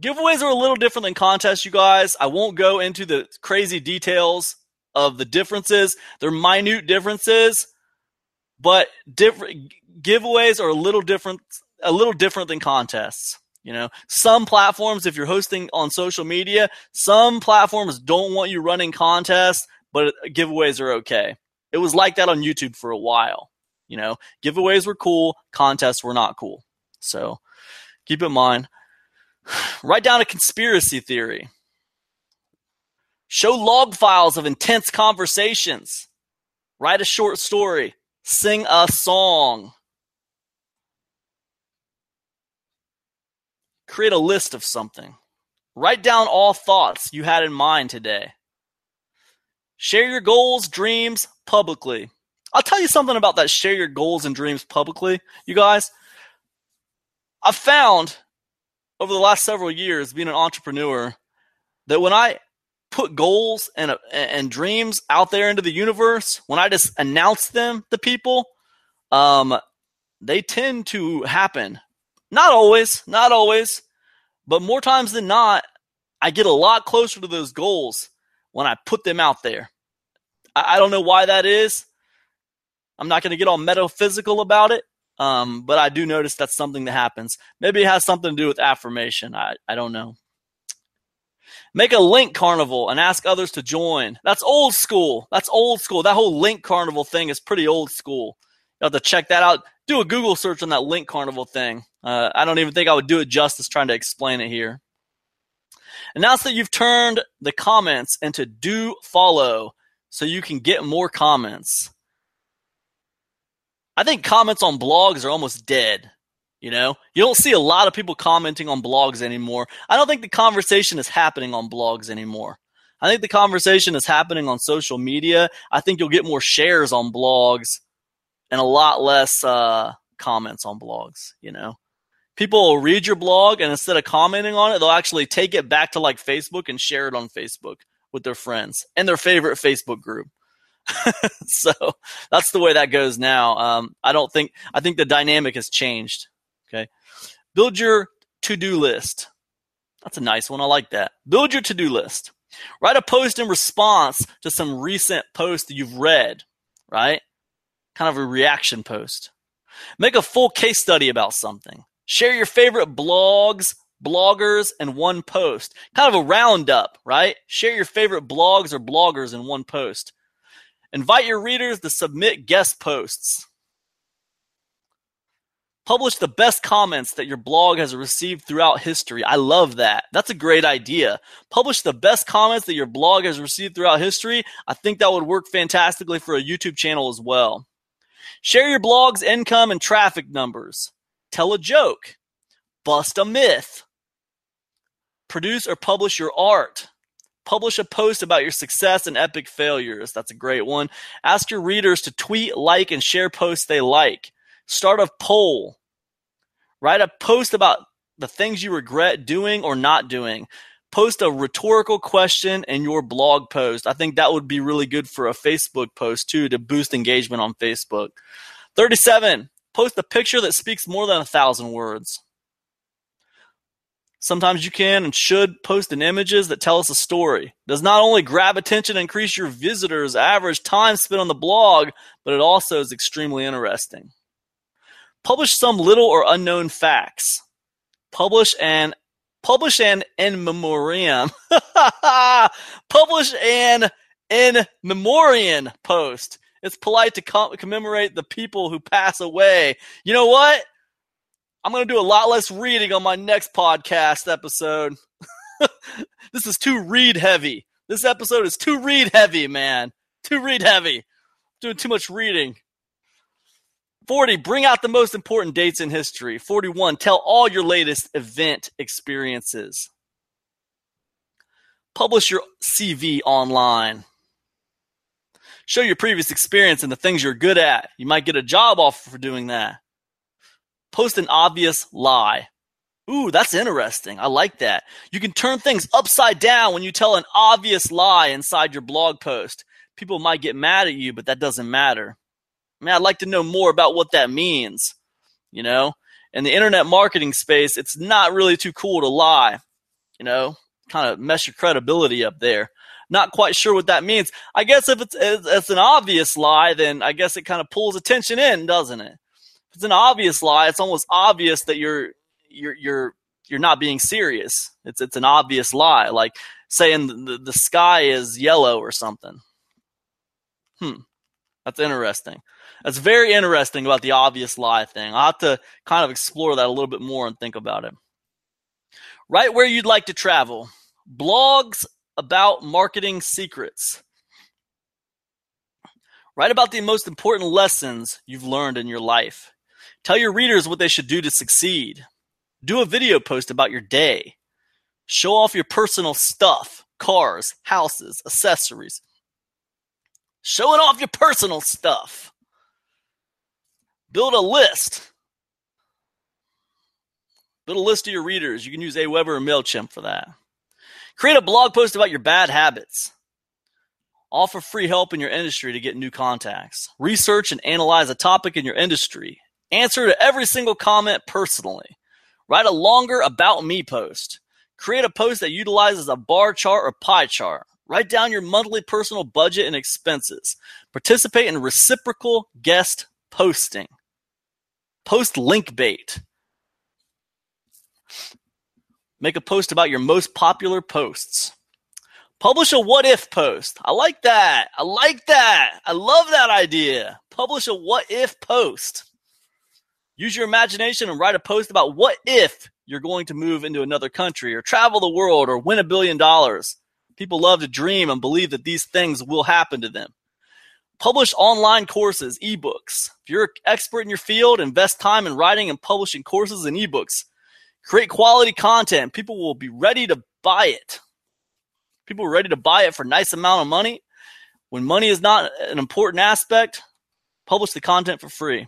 Giveaways are a little different than contests, you guys. I won't go into the crazy details of the differences. They're minute differences, but different giveaways are a little different a little different than contests. You know, some platforms, if you're hosting on social media, some platforms don't want you running contests, but giveaways are okay. It was like that on YouTube for a while. You know, giveaways were cool, contests were not cool. So keep in mind. <sighs> Write down a conspiracy theory. Show log files of intense conversations. Write a short story. Sing a song. Create a list of something. Write down all thoughts you had in mind today. Share your goals, dreams publicly. I'll tell you something about that share your goals and dreams publicly, you guys. I've found over the last several years being an entrepreneur that when I put goals and and dreams out there into the universe, when I just announce them to people, um, they tend to happen. Not always, not always, but more times than not, I get a lot closer to those goals when I put them out there. I, I don't know why that is. I'm not going to get all metaphysical about it, um, but I do notice that's something that happens. Maybe it has something to do with affirmation. I, I don't know. Make a link carnival and ask others to join. That's old school. That's old school. That whole link carnival thing is pretty old school. You have to check that out. Do a Google search on that link carnival thing. Uh, I don't even think I would do it justice trying to explain it here. Announce that you've turned the comments into do follow so you can get more comments. I think comments on blogs are almost dead. You know, you don't see a lot of people commenting on blogs anymore. I don't think the conversation is happening on blogs anymore. I think the conversation is happening on social media. I think you'll get more shares on blogs and a lot less uh, comments on blogs. You know, people will read your blog and instead of commenting on it, they'll actually take it back to like Facebook and share it on Facebook with their friends and their favorite Facebook group. <laughs> so that's the way that goes now. Um, I don't think I think the dynamic has changed. Okay, build your to-do list. That's a nice one. I like that. Build your to-do list. Write a post in response to some recent post that you've read. Right, kind of a reaction post. Make a full case study about something. Share your favorite blogs, bloggers and one post. Kind of a roundup, right? Share your favorite blogs or bloggers in one post. Invite your readers to submit guest posts. Publish the best comments that your blog has received throughout history. I love that. That's a great idea. Publish the best comments that your blog has received throughout history. I think that would work fantastically for a YouTube channel as well. Share your blog's income and traffic numbers. Tell a joke. Bust a myth. Produce or publish your art. Publish a post about your success and epic failures. That's a great one. Ask your readers to tweet, like, and share posts they like. Start a poll. Write a post about the things you regret doing or not doing. Post a rhetorical question in your blog post. I think that would be really good for a Facebook post too to boost engagement on Facebook. 37. Post a picture that speaks more than a thousand words. Sometimes you can and should post in images that tell us a story. It does not only grab attention and increase your visitors' average time spent on the blog, but it also is extremely interesting. Publish some little or unknown facts. Publish an publish an in memoriam. <laughs> publish an in memoriam post. It's polite to commemorate the people who pass away. You know what? I'm going to do a lot less reading on my next podcast episode. <laughs> this is too read heavy. This episode is too read heavy, man. Too read heavy. Doing too much reading. 40, bring out the most important dates in history. 41, tell all your latest event experiences. Publish your CV online. Show your previous experience and the things you're good at. You might get a job offer for doing that. Post an obvious lie. Ooh, that's interesting. I like that. You can turn things upside down when you tell an obvious lie inside your blog post. People might get mad at you, but that doesn't matter. Man, I'd like to know more about what that means. You know, in the internet marketing space, it's not really too cool to lie. You know, kind of mess your credibility up there. Not quite sure what that means. I guess if it's, it's an obvious lie, then I guess it kind of pulls attention in, doesn't it? If it's an obvious lie, it's almost obvious that you're you're you're you're not being serious. It's it's an obvious lie, like saying the, the sky is yellow or something. Hmm, that's interesting. That's very interesting about the obvious lie thing. I'll have to kind of explore that a little bit more and think about it. Write where you'd like to travel. Blogs about marketing secrets. Write about the most important lessons you've learned in your life. Tell your readers what they should do to succeed. Do a video post about your day. Show off your personal stuff cars, houses, accessories. Showing off your personal stuff. Build a list. Build a list of your readers. You can use Aweber or MailChimp for that. Create a blog post about your bad habits. Offer free help in your industry to get new contacts. Research and analyze a topic in your industry. Answer to every single comment personally. Write a longer About Me post. Create a post that utilizes a bar chart or pie chart. Write down your monthly personal budget and expenses. Participate in reciprocal guest posting. Post link bait. Make a post about your most popular posts. Publish a what if post. I like that. I like that. I love that idea. Publish a what if post. Use your imagination and write a post about what if you're going to move into another country or travel the world or win a billion dollars. People love to dream and believe that these things will happen to them. Publish online courses, ebooks. If you're an expert in your field, invest time in writing and publishing courses and ebooks. Create quality content. People will be ready to buy it. People are ready to buy it for a nice amount of money. When money is not an important aspect, publish the content for free.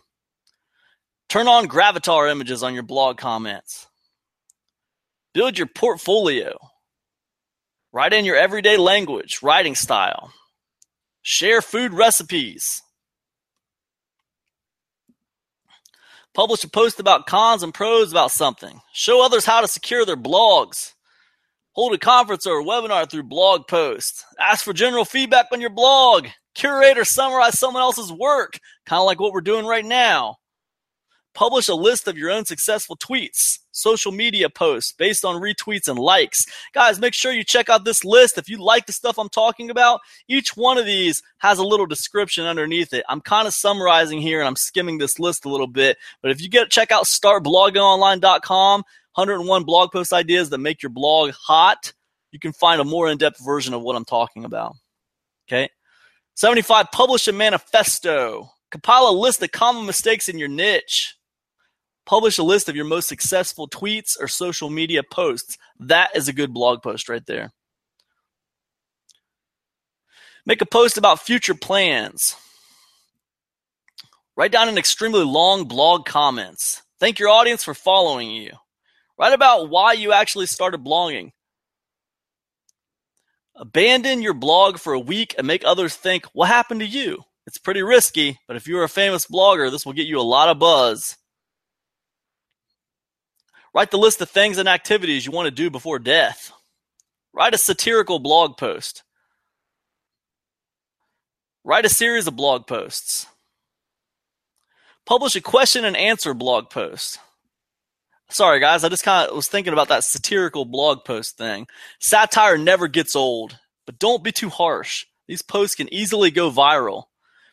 Turn on Gravatar images on your blog comments. Build your portfolio. Write in your everyday language, writing style. Share food recipes. Publish a post about cons and pros about something. Show others how to secure their blogs. Hold a conference or a webinar through blog posts. Ask for general feedback on your blog. Curate or summarize someone else's work, kind of like what we're doing right now. Publish a list of your own successful tweets, social media posts based on retweets and likes. Guys, make sure you check out this list. If you like the stuff I'm talking about, each one of these has a little description underneath it. I'm kind of summarizing here and I'm skimming this list a little bit. But if you get check out startbloggingonline.com, 101 blog post ideas that make your blog hot, you can find a more in-depth version of what I'm talking about. Okay. 75 publish a manifesto Compile a list of common mistakes in your niche. Publish a list of your most successful tweets or social media posts. That is a good blog post right there. Make a post about future plans. Write down an extremely long blog comments. Thank your audience for following you. Write about why you actually started blogging. Abandon your blog for a week and make others think, what happened to you? It's pretty risky, but if you're a famous blogger, this will get you a lot of buzz. Write the list of things and activities you want to do before death. Write a satirical blog post. Write a series of blog posts. Publish a question and answer blog post. Sorry, guys, I just kind of was thinking about that satirical blog post thing. Satire never gets old, but don't be too harsh. These posts can easily go viral,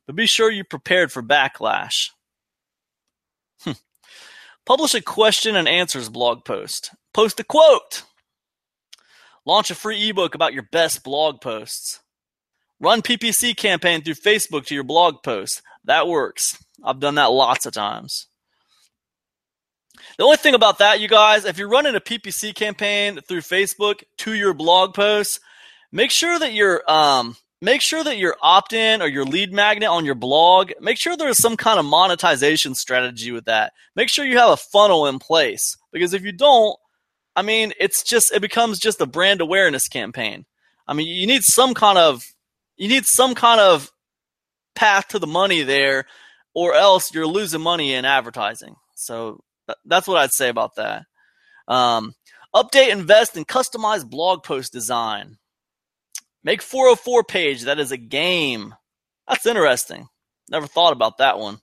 but be sure you're prepared for backlash. Publish a question and answers blog post. Post a quote. Launch a free ebook about your best blog posts. Run PPC campaign through Facebook to your blog post. That works. I've done that lots of times. The only thing about that, you guys, if you're running a PPC campaign through Facebook to your blog posts, make sure that your um, make sure that your opt-in or your lead magnet on your blog, make sure there's some kind of monetization strategy with that. Make sure you have a funnel in place because if you don't, I mean, it's just it becomes just a brand awareness campaign. I mean, you need some kind of you need some kind of path to the money there, or else you're losing money in advertising. So that's what I'd say about that. Um, update, invest, in customized blog post design. Make 404 page. That is a game. That's interesting. Never thought about that one.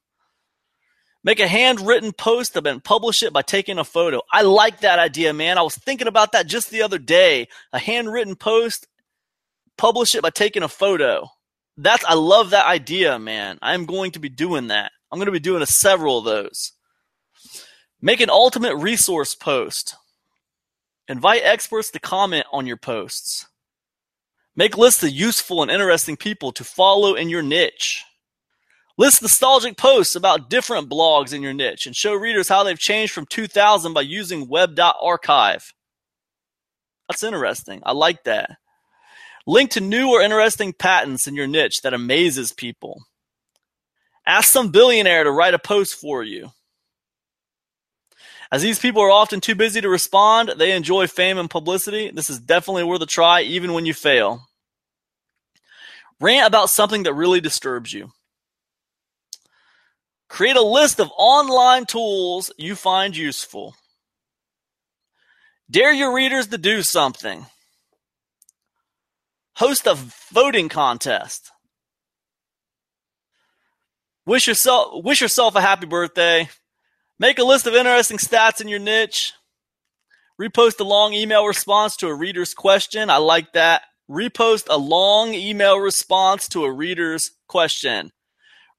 Make a handwritten post and publish it by taking a photo. I like that idea, man. I was thinking about that just the other day. A handwritten post publish it by taking a photo. That's I love that idea, man. I'm going to be doing that. I'm going to be doing a, several of those. Make an ultimate resource post. Invite experts to comment on your posts. Make lists of useful and interesting people to follow in your niche. List nostalgic posts about different blogs in your niche and show readers how they've changed from 2000 by using web.archive. That's interesting. I like that. Link to new or interesting patents in your niche that amazes people. Ask some billionaire to write a post for you. As these people are often too busy to respond, they enjoy fame and publicity. This is definitely worth a try, even when you fail. Rant about something that really disturbs you. Create a list of online tools you find useful. Dare your readers to do something. Host a voting contest. Wish yourself wish yourself a happy birthday. Make a list of interesting stats in your niche. Repost a long email response to a reader's question. I like that. Repost a long email response to a reader's question.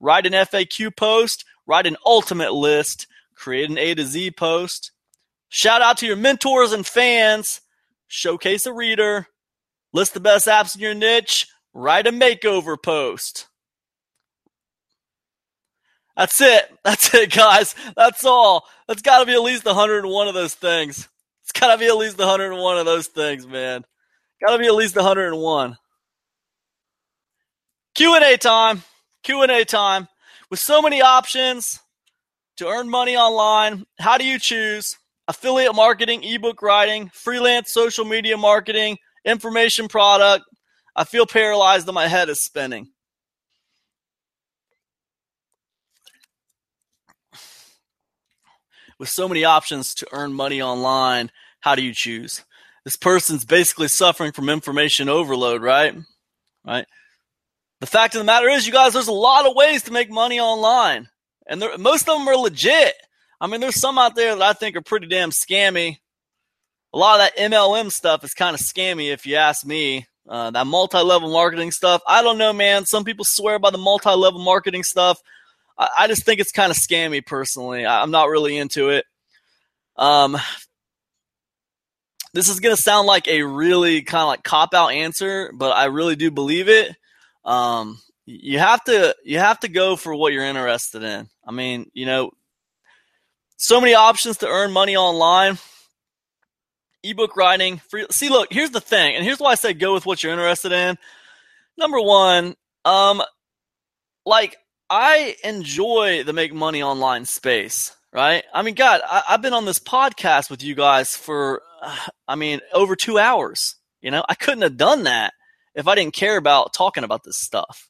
Write an FAQ post. Write an ultimate list. Create an A to Z post. Shout out to your mentors and fans. Showcase a reader. List the best apps in your niche. Write a makeover post. That's it. <laughs> That's it, guys. That's all. That's got to be at least 101 of those things. It's got to be at least 101 of those things, man. Got to be at least 101. Q&A time. Q&A time. With so many options to earn money online, how do you choose? Affiliate marketing, ebook writing, freelance social media marketing, information product. I feel paralyzed and my head is spinning. With so many options to earn money online, how do you choose? This person's basically suffering from information overload, right? Right. The fact of the matter is, you guys, there's a lot of ways to make money online, and there, most of them are legit. I mean, there's some out there that I think are pretty damn scammy a lot of that MLM stuff is kind of scammy, if you ask me. Uh, that multi-level marketing stuff, I don't know, man. Some people swear by the multi-level marketing stuff. I, I just think it's kind of scammy, personally. I, am not really into it. Um, this is gonna sound like a really kind of like cop out answer, but I really do believe it. Um, you have to you have to go for what you're interested in. I mean, you know, so many options to earn money online. Ebook writing, free. See, look, here's the thing, and here's why I say go with what you're interested in. Number one, um, like I enjoy the make money online space, right? I mean, God, I, have been on this podcast with you guys for, uh, I mean, over two hours. You know, I couldn't have done that if I didn't care about talking about this stuff.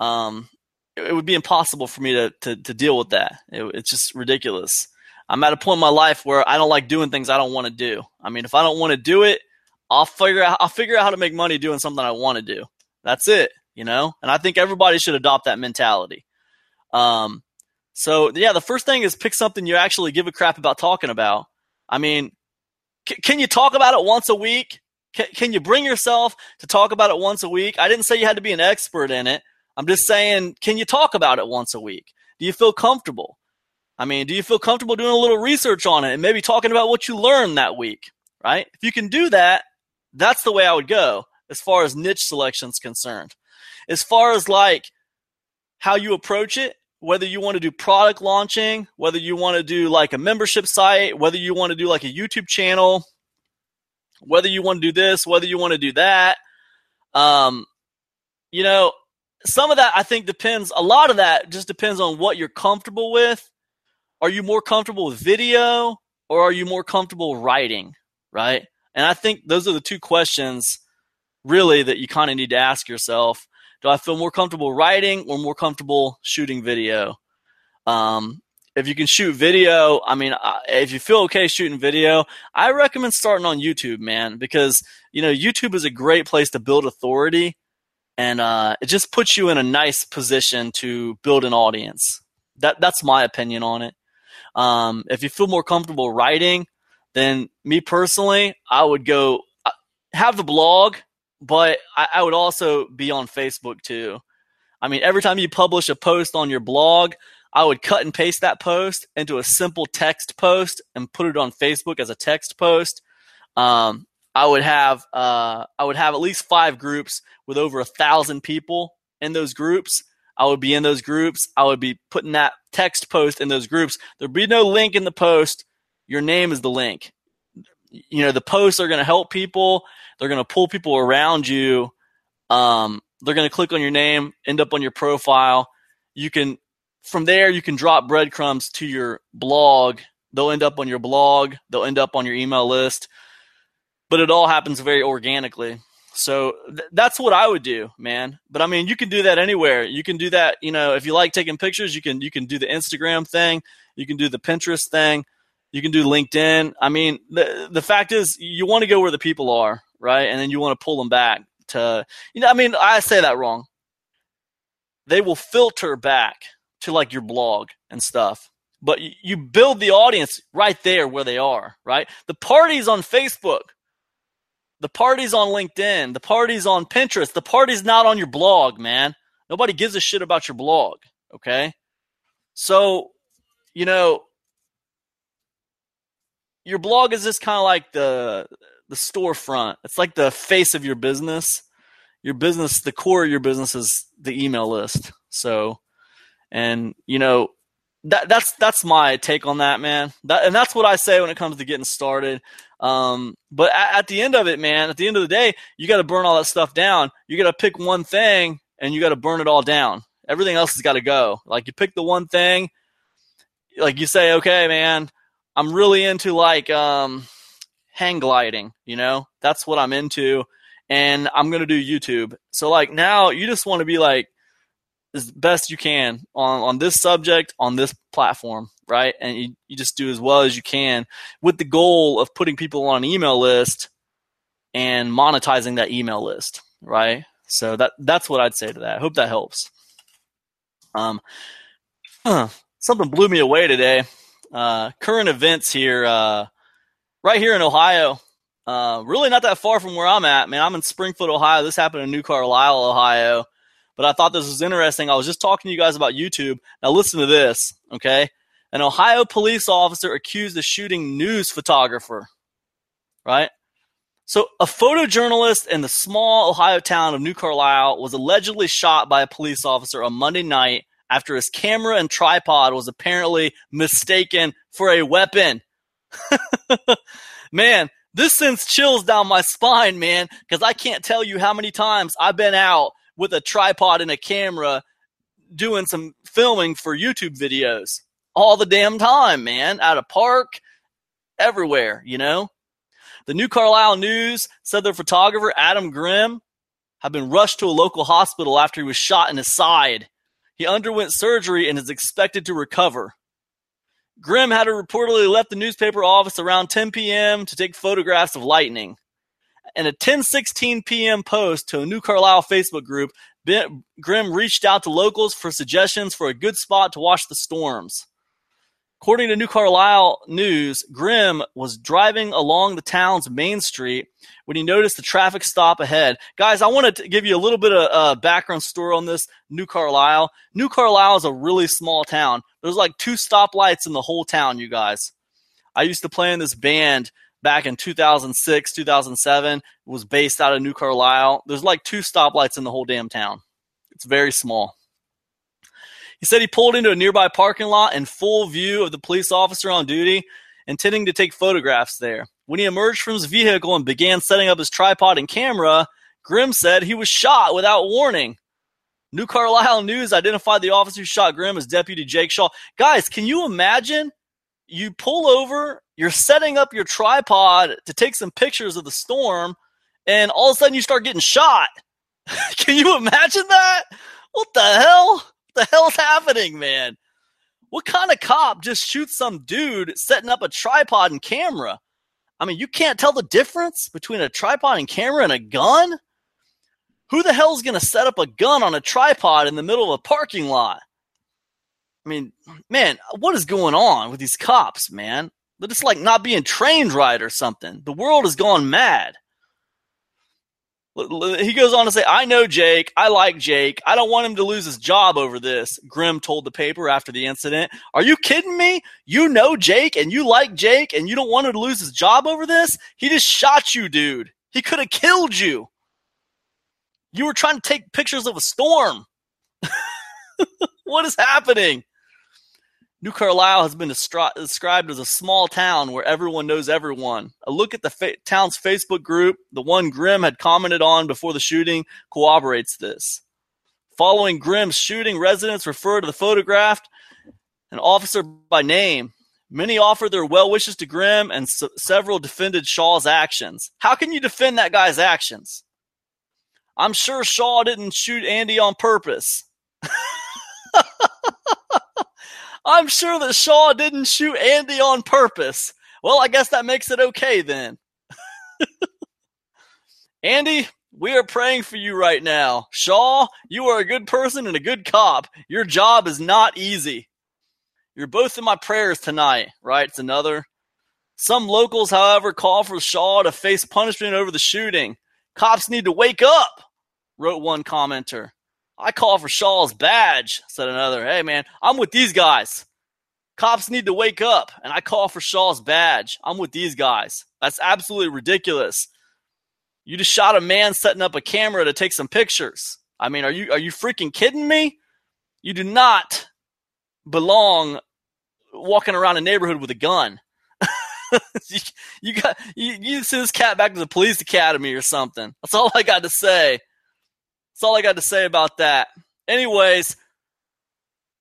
Um, it, it would be impossible for me to to, to deal with that. It, it's just ridiculous. I'm at a point in my life where I don't like doing things I don't want to do. I mean, if I don't want to do it, I'll figure out I'll figure out how to make money doing something I want to do. That's it, you know. And I think everybody should adopt that mentality. Um, so yeah, the first thing is pick something you actually give a crap about talking about. I mean, c- can you talk about it once a week? Can, can you bring yourself to talk about it once a week? I didn't say you had to be an expert in it. I'm just saying, can you talk about it once a week? Do you feel comfortable? I mean, do you feel comfortable doing a little research on it and maybe talking about what you learned that week? Right? If you can do that, that's the way I would go as far as niche selection is concerned. As far as like how you approach it, whether you want to do product launching, whether you want to do like a membership site, whether you want to do like a YouTube channel, whether you want to do this, whether you want to do that. Um, you know, some of that I think depends. A lot of that just depends on what you're comfortable with. Are you more comfortable with video or are you more comfortable writing? Right. And I think those are the two questions really that you kind of need to ask yourself. Do I feel more comfortable writing or more comfortable shooting video? Um, if you can shoot video, I mean, if you feel okay shooting video, I recommend starting on YouTube, man, because you know YouTube is a great place to build authority, and uh, it just puts you in a nice position to build an audience. That that's my opinion on it. Um, if you feel more comfortable writing, then me personally, I would go uh, have the blog, but I, I would also be on Facebook too. I mean, every time you publish a post on your blog, I would cut and paste that post into a simple text post and put it on Facebook as a text post. Um, I would have uh, I would have at least five groups with over a thousand people in those groups. I would be in those groups. I would be putting that text post in those groups. There'd be no link in the post. Your name is the link. You know the posts are going to help people. They're going to pull people around you. Um, they're going to click on your name, end up on your profile. You can from there, you can drop breadcrumbs to your blog. They'll end up on your blog, they'll end up on your email list, but it all happens very organically. So th- that's what I would do, man. But I mean, you can do that anywhere. You can do that, you know, if you like taking pictures, you can you can do the Instagram thing, you can do the Pinterest thing, you can do LinkedIn. I mean, the the fact is you want to go where the people are, right? And then you want to pull them back to you know, I mean, I say that wrong. They will filter back to like your blog and stuff. But you build the audience right there where they are, right? The party's on Facebook. The party's on LinkedIn. The party's on Pinterest. The party's not on your blog, man. Nobody gives a shit about your blog, okay? So, you know, your blog is just kind of like the the storefront. It's like the face of your business. Your business, the core of your business is the email list. So, and you know, that that's that's my take on that, man. That, and that's what I say when it comes to getting started. Um, but at, at, the end of it, man, at the end of the day, you got to burn all that stuff down. You got to pick one thing and you got to burn it all down. Everything else has got to go. Like you pick the one thing, like you say, okay, man, I'm really into like um, hang gliding. You know, that's what I'm into, and I'm gonna do YouTube. So like now, you just want to be like as best you can on, on this subject on this platform, right? And you, you just do as well as you can with the goal of putting people on an email list and monetizing that email list, right? So that that's what I'd say to that. Hope that helps. Um, huh, something blew me away today. Uh, current events here, uh, right here in Ohio. Uh, really not that far from where I'm at, man. I'm in Springfield, Ohio. This happened in New Carlisle, Ohio. But I thought this was interesting. I was just talking to you guys about YouTube. Now listen to this, okay? An Ohio police officer accused of shooting news photographer, right? So, a photojournalist in the small Ohio town of New Carlisle was allegedly shot by a police officer on Monday night after his camera and tripod was apparently mistaken for a weapon. <laughs> man, this sends chills down my spine, man, because I can't tell you how many times I've been out with a tripod and a camera doing some filming for YouTube videos all the damn time, man, at a park, everywhere, you know? The New Carlisle News said their photographer, Adam Grimm, had been rushed to a local hospital after he was shot in his side. He underwent surgery and is expected to recover. Grimm had reportedly left the newspaper office around 10 p.m. to take photographs of lightning. In a 10:16 p.m. post to a New Carlisle Facebook group, Grimm reached out to locals for suggestions for a good spot to watch the storms. According to New Carlisle News, Grimm was driving along the town's main street when he noticed the traffic stop ahead. Guys, I want to give you a little bit of uh, background story on this New Carlisle. New Carlisle is a really small town. There's like two stoplights in the whole town, you guys. I used to play in this band back in 2006, 2007. It was based out of New Carlisle. There's like two stoplights in the whole damn town. It's very small. He said he pulled into a nearby parking lot in full view of the police officer on duty, intending to take photographs there. When he emerged from his vehicle and began setting up his tripod and camera, Grimm said he was shot without warning. New Carlisle News identified the officer who shot Grimm as Deputy Jake Shaw. Guys, can you imagine? You pull over, you're setting up your tripod to take some pictures of the storm, and all of a sudden you start getting shot. <laughs> can you imagine that? What the hell? The hell's happening, man? What kind of cop just shoots some dude setting up a tripod and camera? I mean, you can't tell the difference between a tripod and camera and a gun? Who the hell's going to set up a gun on a tripod in the middle of a parking lot? I mean, man, what is going on with these cops, man? They're just like not being trained right or something. The world has gone mad. He goes on to say, I know Jake. I like Jake. I don't want him to lose his job over this, Grimm told the paper after the incident. Are you kidding me? You know Jake and you like Jake and you don't want him to lose his job over this? He just shot you, dude. He could have killed you. You were trying to take pictures of a storm. <laughs> what is happening? New Carlisle has been described as a small town where everyone knows everyone. A look at the fa- town's Facebook group, the one Grimm had commented on before the shooting, corroborates this. Following Grimm's shooting, residents refer to the photographed an officer by name. Many offered their well wishes to Grimm, and several defended Shaw's actions. How can you defend that guy's actions? I'm sure Shaw didn't shoot Andy on purpose. <laughs> I'm sure that Shaw didn't shoot Andy on purpose. Well, I guess that makes it okay then. <laughs> Andy, we are praying for you right now. Shaw, you are a good person and a good cop. Your job is not easy. You're both in my prayers tonight, writes another. Some locals, however, call for Shaw to face punishment over the shooting. Cops need to wake up, wrote one commenter. I call for Shaw's badge, said another. Hey, man, I'm with these guys. Cops need to wake up, and I call for Shaw's badge. I'm with these guys. That's absolutely ridiculous. You just shot a man setting up a camera to take some pictures. I mean, are you are you freaking kidding me? You do not belong walking around a neighborhood with a gun. <laughs> you, you, got you, you send this cat back to the police academy or something. That's all I got to say. That's all I got to say about that. Anyways,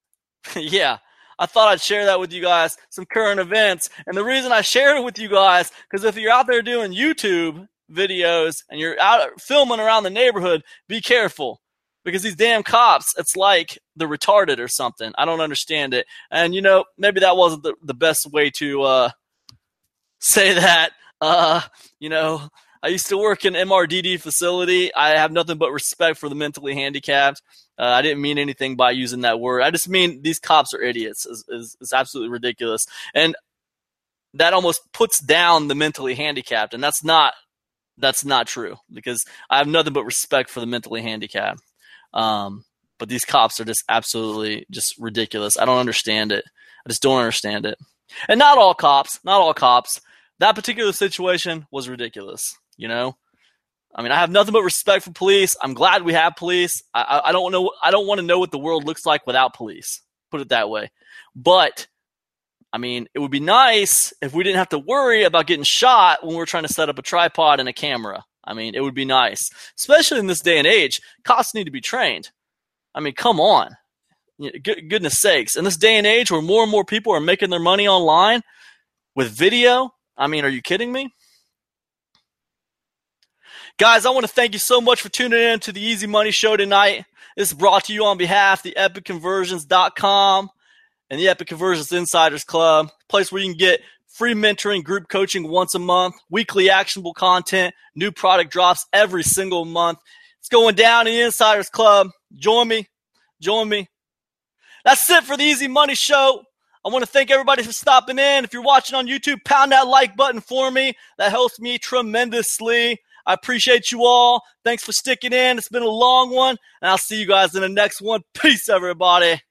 <laughs> yeah, I thought I'd share that with you guys, some current events. And the reason I share it with you guys, because if you're out there doing YouTube videos and you're out filming around the neighborhood, be careful. Because these damn cops, it's like they're retarded or something. I don't understand it. And, you know, maybe that wasn't the, the best way to uh, say that. Uh, you know, I used to work in MRDD facility. I have nothing but respect for the mentally handicapped. Uh, I didn't mean anything by using that word. I just mean these cops are idiots. Is is absolutely ridiculous, and that almost puts down the mentally handicapped, and that's not that's not true because I have nothing but respect for the mentally handicapped. Um, but these cops are just absolutely just ridiculous. I don't understand it. I just don't understand it. And not all cops, not all cops. That particular situation was ridiculous. You know, I mean, I have nothing but respect for police. I'm glad we have police. I, I don't know. I don't want to know what the world looks like without police. Put it that way. But I mean, it would be nice if we didn't have to worry about getting shot when we're trying to set up a tripod and a camera. I mean, it would be nice, especially in this day and age. Cops need to be trained. I mean, come on. Goodness sakes. In this day and age where more and more people are making their money online with video, I mean, are you kidding me? Guys, I want to thank you so much for tuning in to the Easy Money Show tonight. This is brought to you on behalf of the epicconversions.com and the Epic Conversions Insiders Club, place where you can get free mentoring, group coaching once a month, weekly actionable content, new product drops every single month. It's going down in the Insiders Club. Join me. Join me. That's it for the Easy Money Show. I want to thank everybody for stopping in. If you're watching on YouTube, pound that like button for me. That helps me tremendously. I appreciate you all. Thanks for sticking in. It's been a long one, and I'll see you guys in the next one. Peace, everybody.